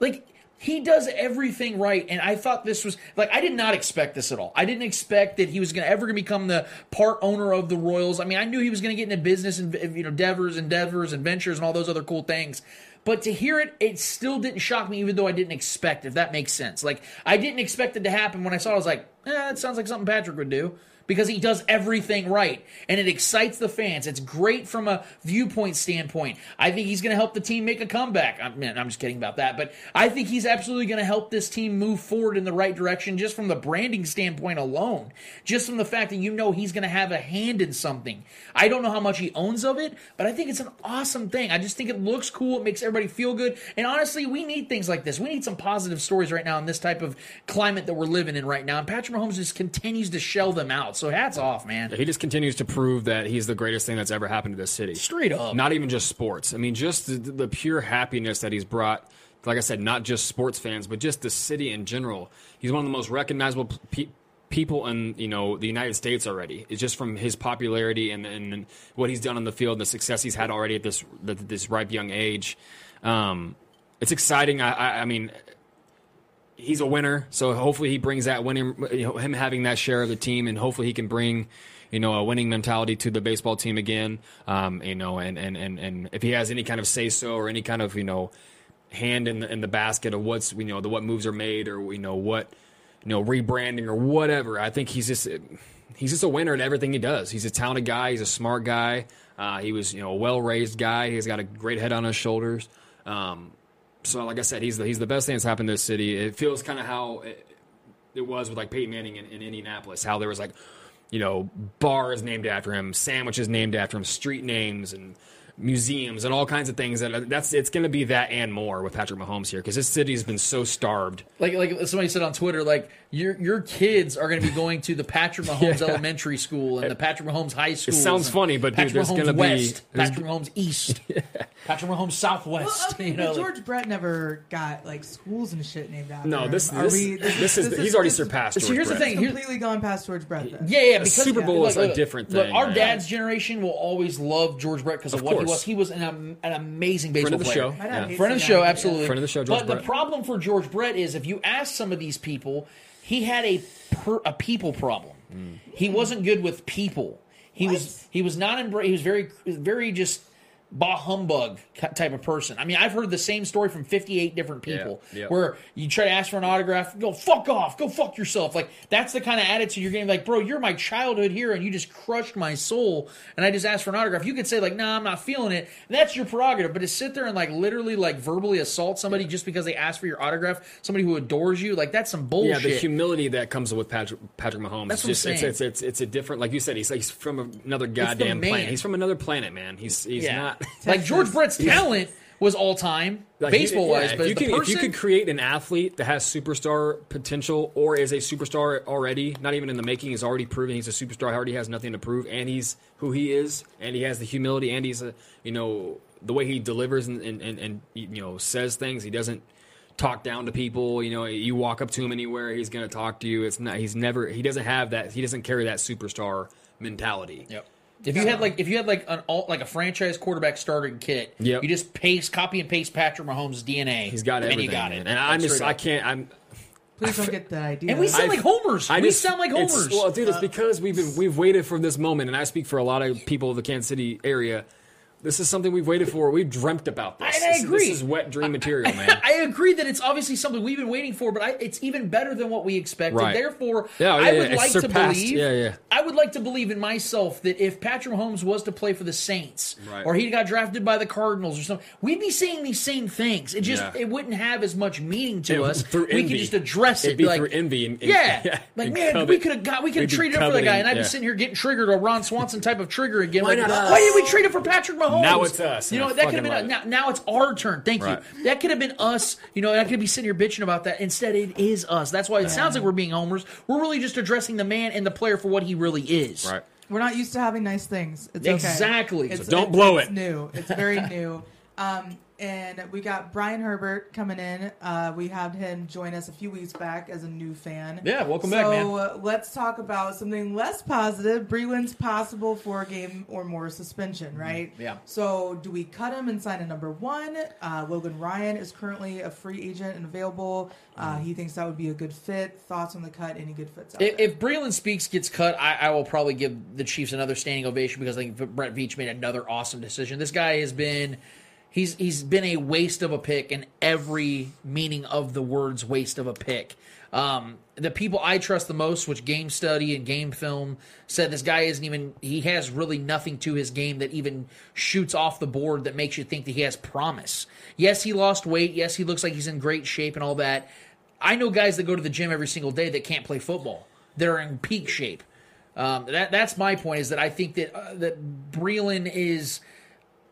Speaker 2: Like, he does everything right, and I thought this was like I did not expect this at all. I didn't expect that he was going to ever become the part owner of the Royals. I mean, I knew he was going to get into business and you know endeavors, endeavors, and ventures, and all those other cool things. But to hear it, it still didn't shock me, even though I didn't expect. If that makes sense, like I didn't expect it to happen when I saw. it, I was like, eh, that sounds like something Patrick would do because he does everything right and it excites the fans. It's great from a viewpoint standpoint. I think he's going to help the team make a comeback. I mean, I'm just kidding about that, but I think he's absolutely going to help this team move forward in the right direction just from the branding standpoint alone. Just from the fact that you know he's going to have a hand in something. I don't know how much he owns of it, but I think it's an awesome thing. I just think it looks cool. It makes everybody feel good. And honestly, we need things like this. We need some positive stories right now in this type of climate that we're living in right now. And Patrick Mahomes just continues to shell them out. So hats off, man.
Speaker 6: He just continues to prove that he's the greatest thing that's ever happened to this city.
Speaker 2: Straight up.
Speaker 6: Not even just sports. I mean, just the, the pure happiness that he's brought. Like I said, not just sports fans, but just the city in general. He's one of the most recognizable pe- people in you know the United States already. It's just from his popularity and, and what he's done on the field, and the success he's had already at this this ripe young age. Um, it's exciting. I, I, I mean, he's a winner, so hopefully he brings that winning, you know, him having that share of the team, and hopefully he can bring, you know, a winning mentality to the baseball team again. Um, you know, and and and and if he has any kind of say so or any kind of you know hand in the in the basket of what's you know the what moves are made or you know what you know rebranding or whatever, I think he's just he's just a winner in everything he does. He's a talented guy. He's a smart guy. Uh, he was you know a well raised guy. He's got a great head on his shoulders. Um, so like I said, he's the, he's the best thing that's happened to this city. It feels kind of how it, it was with like Peyton Manning in, in Indianapolis, how there was like, you know, bars named after him, sandwiches named after him, street names and museums and all kinds of things. That that's it's going to be that and more with Patrick Mahomes here because this city has been so starved.
Speaker 2: Like like somebody said on Twitter, like your your kids are going to be going to the Patrick Mahomes
Speaker 6: Yeah.
Speaker 2: Elementary School and the Patrick Mahomes High School.
Speaker 6: It sounds funny, but, dude,
Speaker 2: Patrick
Speaker 6: there's
Speaker 2: Mahomes
Speaker 6: gonna be- there's-
Speaker 2: Patrick Mahomes East, Patrick Mahomes
Speaker 4: Well,
Speaker 2: Southwest.
Speaker 4: okay,
Speaker 2: you know,
Speaker 4: but
Speaker 2: like-
Speaker 4: George Brett never got like schools and shit named after
Speaker 6: No,
Speaker 4: him.
Speaker 6: this
Speaker 4: Are
Speaker 6: this,
Speaker 4: we-
Speaker 6: this, is he's already surpassed.
Speaker 2: So
Speaker 6: George
Speaker 2: here's the thing. Here's-
Speaker 4: completely gone past George Brett. Then.
Speaker 2: Yeah, yeah. Because
Speaker 6: Super Bowl
Speaker 2: look,
Speaker 6: is a
Speaker 2: look,
Speaker 6: different
Speaker 2: look,
Speaker 6: thing,
Speaker 2: our
Speaker 6: man.
Speaker 2: dad's generation will always love George Brett because of,
Speaker 6: Of
Speaker 2: what he was. He was an, am- an amazing baseball
Speaker 6: Friend of the
Speaker 2: player.
Speaker 6: show.
Speaker 4: My dad
Speaker 6: Yeah.
Speaker 4: hates
Speaker 2: Friend of the show,
Speaker 4: but
Speaker 2: absolutely.
Speaker 6: Friend of the show, George
Speaker 2: but
Speaker 6: Brett.
Speaker 2: the problem for George Brett is if you ask some of these people, he had a per, a people problem.
Speaker 6: Mm.
Speaker 2: He wasn't good with people. He was he was not embra- He was very very just bah humbug type of person. I mean, I've heard the same story from 58 different people
Speaker 6: Yeah, yeah.
Speaker 2: where you try to ask for an autograph, go fuck off, go fuck yourself. Like that's the kind of attitude you're getting. Like, bro, you're my childhood hero, and you just crushed my soul, and I just asked for an autograph. You could say like, nah, I'm not feeling it. That's your prerogative. But to sit there and like literally like verbally assault somebody just because they asked for your autograph, somebody who adores you, like that's some bullshit.
Speaker 6: Yeah, the humility that comes with Patrick Patrick Mahomes.
Speaker 2: That's what I'm
Speaker 6: just,
Speaker 2: saying.
Speaker 6: It's, it's it's it's a different, like you said, he's like, he's from another goddamn planet. He's from another planet, man. He's he's
Speaker 2: Yeah.
Speaker 6: not
Speaker 2: like George Brett's talent was all time
Speaker 6: Like,
Speaker 2: baseball wise,
Speaker 6: yeah,
Speaker 2: but
Speaker 6: if you, can, if you could create an athlete that has superstar potential or is a superstar already, not even in the making, is already proven he's a superstar, He already has nothing to prove, and he's who he is, and he has the humility, and he's a you know the way he delivers and and, and, and you know says things, he doesn't talk down to people. You know, you walk up to him anywhere, he's going to talk to you. It's not. He's never. He doesn't have that. He doesn't carry that superstar mentality.
Speaker 2: Yep. If you had like if you had like an alt like a franchise quarterback starting kit,
Speaker 6: Yep.
Speaker 2: you just paste copy and paste Patrick Mahomes' DNA.
Speaker 6: He's got it.
Speaker 2: and
Speaker 6: everything,
Speaker 2: you got
Speaker 6: man.
Speaker 2: it.
Speaker 6: and I'm
Speaker 2: Like,
Speaker 6: just.
Speaker 2: straight
Speaker 6: I
Speaker 2: up.
Speaker 6: can't. I'm.
Speaker 4: Please don't get the idea.
Speaker 2: And we sound
Speaker 6: I've-
Speaker 2: like homers.
Speaker 6: I
Speaker 2: we
Speaker 6: just-
Speaker 2: sound like
Speaker 6: it's-
Speaker 2: homers.
Speaker 6: Well, dude, it's because we've been we've waited for this moment, and I speak for a lot of people of the Kansas City area. This is something we've waited for. We've dreamt about this.
Speaker 2: And I
Speaker 6: This-
Speaker 2: agree.
Speaker 6: This is wet dream material, man.
Speaker 2: I agree that it's obviously something we've been waiting for, but I, it's even better than what we expected.
Speaker 6: Right.
Speaker 2: Therefore,
Speaker 6: Yeah,
Speaker 2: I would
Speaker 6: yeah. It's
Speaker 2: like to believe.
Speaker 6: Yeah, yeah.
Speaker 2: I would like to believe in myself that if Patrick Mahomes was to play for the Saints,
Speaker 6: Right.
Speaker 2: or he got drafted by the Cardinals or something, we'd be saying these same things. It just
Speaker 6: Yeah.
Speaker 2: it wouldn't have as much meaning to
Speaker 6: It-
Speaker 2: us.
Speaker 6: through
Speaker 2: we
Speaker 6: envy.
Speaker 2: could just address it.
Speaker 6: It'd be
Speaker 2: like,
Speaker 6: through envy and- and-
Speaker 2: yeah,
Speaker 6: yeah,
Speaker 2: like
Speaker 6: and
Speaker 2: man,
Speaker 6: covet.
Speaker 2: we could have got we could have
Speaker 6: We'd
Speaker 2: traded him for the guy, and I'd be sitting here getting triggered a Ron Swanson type of trigger again.
Speaker 6: Why
Speaker 2: like,
Speaker 6: not us?
Speaker 2: why did we trade him for Patrick Mahomes?
Speaker 6: Now it's us,
Speaker 2: You know that could have been
Speaker 6: love
Speaker 2: now, now it's our turn. Thank
Speaker 6: Right.
Speaker 2: you. That could have been us. You know, I could be sitting here bitching about that. Instead, it is us. That's why it sounds like we're being homers. We're really just addressing the man and the player for what he really is.
Speaker 6: Right.
Speaker 4: We're not used to having nice things. It's okay.
Speaker 2: Exactly.
Speaker 4: It's,
Speaker 6: So don't
Speaker 4: it's-
Speaker 6: blow
Speaker 4: it's
Speaker 6: it.
Speaker 4: new. It's very new. Um, and we got Brian Herbert coming in. Uh, we had him join us a few weeks back as a new fan.
Speaker 2: Yeah, welcome back, man.
Speaker 4: So uh, let's talk about something less positive. Breeland's possible four game or more suspension, right?
Speaker 2: Mm-hmm. Yeah.
Speaker 4: So do we cut him and sign a number one? Uh, Logan Ryan is currently a free agent and available. Uh, he thinks that would be a good fit. Thoughts on the cut? Any good fits out
Speaker 2: If,
Speaker 4: there?
Speaker 2: if Braylon Speaks gets cut, I, I will probably give the Chiefs another standing ovation because I think Brett Veach made another awesome decision. This guy has been he's he's been a waste of a pick in every meaning of the words waste of a pick. Um, the people I trust the most, which game study and game film, said this guy isn't even he has really nothing to his game that even shoots off the board that makes you think that he has promise. Yes, he lost weight. Yes, he looks like he's in great shape and all that. I know guys that go to the gym every single day that can't play football. They're in peak shape. Um, that that's my point. Is that I think that uh, that Breeland is.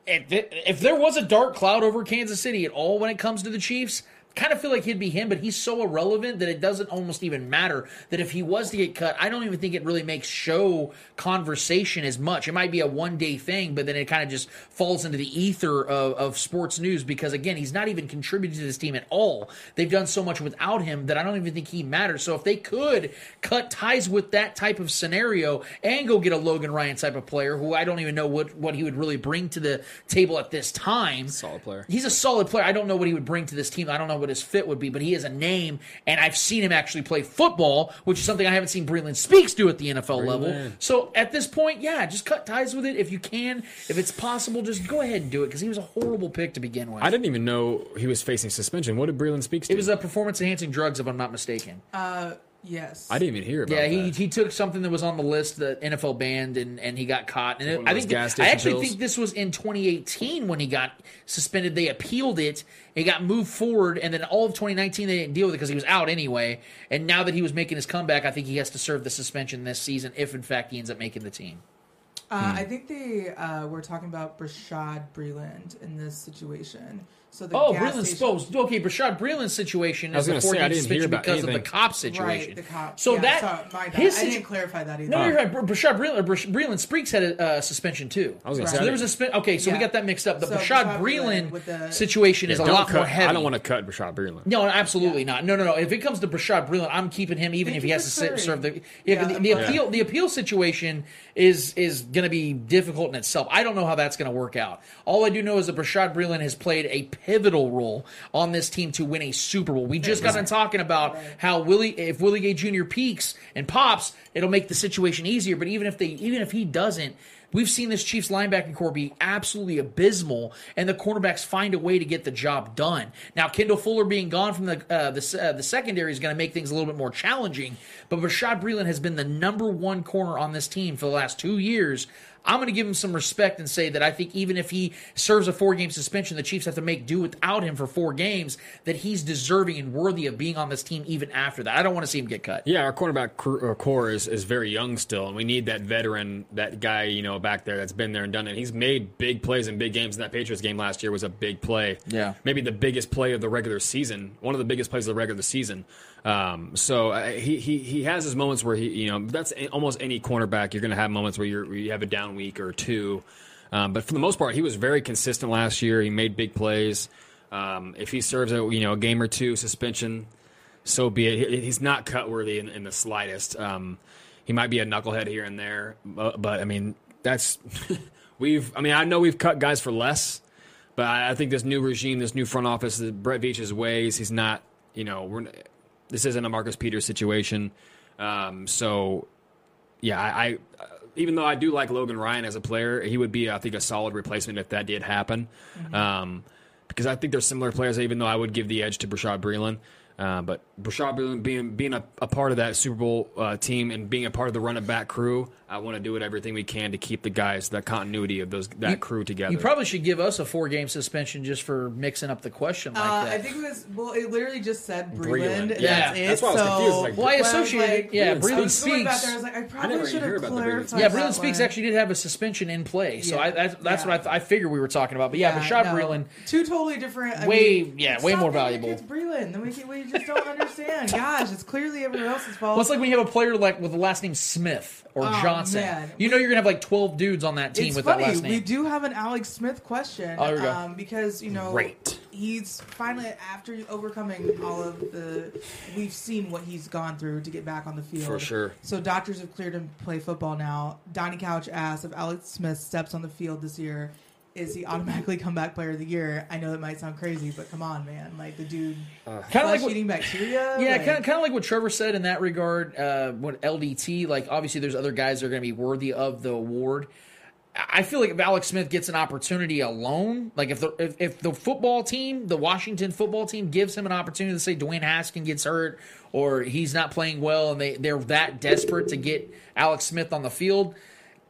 Speaker 2: If, there was a dark cloud over Kansas City at all when it comes to the Chiefs, kind of feel like he'd be him. But he's so irrelevant that it doesn't almost even matter. That if he was to get cut, I don't even think it really makes show conversation as much. It might be a one day thing, but then it kind of just falls into the ether of, of sports news because again, he's not even contributing to this team at all. They've done so much without him that I don't even think he matters. So if they could cut ties with that type of scenario and go get a Logan Ryan type of player who I don't even know what, what he would really bring to the table at this time.
Speaker 6: Solid player.
Speaker 2: He's a solid player. I don't know what he would bring to this team. I don't know what his fit would be, but he is a name, and I've seen him actually play football, which is something I haven't seen Breeland Speaks do at the NFL level. So at this point, yeah, just cut ties with it if you can. If it's possible, just go ahead and do it because he was a horrible pick to begin with.
Speaker 6: I didn't even know he was facing suspension. What did Breeland speaks to?
Speaker 2: It was a performance enhancing drugs, if I'm not mistaken.
Speaker 4: Uh, yes.
Speaker 6: I didn't even hear about it.
Speaker 2: Yeah, he,
Speaker 6: that.
Speaker 2: he took something that was on the list that NFL banned, and, and he got caught. And it, I think
Speaker 6: gas
Speaker 2: I actually
Speaker 6: pills?
Speaker 2: think this was in 2018 when he got suspended. They appealed it. It got moved forward, and then all of 2019 they didn't deal with it because he was out anyway. And now that he was making his comeback, I think he has to serve the suspension this season if in fact he ends up making the team.
Speaker 4: Uh,
Speaker 2: Hmm.
Speaker 4: I think they uh, were talking about Bashaud Breeland in this situation. So the
Speaker 2: Oh,
Speaker 4: gas
Speaker 2: Breeland's
Speaker 4: station-
Speaker 2: supposed. Okay, Bashaud Breeland's situation is a
Speaker 6: gonna say,
Speaker 2: 14
Speaker 6: didn't hear
Speaker 2: suspension
Speaker 6: about
Speaker 2: because of the
Speaker 6: anything.
Speaker 2: cop situation.
Speaker 4: Right, the cop.
Speaker 2: So
Speaker 4: yeah,
Speaker 2: that
Speaker 4: sorry, my bad.
Speaker 2: his
Speaker 4: I didn't clarify that either.
Speaker 2: No, you're right. Br- Bashaud Breeland, Breeland Speaks had a uh, suspension too.
Speaker 6: I was gonna
Speaker 2: so
Speaker 6: say,
Speaker 2: there was a spin. Okay, so we got that mixed up. The
Speaker 4: So Bashaud
Speaker 2: Bashaud
Speaker 4: Breeland Breeland the-
Speaker 2: situation is a lot
Speaker 6: cut,
Speaker 2: more heavy.
Speaker 6: I don't want to cut Bashaud Breeland.
Speaker 2: No, absolutely not. No, no, no. If it comes to Bashaud Breeland, I'm keeping him even
Speaker 4: Thank
Speaker 2: if he has to sit,
Speaker 4: clearing.
Speaker 2: serve the.
Speaker 4: Yeah,
Speaker 2: Yeah, the, the appeal. The appeal situation is is going to be difficult in itself. I don't know how that's going to work out. All I do know is that Bashaud Breeland has played a pivotal role on this team to win a Super Bowl. We just got done talking about how Willie, if Willie Gay Jr. peaks and pops, it'll make the situation easier. But even if they, even if he doesn't. We've seen this Chiefs linebacking core be absolutely abysmal, and the cornerbacks find a way to get the job done. Now, Kendall Fuller being gone from the uh, the, uh, the secondary is going to make things a little bit more challenging. But Rashad Breeland has been the number one corner on this team for the last two years. I'm going to give him some respect and say that I think even if he serves a four game suspension, the Chiefs have to make do without him for four games, that he's deserving and worthy of being on this team even after that. I don't want to see him get cut.
Speaker 6: Yeah, our cornerback uh, core is, is very young still, and we need that veteran, that guy, you know, back there that's been there and done it. He's made big plays in big games, and that Patriots game last year was a big play.
Speaker 2: Yeah.
Speaker 6: Maybe the biggest play of the regular season, one of the biggest plays of the regular season. Um, so uh, he, he he has his moments where he, you know, that's a- almost any cornerback. You're going to have moments where, you're, where you have a down week or two. Um, but for the most part, he was very consistent last year. He made big plays. Um, if he serves a you know a game or two suspension, so be it. He- He's not cut worthy in, in the slightest. Um, he might be a knucklehead here and there, but, but I mean that's we've. I mean I know we've cut guys for less, but I, I think this new regime, this new front office, Brett Veach's ways, he's not. You know, we're this isn't a Marcus Peters situation. Um, so yeah, I, I even though I do like Logan Ryan as a player, he would be I think a solid replacement if that did happen. Um, because I think they're similar players. Even though I would give the edge to Bashaud Breeland. Uh, but Bashaud Breeland being being a, a part of that Super Bowl uh, team and being a part of the running back crew, I want to do it everything we can to keep the guys that continuity of those that
Speaker 2: You-
Speaker 6: crew together.
Speaker 2: You probably should give us a four game suspension just for mixing up the question like
Speaker 4: Uh,
Speaker 2: that.
Speaker 4: I think it was well. It literally just said Breeland. Breeland.
Speaker 2: Yeah,
Speaker 4: that's, it.
Speaker 2: that's why I was
Speaker 4: so,
Speaker 2: confused, like, Well, I
Speaker 4: I
Speaker 2: associated-
Speaker 4: like-
Speaker 2: yeah,
Speaker 4: I
Speaker 2: Breeland
Speaker 4: was going back
Speaker 2: speaks.
Speaker 4: there, I was like, I probably
Speaker 6: even
Speaker 4: should
Speaker 6: heard
Speaker 4: have
Speaker 6: about the Breeland
Speaker 4: clarified.
Speaker 2: yeah,
Speaker 4: that
Speaker 2: Breeland Speaks
Speaker 4: one.
Speaker 2: actually did have a suspension in play, so
Speaker 4: Yeah,
Speaker 2: I, that's, that's
Speaker 4: yeah.
Speaker 2: what I, th- I figured we were talking about. But yeah, Rashad
Speaker 4: no.
Speaker 2: Breeland,
Speaker 4: two totally different. I
Speaker 2: way
Speaker 4: mean,
Speaker 2: yeah, way more valuable.
Speaker 4: It's Breeland. Then we can, we just don't understand. Gosh, it's clearly everyone else's fault.
Speaker 2: Well, it's like when you have a player like with the last name Smith or
Speaker 4: Oh,
Speaker 2: Johnson.
Speaker 4: man.
Speaker 2: You know you're gonna have like twelve dudes on that team
Speaker 4: it's
Speaker 2: with
Speaker 4: funny.
Speaker 2: that last name.
Speaker 4: We do have an Alex Smith question.
Speaker 2: Oh, here we go.
Speaker 4: Um, because you know
Speaker 2: Great.
Speaker 4: he's finally after overcoming all of the. We've seen what he's gone through to get back on the field.
Speaker 6: For sure.
Speaker 4: So doctors have cleared him to play football now. Donnie Couch asks if Alex Smith steps on the field this year. Is he automatically comeback player of the year? I know that might sound crazy, but come on, man! Like the dude,
Speaker 2: Kinda like what-
Speaker 4: eating bacteria.
Speaker 2: Yeah,
Speaker 4: like,
Speaker 2: kind of, kind of like what Trevor said in that regard. Uh, what LDT, like obviously, there's other guys that are going to be worthy of the award. I feel like if Alex Smith gets an opportunity alone, like if the if, if the football team, the Washington football team, gives him an opportunity to say Dwayne Haskins gets hurt or he's not playing well, and they they're that desperate to get Alex Smith on the field.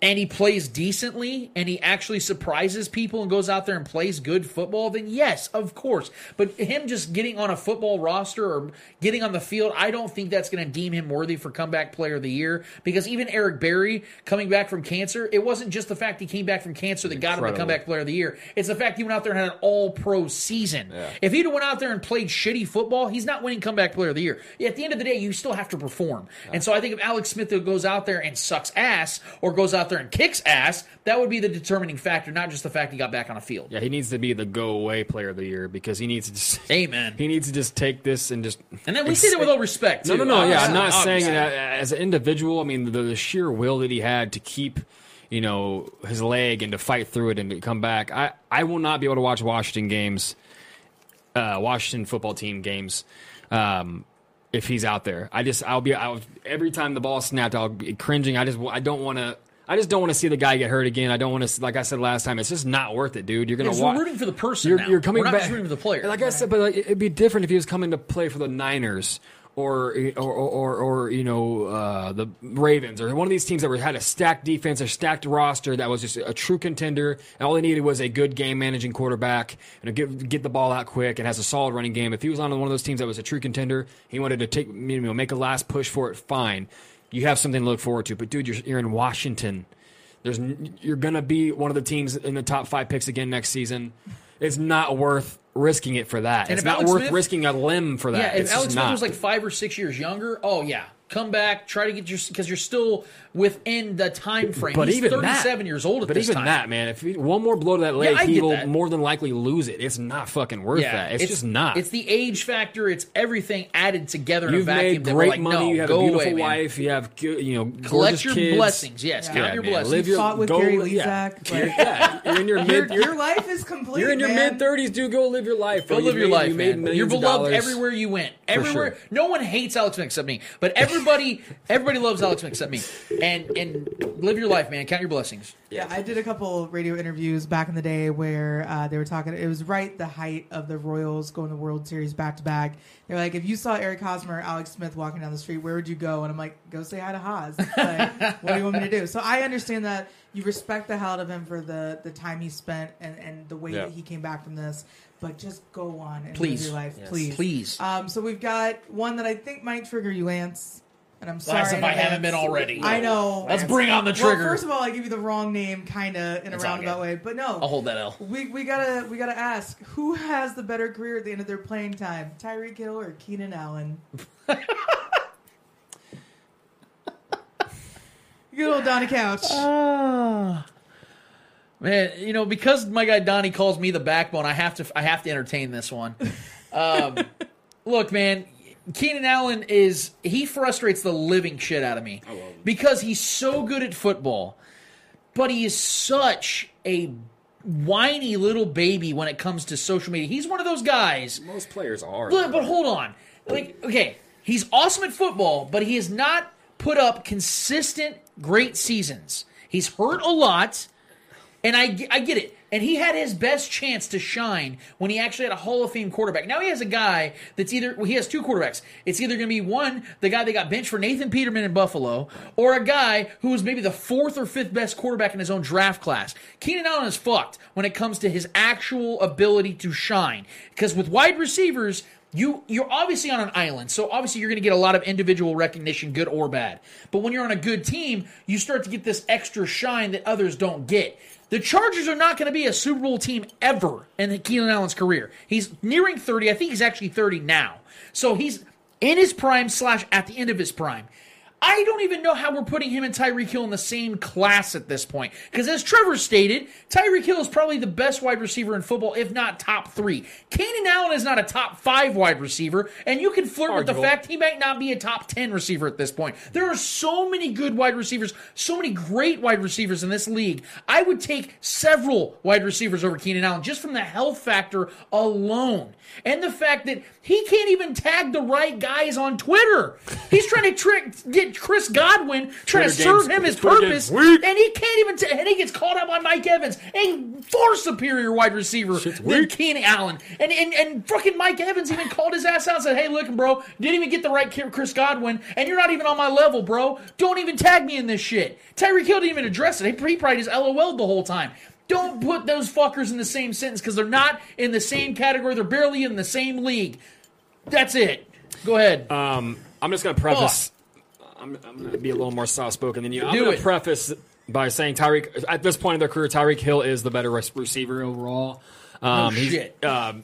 Speaker 2: And he plays decently, and he actually surprises people and goes out there and plays good football. Then yes, of course. But him just getting on a football roster or getting on the field, I don't think that's going to deem him worthy for comeback player of the year. Because even Eric Berry coming back from cancer, it wasn't just the fact he came back from cancer that got him the comeback player of the year. It's the fact he went out there and had an all pro season. If he'd have went out there and played shitty football, he's not winning comeback player of the year. At the end of the day, you still have to perform. And so I think if Alex Smith goes out there and sucks ass or goes out there and kicks ass, that would be the determining factor, not just the fact he got back on a field.
Speaker 6: Yeah, he needs to be the go away player of the year because he needs to just
Speaker 2: Amen.
Speaker 6: He needs to just take this and just
Speaker 2: And then we say that with all respect,
Speaker 6: No,
Speaker 2: too.
Speaker 6: no, no. Yeah, I'm
Speaker 2: Obviously,
Speaker 6: not saying
Speaker 2: obviously.
Speaker 6: that as an individual. I mean, the, the sheer will that he had to keep, you know, his leg and to fight through it and to come back. I I will not be able to watch Washington games, uh, Washington football team games. Um, if he's out there, I just I'll be I'll, every time the ball snapped, I'll be cringing. I just I don't want to. I just don't want to see the guy get hurt again. I don't want to, like I said last time, it's just not worth it, dude. You're gonna
Speaker 2: Yes,
Speaker 6: watch.
Speaker 2: we're rooting for the person
Speaker 6: You're,
Speaker 2: now.
Speaker 6: you're coming
Speaker 2: We're not
Speaker 6: back.
Speaker 2: just rooting for the player.
Speaker 6: Like I said, but like, it'd be different if he was coming to play for the Niners or or or, or you know uh, the Ravens or one of these teams that were, had a stacked defense or stacked roster that was just a true contender, and all they needed was a good game managing quarterback and get get the ball out quick and has a solid running game. If he was on one of those teams that was a true contender, he wanted to take you know make a last push for it. Fine, you have something to look forward to. But dude, you're you're in Washington. There's you're gonna be one of the teams in the top five picks again next season. It's not worth risking it for that.
Speaker 2: And
Speaker 6: it's not
Speaker 2: Alex
Speaker 6: worth
Speaker 2: Smith-
Speaker 6: risking a limb for that.
Speaker 2: Yeah, if
Speaker 6: it's
Speaker 2: Alex Smith
Speaker 6: not.
Speaker 2: was like five or six years younger, oh yeah, come back, try to get your because you're still within the time frame.
Speaker 6: but
Speaker 2: He's
Speaker 6: even
Speaker 2: 37
Speaker 6: that,
Speaker 2: years old at
Speaker 6: but
Speaker 2: this
Speaker 6: even
Speaker 2: time.
Speaker 6: that, man, if he, one more blow to that leg,
Speaker 2: Yeah,
Speaker 6: he will
Speaker 2: that.
Speaker 6: more than likely lose it. It's not fucking worth that. It's, just not.
Speaker 2: It's the age factor. It's everything added together
Speaker 6: You've
Speaker 2: a vacuum.
Speaker 6: made
Speaker 2: that
Speaker 6: great
Speaker 2: like,
Speaker 6: money.
Speaker 2: No,
Speaker 6: you have
Speaker 2: go
Speaker 6: a beautiful
Speaker 2: away, man.
Speaker 6: wife. You have you know
Speaker 2: Collect your
Speaker 6: kids.
Speaker 2: blessings. Yes, count your
Speaker 6: man.
Speaker 2: blessings.
Speaker 6: Live your,
Speaker 4: Fought with
Speaker 6: go,
Speaker 4: Gary
Speaker 6: yeah.
Speaker 4: Lezak,
Speaker 6: You're,
Speaker 4: like-
Speaker 6: yeah, you're in your
Speaker 4: your,
Speaker 6: mid. You're,
Speaker 4: your life is complete.
Speaker 6: you're in your mid thirties, dude. Go live your life.
Speaker 2: Go live your life,
Speaker 6: You made
Speaker 2: man.
Speaker 6: millions
Speaker 2: You're beloved everywhere you went. Everywhere. No one hates Alex Smith except me, but everybody, everybody loves Alex Smith except me. And and live your life, man. Count your blessings.
Speaker 4: Yeah, I did a couple radio interviews back in the day where uh, they were talking. It was right the height of the Royals going to World Series back to back. They're like, if you saw Eric Hosmer Alex Smith walking down the street, where would you go? And I'm like, go say hi to Haas. Like, what do you want me to do? So I understand that you respect the hell out of him for the the time he spent and and the way
Speaker 2: Yeah.
Speaker 4: that he came back from this. But just go on and
Speaker 2: Please.
Speaker 4: live your life,
Speaker 2: Yes.
Speaker 4: please,
Speaker 2: Please.
Speaker 4: Um, so we've got one that I think might trigger you, Lance. And I'm sorry.
Speaker 2: Lance, if I haven't been already.
Speaker 4: I know.
Speaker 2: Let's bring on the trigger.
Speaker 4: Well, first of all, I give you the wrong name, kind of in a roundabout way, but no.
Speaker 2: I'll hold that L.
Speaker 4: We, we gotta we gotta ask who has the better career at the end of their playing time, Tyreek Hill or Keenan Allen? Good old Donnie Couch.
Speaker 2: Ah. Man, you know, because my guy Donnie calls me the backbone, I have to I have to entertain this one. Um, look, man, Keenan Allen is he frustrates the living shit out of me because he's so good at football, but he is such a whiny little baby when it comes to social media. He's one of those guys.
Speaker 6: Most players are.
Speaker 2: But, but hold on. Like, okay, he's awesome at football, but he has not put up consistent great seasons. He's hurt a lot, and I, I get it. And he had his best chance to shine when he actually had a Hall of Fame quarterback. Now he has a guy that's either, well, he has two quarterbacks. It's either going to be one, the guy that got benched for Nathan Peterman in Buffalo, or a guy who was maybe the fourth or fifth best quarterback in his own draft class. Keenan Allen is fucked when it comes to his actual ability to shine. Because with wide receivers, you you're obviously on an island, so obviously you're going to get a lot of individual recognition, good or bad. But when you're on a good team, you start to get this extra shine that others don't get. The Chargers are not going to be a Super Bowl team ever in Keenan Allen's career. He's nearing 30. I think he's actually 30 now. So he's in his prime slash at the end of his prime. I don't even know how we're putting him and Tyreek Hill in the same class at this point. Because as Trevor stated, Tyreek Hill is probably the best wide receiver in football, if not top three. Keenan Allen is not a top five wide receiver, and you can flirt with the fact he might not be a top 10 receiver at this point. There are so many good wide receivers, so many great wide receivers in this league. I would take several wide receivers over Keenan Allen just from the health factor alone. And the fact that he can't even tag the right guys on Twitter. He's trying to trick get Chris Godwin, trying to serve
Speaker 6: game's-
Speaker 2: him his
Speaker 6: Twitter
Speaker 2: purpose, and he can't even. T- and he gets called out by Mike Evans, a far superior wide receiver than Keenan Allen. And and and fucking Mike Evans even called his ass out and said, "Hey, look, bro, didn't even get the right ki- Chris Godwin, and you're not even on my level, bro. Don't even tag me in this shit." Tyreek Hill didn't even address it. He, he probably just LOL'd the whole time. Don't put those fuckers in the same sentence because they're not in the same category. They're barely in the same league. That's it. Go ahead.
Speaker 6: Um, I'm just going to preface. I'm, I'm going to be a little more soft spoken than you. I'm going to preface by saying Tyreek, at this point in their career, Tyreek Hill is the better receiver overall. Um,
Speaker 2: No
Speaker 6: he's-
Speaker 2: shit.
Speaker 6: Um,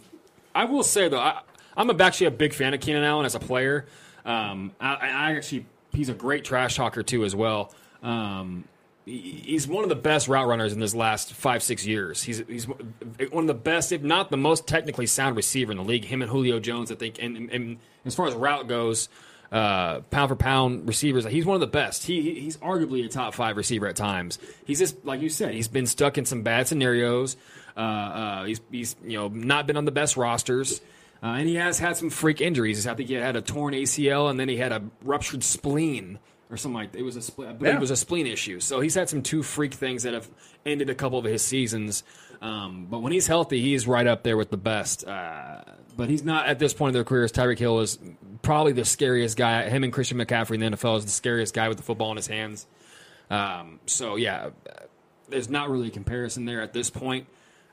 Speaker 6: I will say, though, I, I'm actually a big fan of Keenan Allen as a player. Um, I, I actually, he's a great trash talker, too, as well. Um, he- he's one of the best route runners in this last five six years. He's he's one of the best, if not the most technically sound receiver in the league. Him and Julio Jones, I think, and, and, and as far as route goes, uh, pound for pound receivers, he's one of the best. He he- he's arguably a top five receiver at times. He's just like you said, he's been stuck in some bad scenarios. Uh, uh, he's he's you know not been on the best rosters. Uh, and he has had some freak injuries. I think he had a torn ACL, and then he had a ruptured spleen or something like that. It was a spleen. I believe
Speaker 2: Yeah.
Speaker 6: it was a spleen issue. So he's had some two freak things that have ended a couple of his seasons. Um, but when he's healthy, he's right up there with the best. Uh, but he's not at this point in their careers. Tyreek Hill is probably the scariest guy. Him and Christian McCaffrey in the NFL is the scariest guy with the football in his hands. Um, so yeah, there's not really a comparison there at this point.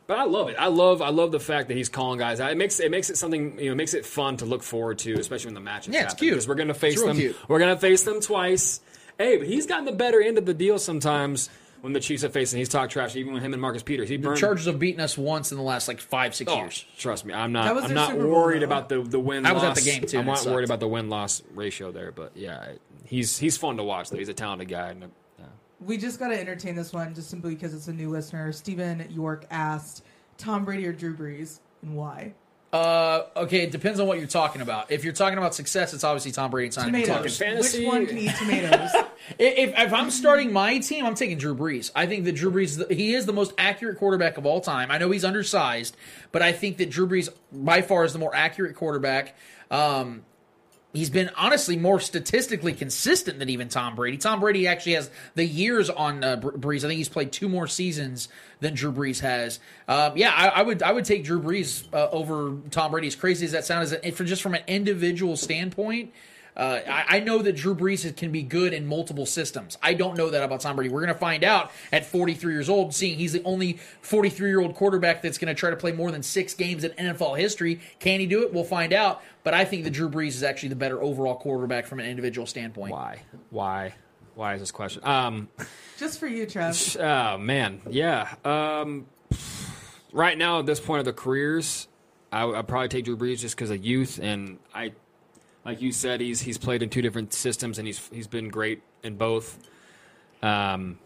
Speaker 6: But I love it. I love I love the fact that he's calling guys out. It makes it makes it something you know it makes it fun to look forward to, especially when the matches
Speaker 2: Yeah, it's
Speaker 6: happen,
Speaker 2: cute.
Speaker 6: because we're gonna face them.
Speaker 2: cute.
Speaker 6: We're gonna face them twice. Hey, but he's gotten the better end of the deal sometimes when the Chiefs are facing. He's talked trash even with him and Marcus Peters. He
Speaker 2: The
Speaker 6: burned.
Speaker 2: Chargers have beaten us once in the last like five, six
Speaker 6: Oh,
Speaker 2: years.
Speaker 6: Trust me, I'm not. I'm not
Speaker 4: Bowl,
Speaker 6: worried
Speaker 4: though.
Speaker 6: about the the win.
Speaker 2: I was at the
Speaker 6: loss.
Speaker 2: game, too,
Speaker 6: I'm not worried about the win loss ratio there, but yeah, he's he's fun to watch. Though he's a talented guy. And, yeah.
Speaker 4: We just got to entertain this one just simply because it's a new listener. Stephen York asked Tom Brady or Drew Brees and why.
Speaker 2: Uh, okay, it depends on what you're talking about. If you're talking about success, it's obviously Tom Brady. It's not even
Speaker 4: Tomatoes.
Speaker 2: close.
Speaker 4: Which one can eat tomatoes?
Speaker 2: If, if I'm starting my team, I'm taking Drew Brees. I think that Drew Brees, he is the most accurate quarterback of all time. I know he's undersized, but I think that Drew Brees by far is the more accurate quarterback. Um, he's been honestly more statistically consistent than even Tom Brady. Tom Brady actually has the years on uh, Br- Brees. I think he's played two more seasons than Drew Brees has. Um, yeah, I, I would I would take Drew Brees uh, over Tom Brady. As crazy as that sounds, for just from an individual standpoint. Uh, I, I know that Drew Brees can be good in multiple systems. I don't know that about Tom Brady. We're going to find out at 43 years old, seeing he's the only 43 year old quarterback that's going to try to play more than six games in NFL history. Can he do it? We'll find out. But I think that Drew Brees is actually the better overall quarterback from an individual standpoint.
Speaker 6: Why? Why? Why is this question? Um,
Speaker 4: Just for you, Trev.
Speaker 6: oh man, yeah. Um, right now, at this point of the careers, I, I'd probably take Drew Brees just because of youth, and I, like you said, he's he's played in two different systems, and he's he's been great in both. Um,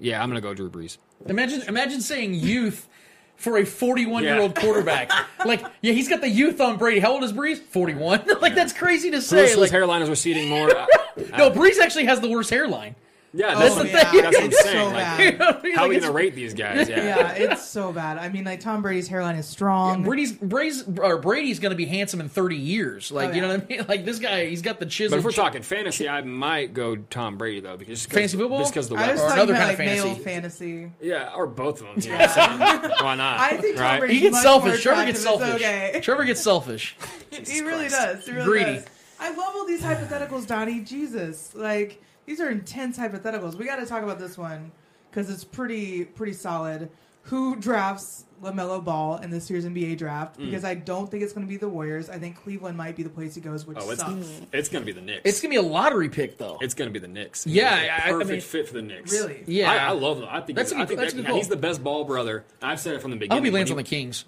Speaker 6: yeah, I'm gonna go Drew Brees.
Speaker 2: Imagine, imagine saying youth for a 41 year old quarterback. like, yeah, he's got the youth on Brady. How old is Brees? 41. like, that's crazy to say.
Speaker 6: whose
Speaker 2: Like,
Speaker 6: hairline is receding more.
Speaker 2: no, Brees actually has the worst hairline.
Speaker 6: Yeah,
Speaker 2: that's
Speaker 6: that's,
Speaker 2: the
Speaker 6: what,
Speaker 2: thing.
Speaker 6: that's what I'm
Speaker 4: It's
Speaker 6: saying.
Speaker 4: so
Speaker 6: like,
Speaker 4: bad.
Speaker 6: how
Speaker 2: Like,
Speaker 6: are we gonna rate these guys? Yeah.
Speaker 4: Yeah, it's so bad. I mean, like Tom Brady's hairline is strong.
Speaker 2: Brady's Brady's or Brady's going to be handsome in 30 years. Like,
Speaker 4: Oh,
Speaker 2: you know what I mean? Like this guy, he's got the chisel.
Speaker 6: But if we're talking fantasy, I might go Tom Brady though because just 'cause-
Speaker 2: Fantasy football?
Speaker 6: just because the
Speaker 4: I was
Speaker 6: weapons.
Speaker 2: Or another kind of
Speaker 4: like male
Speaker 2: fantasy.
Speaker 4: fantasy.
Speaker 6: Yeah, or both of them. You know what Why not?
Speaker 4: I think Tom
Speaker 6: right?
Speaker 4: Brady-
Speaker 2: he gets
Speaker 4: much
Speaker 2: selfish.
Speaker 4: more
Speaker 2: Trevor gets selfish.
Speaker 4: okay.
Speaker 2: Trevor gets selfish.
Speaker 4: he really does. He really
Speaker 2: Greedy.
Speaker 4: does. I love all these hypotheticals, Donnie. Jesus, like these are intense hypotheticals. We got to talk about this one because it's pretty pretty solid. Who drafts Lamelo Ball in this year's NBA draft?
Speaker 6: Mm.
Speaker 4: Because I don't think it's going to be the Warriors. I think Cleveland might be the place he goes, which
Speaker 6: Oh, it's
Speaker 4: sucks.
Speaker 6: it's gonna be the Knicks.
Speaker 2: It's going to be a lottery pick, though.
Speaker 6: It's gonna be the Knicks.
Speaker 2: Yeah,
Speaker 6: He's a
Speaker 2: I- I
Speaker 6: perfect
Speaker 2: mean-
Speaker 6: fit for the Knicks.
Speaker 4: Really?
Speaker 2: Yeah.
Speaker 6: I, I love him. I think
Speaker 2: That's
Speaker 6: he's,
Speaker 2: a
Speaker 6: I
Speaker 2: good-
Speaker 6: think
Speaker 2: that's
Speaker 6: that-
Speaker 2: a good
Speaker 6: yeah, he's
Speaker 2: call.
Speaker 6: the best ball brother. I've said it from the beginning.
Speaker 2: I
Speaker 6: beginning.
Speaker 2: hope he lands on
Speaker 6: When
Speaker 2: the Kings.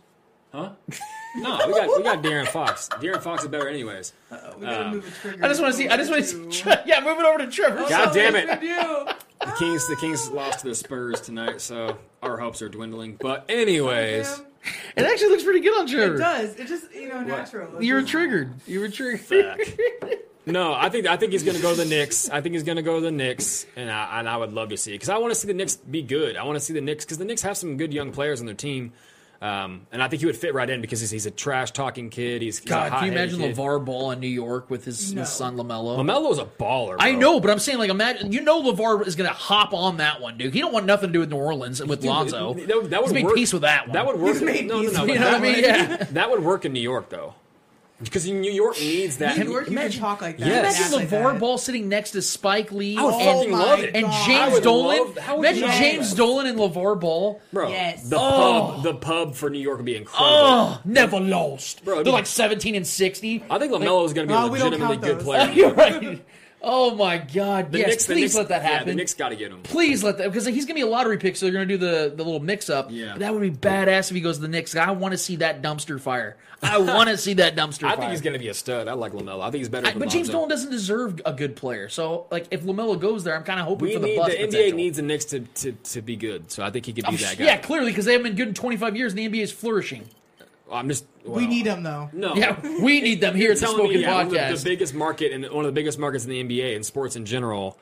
Speaker 6: Huh? No, we got we got De'Aaron Fox. De'Aaron Fox is better, anyways.
Speaker 4: We got to
Speaker 6: Um,
Speaker 4: move a trigger.
Speaker 2: I just want to see. I just want to see. Yeah, move it over to Trevor.
Speaker 6: God damn it! The Kings, the Kings lost to the Spurs tonight, so our hopes are dwindling. But anyways,
Speaker 2: It actually looks pretty good on Trevor.
Speaker 4: It does. It just you know natural.
Speaker 2: You were triggered. You were triggered.
Speaker 6: no, I think I think he's going to go to the Knicks. I think he's going to go to the Knicks, and I, and I would love to see it because I want to see the Knicks be good. I want to see the Knicks because the Knicks have some good young players on their team. Um, and I think he would fit right in because he's, he's a trash talking kid. He's, he's a
Speaker 2: God, can you
Speaker 6: hot-headed
Speaker 2: imagine
Speaker 6: kid.
Speaker 2: LeVar Ball in New York with his,
Speaker 4: No.
Speaker 2: his son Lamelo?
Speaker 6: Lamelo's a baller.
Speaker 2: I know, but I'm saying like imagine you know LeVar is going to hop on that one, dude. He don't want nothing to do with New Orleans and with
Speaker 6: Dude,
Speaker 2: Lonzo.
Speaker 6: That, would- that would
Speaker 2: He's made
Speaker 6: work.
Speaker 2: peace with that one.
Speaker 6: That would work.
Speaker 4: He's made
Speaker 6: no, no,
Speaker 4: peace
Speaker 6: no.
Speaker 2: You know what I mean? Yeah.
Speaker 6: That would work in New York though, because New York needs that.
Speaker 4: New York, you can talk like that.
Speaker 6: Yes.
Speaker 2: Imagine
Speaker 4: Act
Speaker 2: LeVar
Speaker 4: like that.
Speaker 2: Ball sitting next to Spike Lee
Speaker 6: I would
Speaker 2: and,
Speaker 6: fucking love it.
Speaker 2: and
Speaker 4: God.
Speaker 6: I
Speaker 2: James
Speaker 6: would
Speaker 2: Dolan.
Speaker 6: love- how would
Speaker 2: Imagine
Speaker 6: love
Speaker 2: James
Speaker 6: that?
Speaker 2: Dolan and LeVar Ball.
Speaker 6: Bro,
Speaker 4: Yes.
Speaker 6: the
Speaker 2: Oh.
Speaker 6: pub, the pub for New York would be incredible.
Speaker 2: Oh, never lost.
Speaker 6: Bro,
Speaker 2: They're
Speaker 6: dude.
Speaker 2: like 17 and 60.
Speaker 6: I think Lamelo is going to be a
Speaker 4: we don't
Speaker 6: legitimately
Speaker 4: count
Speaker 6: good
Speaker 4: those.
Speaker 6: player.
Speaker 2: You're right. Oh my God!
Speaker 6: The
Speaker 2: yes,
Speaker 6: Knicks, the
Speaker 2: please
Speaker 6: Knicks-
Speaker 2: let that
Speaker 6: Yeah,
Speaker 2: happen.
Speaker 6: the Knicks got to get him.
Speaker 2: Please let that because he's gonna be a lottery pick, so they're gonna do the, the little mix up.
Speaker 6: Yeah.
Speaker 2: that would be badass if he goes to the Knicks. I want to see that dumpster fire. I want to see that dumpster
Speaker 6: I
Speaker 2: fire.
Speaker 6: think he's going to be a stud. I like Lamelo. I think he's better.
Speaker 2: I- but James. Dolan doesn't deserve a good player. So, like, if Lamelo goes there, I'm kind of hoping
Speaker 6: We
Speaker 2: for the
Speaker 6: need
Speaker 2: bust
Speaker 6: the NBA needs the Knicks to, to, to be good. So I think he could be
Speaker 2: Oh,
Speaker 6: that guy.
Speaker 2: Yeah, clearly because they haven't been good in 25 years, and the NBA is flourishing.
Speaker 6: I'm just.
Speaker 4: We need them though.
Speaker 6: No.
Speaker 2: Yeah, we need them here at the
Speaker 6: telling
Speaker 2: Spoken
Speaker 6: me, yeah, one of the-
Speaker 2: Podcast.
Speaker 6: The, biggest market and one of the biggest markets in the NBA and sports in general.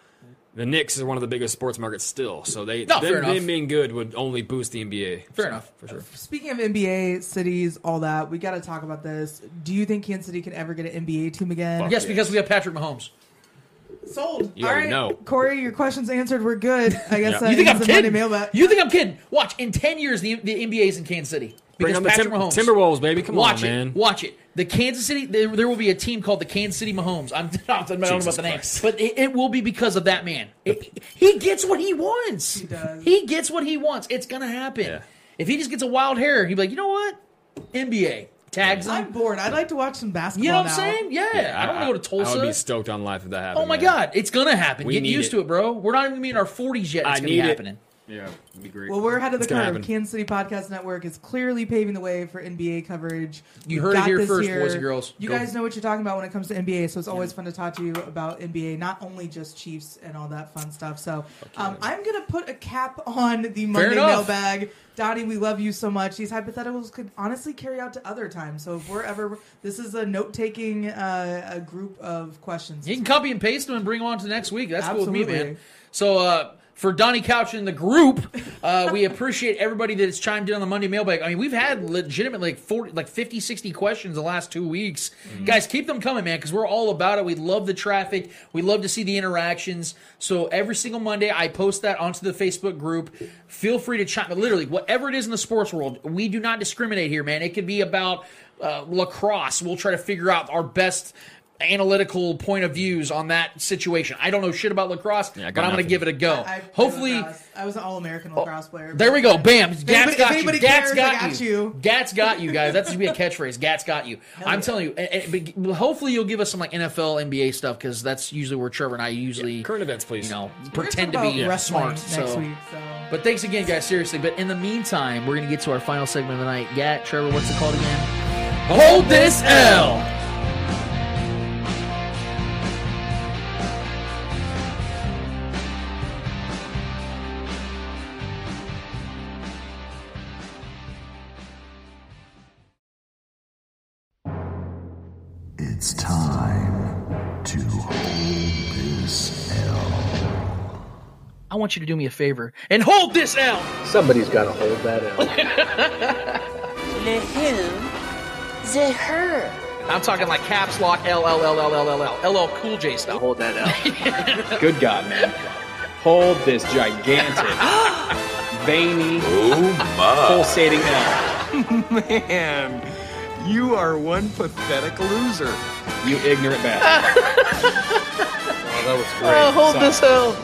Speaker 6: The Knicks is one of the biggest sports markets still. So they
Speaker 2: No,
Speaker 6: them, them being good would only boost the NBA.
Speaker 2: Fair
Speaker 6: So,
Speaker 2: enough.
Speaker 6: for sure.
Speaker 4: Uh, speaking of NBA cities, all that, we got to talk about this. Do you think Kansas City can ever get an NBA team again?
Speaker 6: Fuck
Speaker 2: yes, because we have Patrick Mahomes.
Speaker 4: Sold.
Speaker 6: You
Speaker 4: All
Speaker 6: already
Speaker 4: right,
Speaker 6: know.
Speaker 4: Corey, your questions answered. We're good. I guess
Speaker 6: Yeah.
Speaker 2: You think I'm
Speaker 4: ends the Monday
Speaker 2: kidding?
Speaker 4: mailbag.
Speaker 2: You think I'm kidding? Watch in 10 years, the, the NBA is in Kansas City
Speaker 6: Bring
Speaker 2: because
Speaker 6: on the
Speaker 2: Patrick
Speaker 6: Tim-
Speaker 2: Mahomes.
Speaker 6: Timberwolves, baby. Come
Speaker 2: Watch
Speaker 6: on,
Speaker 2: it.
Speaker 6: man.
Speaker 2: Watch it. The Kansas City. There, there will be a team called the Kansas City Mahomes. I'm not, I'm not
Speaker 6: Jesus
Speaker 2: about the name,
Speaker 6: Christ.
Speaker 2: but it, it will be because of that man. It- he gets what he wants.
Speaker 4: He does.
Speaker 2: He gets what he wants. It's gonna happen.
Speaker 6: Yeah.
Speaker 2: If he just gets a wild hair, he'd be like, you know what? NBA tags him.
Speaker 4: I'm bored. I'd like to watch some basketball.
Speaker 2: you know what. I'm saying? Yeah. I don't want to go to Tulsa.
Speaker 6: I would be stoked on life if that oh, happened.
Speaker 2: oh my
Speaker 6: man.
Speaker 2: God, it's gonna happen.
Speaker 6: We
Speaker 2: Get
Speaker 6: need
Speaker 2: used
Speaker 6: it.
Speaker 2: to it, bro. We're not even in our 40s yet. It's
Speaker 6: I
Speaker 2: gonna
Speaker 6: need
Speaker 2: be
Speaker 6: it.
Speaker 2: happening.
Speaker 6: Yeah, it'd be great.
Speaker 4: Well, we're ahead of the curve.
Speaker 6: happen.
Speaker 4: Kansas City Podcast Network is clearly paving the way for NBA coverage.
Speaker 2: You
Speaker 4: We've
Speaker 2: heard it
Speaker 4: got
Speaker 2: here
Speaker 4: this
Speaker 2: first, boys and girls.
Speaker 4: You
Speaker 2: Go.
Speaker 4: guys know what you're talking about when it comes to NBA, so it's always fun to talk to you about NBA, not only just Chiefs and all that fun stuff. So um, I'm gonna put a cap on the Monday
Speaker 2: enough.
Speaker 4: mailbag. Donnie, we love you so much. These hypotheticals could honestly carry out to other times. So if we're ever, this is a note taking uh, a group of questions.
Speaker 2: You can copy and paste them and bring them on to next week. That's cool with me, man. So, uh, For Donnie Couch in the group, uh, we appreciate everybody that's chimed in on the Monday mailbag. I mean, we've had legitimately like 40, like 50, 60 questions the last two weeks. Guys, keep them coming, man, because we're all about it. We love the traffic. We love to see the interactions. So every single Monday, I post that onto the Facebook group. Feel free to chime. Literally, whatever it is in the sports world, we do not discriminate here, man. It could be about uh, lacrosse. We'll try to figure out our best analytical point of views on that situation. I don't know shit about lacrosse,
Speaker 6: I got
Speaker 2: but I'm going to give it a go.
Speaker 4: I played
Speaker 2: Hopefully.
Speaker 4: I was an all-American oh, lacrosse player.
Speaker 2: there we go. Bam.
Speaker 4: If
Speaker 2: Gats
Speaker 4: anybody-
Speaker 2: got you.
Speaker 4: anybody
Speaker 2: Gats
Speaker 4: cares,
Speaker 2: got,
Speaker 4: got
Speaker 2: you.
Speaker 4: you.
Speaker 2: Gats got you, guys. That's going to be a catchphrase. Gats got you. I'm telling you. Eh, eh, and- and- hopefully, you'll give us some like NFL, NBA stuff because that's usually where Trevor and I usually
Speaker 6: Current events, please.
Speaker 2: you know
Speaker 4: We're
Speaker 2: pretend to
Speaker 4: gonna
Speaker 2: be
Speaker 4: talk
Speaker 2: smart.
Speaker 4: next
Speaker 2: so.
Speaker 4: week. So
Speaker 2: But thanks again, guys. Seriously. But in the meantime, we're going to get to our final segment of the night. Gat, Trevor, what's it called again? Hold this L.
Speaker 1: It's
Speaker 2: I want you to do me a favor and hold this L.
Speaker 5: Somebody's got to hold that out.
Speaker 10: The who? The her.
Speaker 2: I'm talking like caps lock L L L L L L L L Cool J style.
Speaker 5: hold that out.
Speaker 11: Good God, man. Hold this gigantic, veiny, oh, pulsating L.
Speaker 3: Man, you are one pathetic loser.
Speaker 11: You ignorant bastard. oh, that was great.
Speaker 2: Oh, hold
Speaker 11: Sorry.
Speaker 2: this L.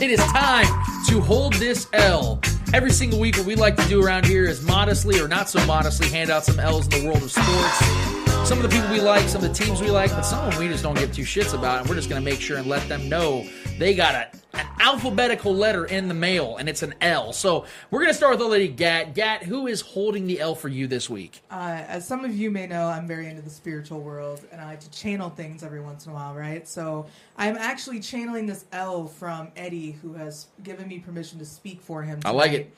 Speaker 2: It is time to hold this L. Every single week, what we like to do around here is modestly or not so modestly hand out some L's in the world of sports. Some of the people we like, some of the teams we like, but some of them we just don't give two shits about, and we're just going to make sure and let them know they got a, an alphabetical letter in the mail, and it's an L. So we're going to start with the lady Gat. Gat, who is holding the L for you this week?
Speaker 4: Uh, as some of you may know, I'm very into the spiritual world and I like to channel things every once in a while, right? So I'm actually channeling this L from Eddie, who has given me permission to speak for him.
Speaker 2: I like it.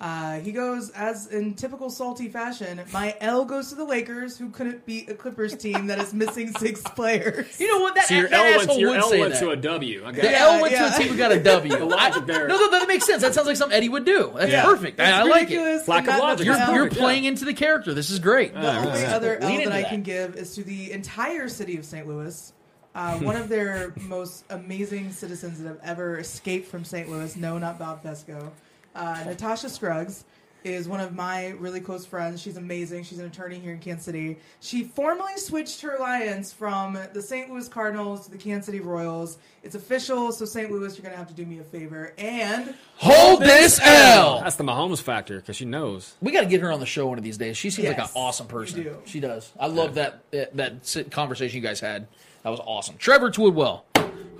Speaker 4: Uh, he goes, as in typical salty fashion, my L goes to the Lakers, who couldn't beat a Clippers team that is missing six players.
Speaker 2: You know what? That,
Speaker 6: So your
Speaker 2: that
Speaker 6: L went,
Speaker 2: asshole
Speaker 6: your
Speaker 2: would
Speaker 6: L
Speaker 2: say
Speaker 6: went
Speaker 2: that.
Speaker 6: to a W. I got
Speaker 2: The
Speaker 6: it.
Speaker 2: L went
Speaker 4: yeah.
Speaker 2: to a team who got a W.
Speaker 6: The logic there.
Speaker 2: No, no, that makes sense. That sounds like something Eddie would do. That's
Speaker 6: Yeah.
Speaker 2: perfect. I, I like it.
Speaker 4: ridiculous
Speaker 6: Lack
Speaker 4: and
Speaker 6: of
Speaker 4: not
Speaker 6: logic.
Speaker 2: You're,
Speaker 4: enough
Speaker 2: you're
Speaker 6: perfect,
Speaker 2: playing into the character. This is great.
Speaker 4: The only other L
Speaker 2: Lean
Speaker 4: that
Speaker 2: into
Speaker 4: I
Speaker 2: that.
Speaker 4: can give is to the entire city of St. Louis. Uh, one of their most amazing citizens that have ever escaped from St. Louis. No, not Bob Fesco. Uh, Natasha Scruggs is one of my really close friends. She's amazing. She's an attorney here in Kansas City. She formally switched her alliance from the St. Louis Cardinals to the Kansas City Royals. It's official, so St. Louis, you're going to have to do me a favor. And
Speaker 2: Hold this L.
Speaker 6: That's the Mahomes factor because she knows.
Speaker 2: We got to get her on the show one of these days. She seems like an awesome person.
Speaker 4: do.
Speaker 2: She does. I love that that that sit- conversation you guys had. That was awesome. Trevor Twidwell,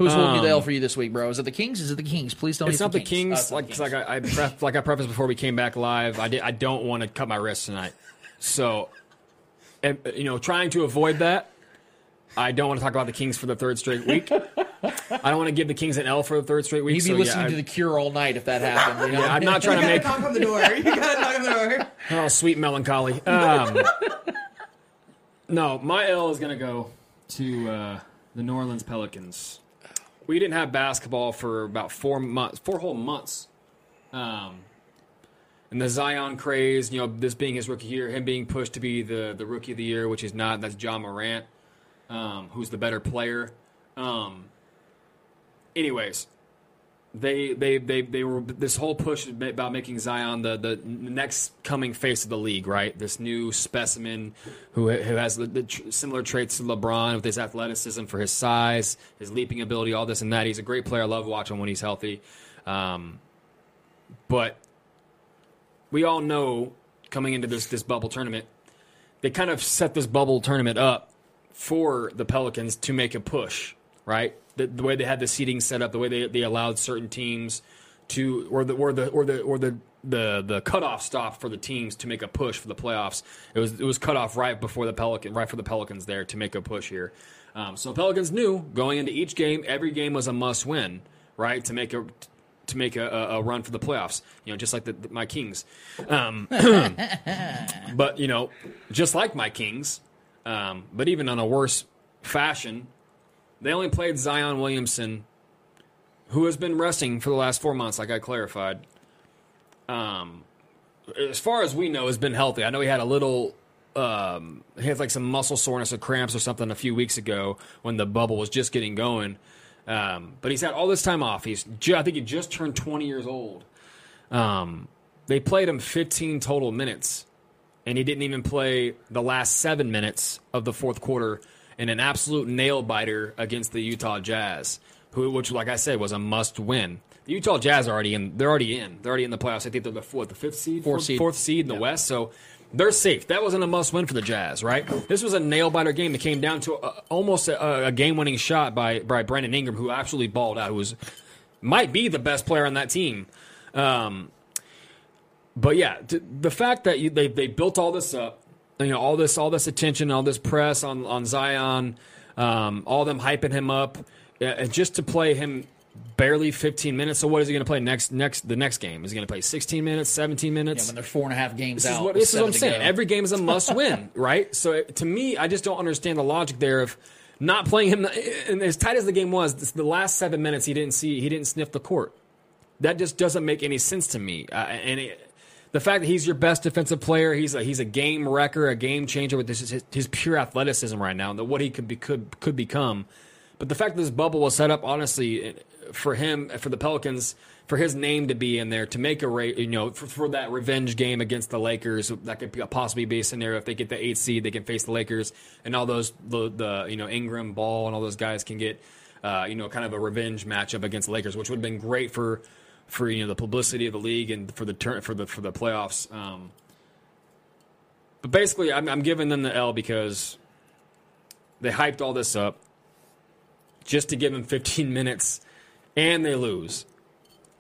Speaker 2: who's holding you the
Speaker 6: Um,
Speaker 2: L for you this week, bro? Is it the Kings? Is it the Kings? Please tell me
Speaker 6: It's not the Kings.
Speaker 2: It's not
Speaker 6: like,
Speaker 2: the
Speaker 6: 'cause like I, I pref- like I prefaced before we came back live. I did. I don't want to cut my wrist tonight. So, and, you know, trying to avoid that. I don't want to talk about the Kings for the third straight week. I don't want to give the Kings an L for the third straight week.
Speaker 2: You'd be
Speaker 6: so,
Speaker 2: listening
Speaker 6: yeah,
Speaker 2: to
Speaker 6: I-
Speaker 2: The Cure all night if that happened. You know?
Speaker 6: Yeah, I'm not trying to
Speaker 4: to
Speaker 6: make
Speaker 4: knock on the door. You got to knock on the door.
Speaker 6: Oh, sweet melancholy. Um, no, my L is going to go to uh, the New Orleans Pelicans. We didn't have basketball for about four months, four whole months. Um, and the Zion craze, you know, this being his rookie year, him being pushed to be the, the rookie of the year, which he's not. That's Ja Morant, um, who's the better player. Um, anyways, they they they they were this whole push about making Zion the the next coming face of the league, right? This new specimen who who has the, the similar traits to LeBron with his athleticism for his size, his leaping ability, all this and that. He's a great player. I love watching when he's healthy. Um, but we all know coming into this this bubble tournament, they kind of set this bubble tournament up for the Pelicans to make a push, right? The, the way they had the seating set up, the way they, they allowed certain teams to, or the or the or the or the the the cutoff stop for the teams to make a push for the playoffs. It was it was cut off right before the Pelican, right for the Pelicans there to make a push here. Um, so Pelicans knew going into each game, every game was a must win, right? To make a to make a, a, run for the playoffs. You know, just like the, the- my Kings. Um, but you know, just like my Kings, um, but even on a worse fashion, they only played Zion Williamson, who has been resting for the last four months, like I clarified. Um, as far as we know, has been healthy. I know he had a little. Um, he had like some muscle soreness or cramps or something a few weeks ago when the bubble was just getting going. Um, but he's had all this time off. He's I think he just turned 20 years old. Um, they played him 15 total minutes, and he didn't even play the last seven minutes of the fourth quarter in an absolute nail biter against the Utah Jazz, who, which, like I said, was a must win. The Utah Jazz are already in. They're already in. They're already in the playoffs. I think they're the fourth, the fifth seed,
Speaker 2: Fourth seed.
Speaker 6: fourth seed in the West. So they're safe. That wasn't a must win for the Jazz, right? This was a nail biter game that came down to a, almost a, a game winning shot by by Brandon Ingram, who absolutely balled out. Who was might be the best player on that team. Um, but yeah, the fact that you, they they built all this up, you know, all this all this attention, all this press on on Zion, um, all them hyping him up, uh, and just to play him barely 15 minutes. So what is he going to play next next the next game? Is he going to play 16 minutes, 17 minutes?
Speaker 2: Yeah, when they're four and a half games
Speaker 6: This is
Speaker 2: out.
Speaker 6: what, this is what I'm saying.
Speaker 2: go.
Speaker 6: Every game is a must win, right? So it- to me, I just don't understand the logic there of not playing him. And as tight as the game was, this- the last seven minutes he didn't see, he didn't sniff the court. That just doesn't make any sense to me. Uh, and it, the fact that he's your best defensive player, he's a, he's a game wrecker, a game changer with this, his, his pure athleticism right now, and what he could be, could could become. But the fact that this bubble was set up, honestly, for him, for the Pelicans, for his name to be in there to make a ra- you know for, for that revenge game against the Lakers, that could possibly be a scenario if they get the eighth seed, they can face the Lakers, and all those the, the you know Ingram, Ball, and all those guys can get uh, you know kind of a revenge matchup against the Lakers, which would have been great for for you know the publicity of the league and for the turn for the for the playoffs. Um, but basically, I'm, I'm giving them the L because they hyped all this up just to give them 15 minutes, and they lose.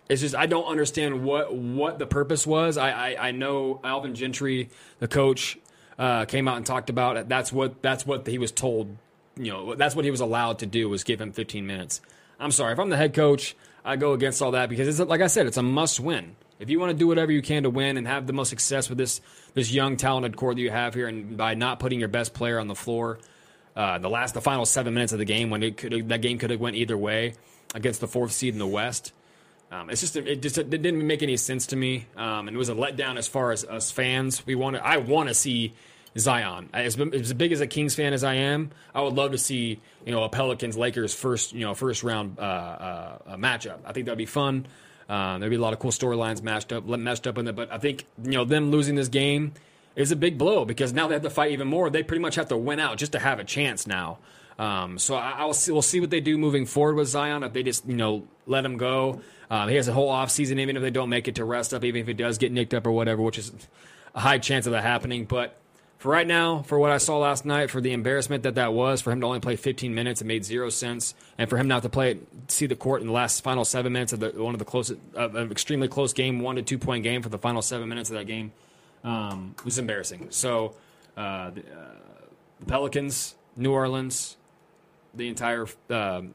Speaker 6: It's just I don't understand what what the purpose was. I I, I know Alvin Gentry, the coach, uh, came out and talked about it. That's what that's what he was told. You know, that's what he was allowed to do was give him 15 minutes. I'm sorry if I'm the head coach, I go against all that because it's like I said, it's a must win. If you want to do whatever you can to win and have the most success with this this young talented core that you have here, and by not putting your best player on the floor, uh, the last the final seven minutes of the game when it could that game could have went either way against the fourth seed in the West. Um, it's just it just it didn't make any sense to me, um, and it was a letdown as far as us fans. We want I want to see Zion. As, as big as a Kings fan as I am, I would love to see you know a Pelicans Lakers first you know first round uh, uh, uh, matchup. I think that'd be fun. Uh, there'd be a lot of cool storylines matched up meshed up in it. But I think you know them losing this game is a big blow because now they have to fight even more. They pretty much have to win out just to have a chance now. Um, so I, I'll see, we'll see what they do moving forward with Zion. If they just you know let him go, um, he has a whole offseason, even if they don't make it to rest up, even if he does get nicked up or whatever, which is a high chance of that happening. But for right now, for what I saw last night, for the embarrassment that that was, for him to only play 15 minutes, it made zero sense, and for him not to play, see the court in the last final seven minutes of the, one of the closest, uh, an extremely close game, one to two point game for the final seven minutes of that game, um, was embarrassing. So uh, the, uh, the Pelicans, New Orleans, the entire um,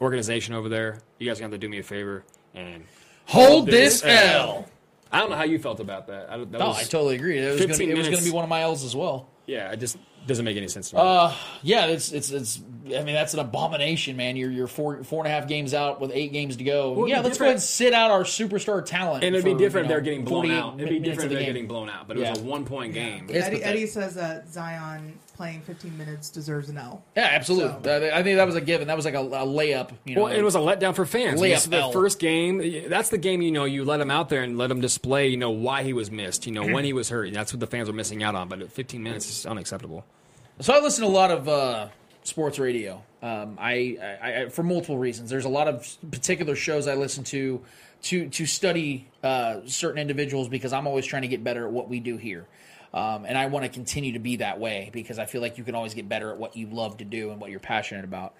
Speaker 6: organization over there, you guys are going to have to do me a favor and
Speaker 2: Hold this L.
Speaker 6: I don't know how you felt about that. I, that
Speaker 2: No,
Speaker 6: was
Speaker 2: I totally agree. It was going to be, it was gonna
Speaker 6: minutes.
Speaker 2: be one of my L's as well.
Speaker 6: Yeah, it just doesn't make any sense to me.
Speaker 2: Uh, yeah, it's it's it's. I mean, that's an abomination, man. You're you're four four and a half games out with eight games to go.
Speaker 6: Well,
Speaker 2: yeah, let's go ahead and sit out our superstar talent.
Speaker 6: and it'd be different
Speaker 2: you know,
Speaker 6: if they're getting blown out. It'd be different if
Speaker 2: the
Speaker 6: they're
Speaker 2: game.
Speaker 6: getting blown out. But it was a one point game.
Speaker 2: It's
Speaker 4: Eddie. Eddie says that Zion playing 15 minutes deserves an L.
Speaker 2: Yeah, absolutely. Uh, I think that was a given. That was like a, a layup. You know,
Speaker 6: well, it was a letdown for fans.
Speaker 2: Layup
Speaker 6: the
Speaker 2: L.
Speaker 6: first game. That's the game. You know, you let him out there and let him display. You know why he was missed. You know when he was hurt. That's what the fans are missing out on. But 15 minutes is unacceptable.
Speaker 2: So I listen to a lot of uh, sports radio. Um, I, I, I for multiple reasons. There's a lot of particular shows I listen to to to study uh, certain individuals because I'm always trying to get better at what we do here. Um, and I want to continue to be that way because I feel like you can always get better at what you love to do and what you're passionate about.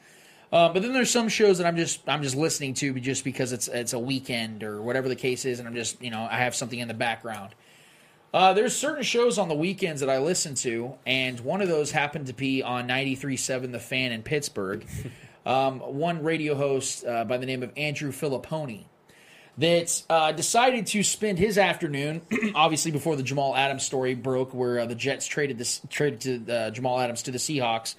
Speaker 2: Uh, but then there's some shows that I'm just I'm just listening to just because it's it's a weekend or whatever the case is, and I'm just you know I have something in the background. Uh, there's certain shows on the weekends that I listen to, and one of those happened to be on 93.7 The Fan in Pittsburgh. um, one radio host uh, by the name of Andrew Fillipponi. That uh, decided to spend his afternoon, obviously before the Jamal Adams story broke, where uh, the Jets traded this traded to uh, Jamal Adams to the Seahawks.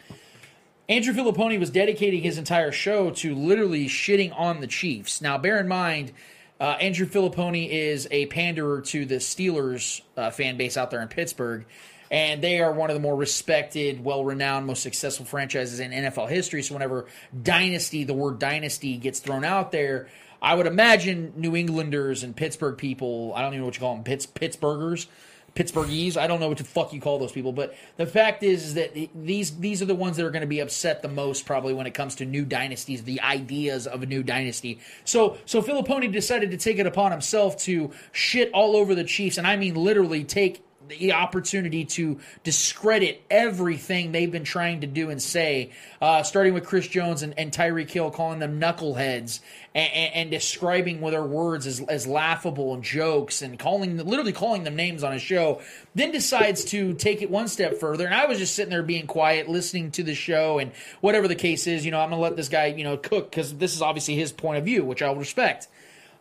Speaker 2: Andrew Fillipponi was dedicating his entire show to literally shitting on the Chiefs. Now, bear in mind, uh, Andrew Fillipponi is a panderer to the Steelers uh, fan base out there in Pittsburgh, and they are one of the more respected, well renowned, most successful franchises in NFL history. So, whenever dynasty, the word dynasty gets thrown out there, I would imagine New Englanders and Pittsburgh people, I don't even know what you call them, Pitts, Pittsburghers, Pittsburghese. I don't know what the fuck you call those people, but the fact is, that these these are the ones that are going to be upset the most probably when it comes to new dynasties, the ideas of a new dynasty. So so Fillipponi decided to take it upon himself to shit all over the Chiefs, and I mean literally take the opportunity to discredit everything they've been trying to do and say, uh, starting with Chris Jones and, and Tyreek Hill calling them knuckleheads and, and, and describing with their words as, as laughable and jokes and calling literally calling them names on a show. Then decides to take it one step further. And I was just sitting there being quiet, listening to the show and whatever the case is, you know, I'm going to let this guy, you know, cook because this is obviously his point of view, which I'll respect.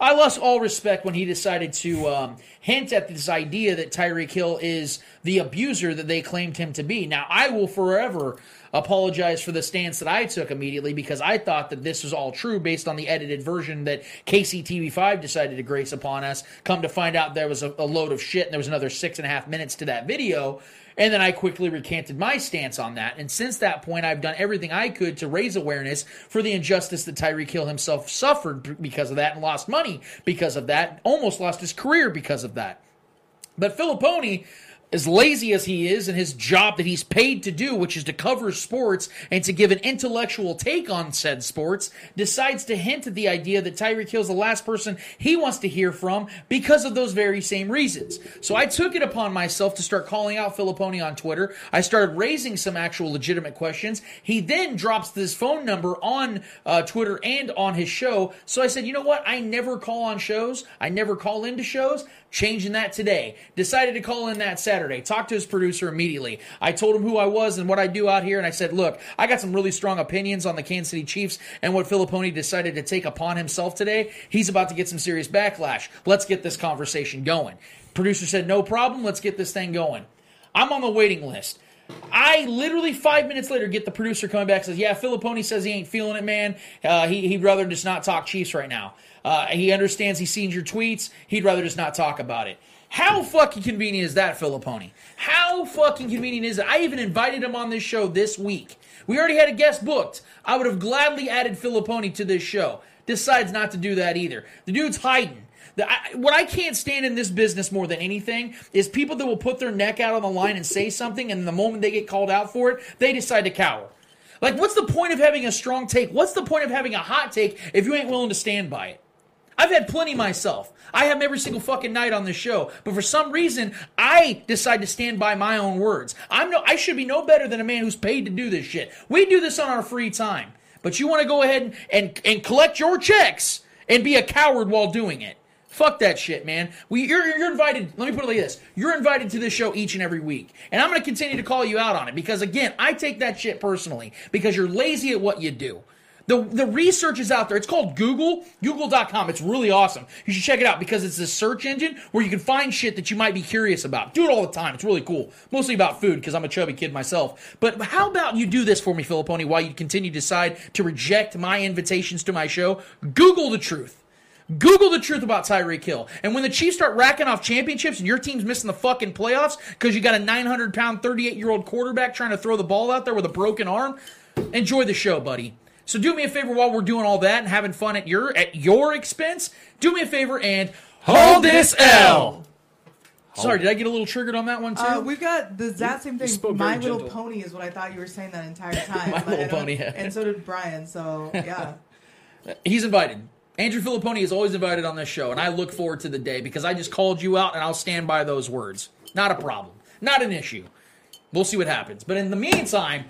Speaker 2: I lost all respect when he decided to um, hint at this idea that Tyreek Hill is the abuser that they claimed him to be. Now, I will forever apologize for the stance that I took immediately because I thought that this was all true based on the edited version that KCTV5 decided to grace upon us. Come to find out there was a, a load of shit and there was another six and a half minutes to that video. And then I quickly recanted my stance on that. And since that point, I've done everything I could to raise awareness for the injustice that Tyreek Hill himself suffered because of that and lost money because of that, almost lost his career because of that. But Fillipponi as lazy as he is in his job that he's paid to do, which is to cover sports and to give an intellectual take on said sports, decides to hint at the idea that Tyreek Hill's the last person he wants to hear from because of those very same reasons. So I took it upon myself to start calling out Fillipponi on Twitter. I started raising some actual legitimate questions. He then drops this phone number on uh, Twitter and on his show. So I said, you know what? I never call on shows. I never call into shows. Changing that today. Decided to call in that Saturday. Talked to his producer immediately. I told him who I was and what I do out here, and I said, "Look, I got some really strong opinions on the Kansas City Chiefs and what Fillipponi decided to take upon himself today. He's about to get some serious backlash. Let's get this conversation going." Producer said, "No problem. Let's get this thing going." I'm on the waiting list. I literally five minutes later get the producer coming back says, "Yeah, Fillipponi says he ain't feeling it, man. Uh, he he'd rather just not talk Chiefs right now. Uh, he understands he's seen your tweets. He'd rather just not talk about it." How fucking convenient is that, Filipponi? How fucking convenient is it? I even invited him on this show this week. We already had a guest booked. I would have gladly added Filipponi to this show. Decides not to do that either. The dude's hiding. The, I, what I can't stand in this business more than anything is people that will put their neck out on the line and say something, and the moment they get called out for it, they decide to cower. Like, what's the point of having a strong take? What's the point of having a hot take if you ain't willing to stand by it? I've had plenty myself. I have every single fucking night on this show. But for some reason, I decide to stand by my own words. I'm no I should be no better than a man who's paid to do this shit. We do this on our free time. But you want to go ahead and, and, and collect your checks and be a coward while doing it. Fuck that shit, man. We, you're, you're invited. Let me put it like this: You're invited to this show each and every week, and I'm going to continue to call you out on it because, again, I take that shit personally because you're lazy at what you do. The, the research is out there. It's called Google, google.com. It's really awesome. You should check it out because it's a search engine where you can find shit that you might be curious about. Do it all the time. It's really cool. Mostly about food because I'm a chubby kid myself. But how about you do this for me, Filipponi, while you continue to decide to reject my invitations to my show? Google the truth. Google the truth about Tyreek Hill. And when the Chiefs start racking off championships and your team's missing the fucking playoffs because you got a 900 pound, 38 year old quarterback trying to throw the ball out there with a broken arm, enjoy the show, buddy. So do me a favor while we're doing all that and having fun at your at your expense. Do me a favor and hold this L. Sorry, did I get a little triggered on that one too?
Speaker 4: Uh, we've got the exact same thing.
Speaker 2: spoke
Speaker 4: My
Speaker 2: very
Speaker 4: Little
Speaker 2: gentle.
Speaker 4: Pony is what I thought you were saying that entire time.
Speaker 2: My
Speaker 4: but
Speaker 2: Little
Speaker 4: don't-
Speaker 2: Pony, yeah.
Speaker 4: and so did Brian. So yeah.
Speaker 2: He's invited. Andrew Filipponi is always invited on this show, and I look forward to the day because I just called you out and I'll stand by those words. Not a problem. Not an issue. We'll see what happens. But in the meantime,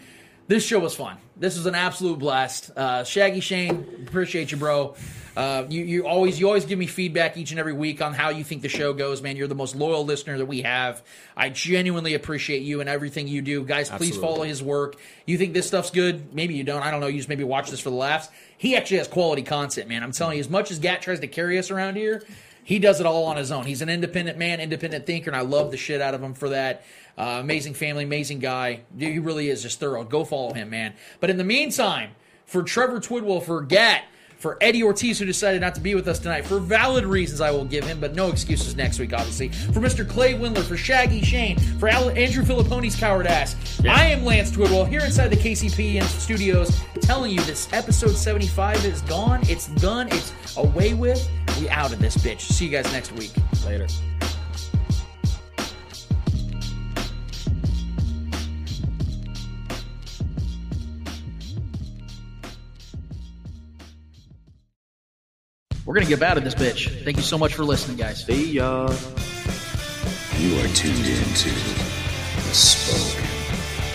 Speaker 2: this show was fun. This was an absolute blast. Uh, Shaggy Shane, appreciate you, bro. Uh, you, you always you always give me feedback each and every week on how you think the show goes, man. You're the most loyal listener that we have. I genuinely appreciate you and everything you do, guys. Please
Speaker 6: Absolutely.
Speaker 2: follow his work. You think this stuff's good? Maybe you don't. I don't know. You just maybe watch this for the laughs. He actually has quality content, man. I'm telling you, as much as Gat tries to carry us around here, he does it all on his own. He's an independent man, independent thinker, and I love the shit out of him for that. Uh, amazing family, amazing guy. He really is just thorough. Go follow him, man. But in the meantime, for Trevor Twidwell, for Gat, for Eddie Ortiz, who decided not to be with us tonight, for valid reasons I will give him, but no excuses next week, obviously. For Mr. Clay Windler, for Shaggy Shane, for Al- Andrew Filipponi's coward ass. I am Lance Twidwell here inside the KCP studios telling you this episode 75 is gone. It's done. It's away with. We out of this bitch. See you guys next week.
Speaker 6: Later.
Speaker 5: We're gonna get out of this bitch. Thank you so much for listening, guys.
Speaker 9: See ya.
Speaker 1: You are tuned into the spoke.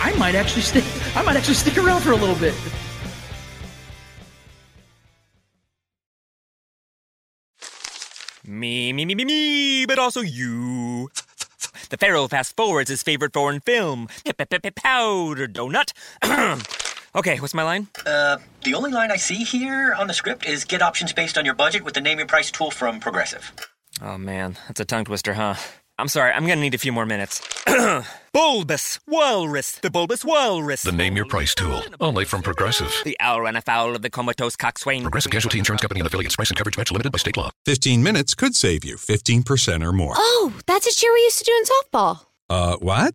Speaker 5: I might actually stick. I might actually stick around for a little bit.
Speaker 12: Me, me, me, me, me, but also you. The Pharaoh fast forwards his favorite foreign film, Powder Donut. okay, what's my line?
Speaker 13: Uh, the only line I see here on the script is get options based on your budget with the name your price tool from Progressive.
Speaker 12: Oh man, that's a tongue twister, huh? I'm sorry, I'm gonna need a few more minutes. bulbous Walrus, the Bulbous Walrus.
Speaker 14: The Name Your Price tool, only from Progressive.
Speaker 12: The owl ran afoul of the comatose coxswain.
Speaker 14: Progressive Casualty Insurance Company and affiliates. Price and coverage match limited by state law.
Speaker 15: 15 minutes could save you 15% or more.
Speaker 16: Oh, that's a cheer we used to do in softball.
Speaker 15: Uh, what?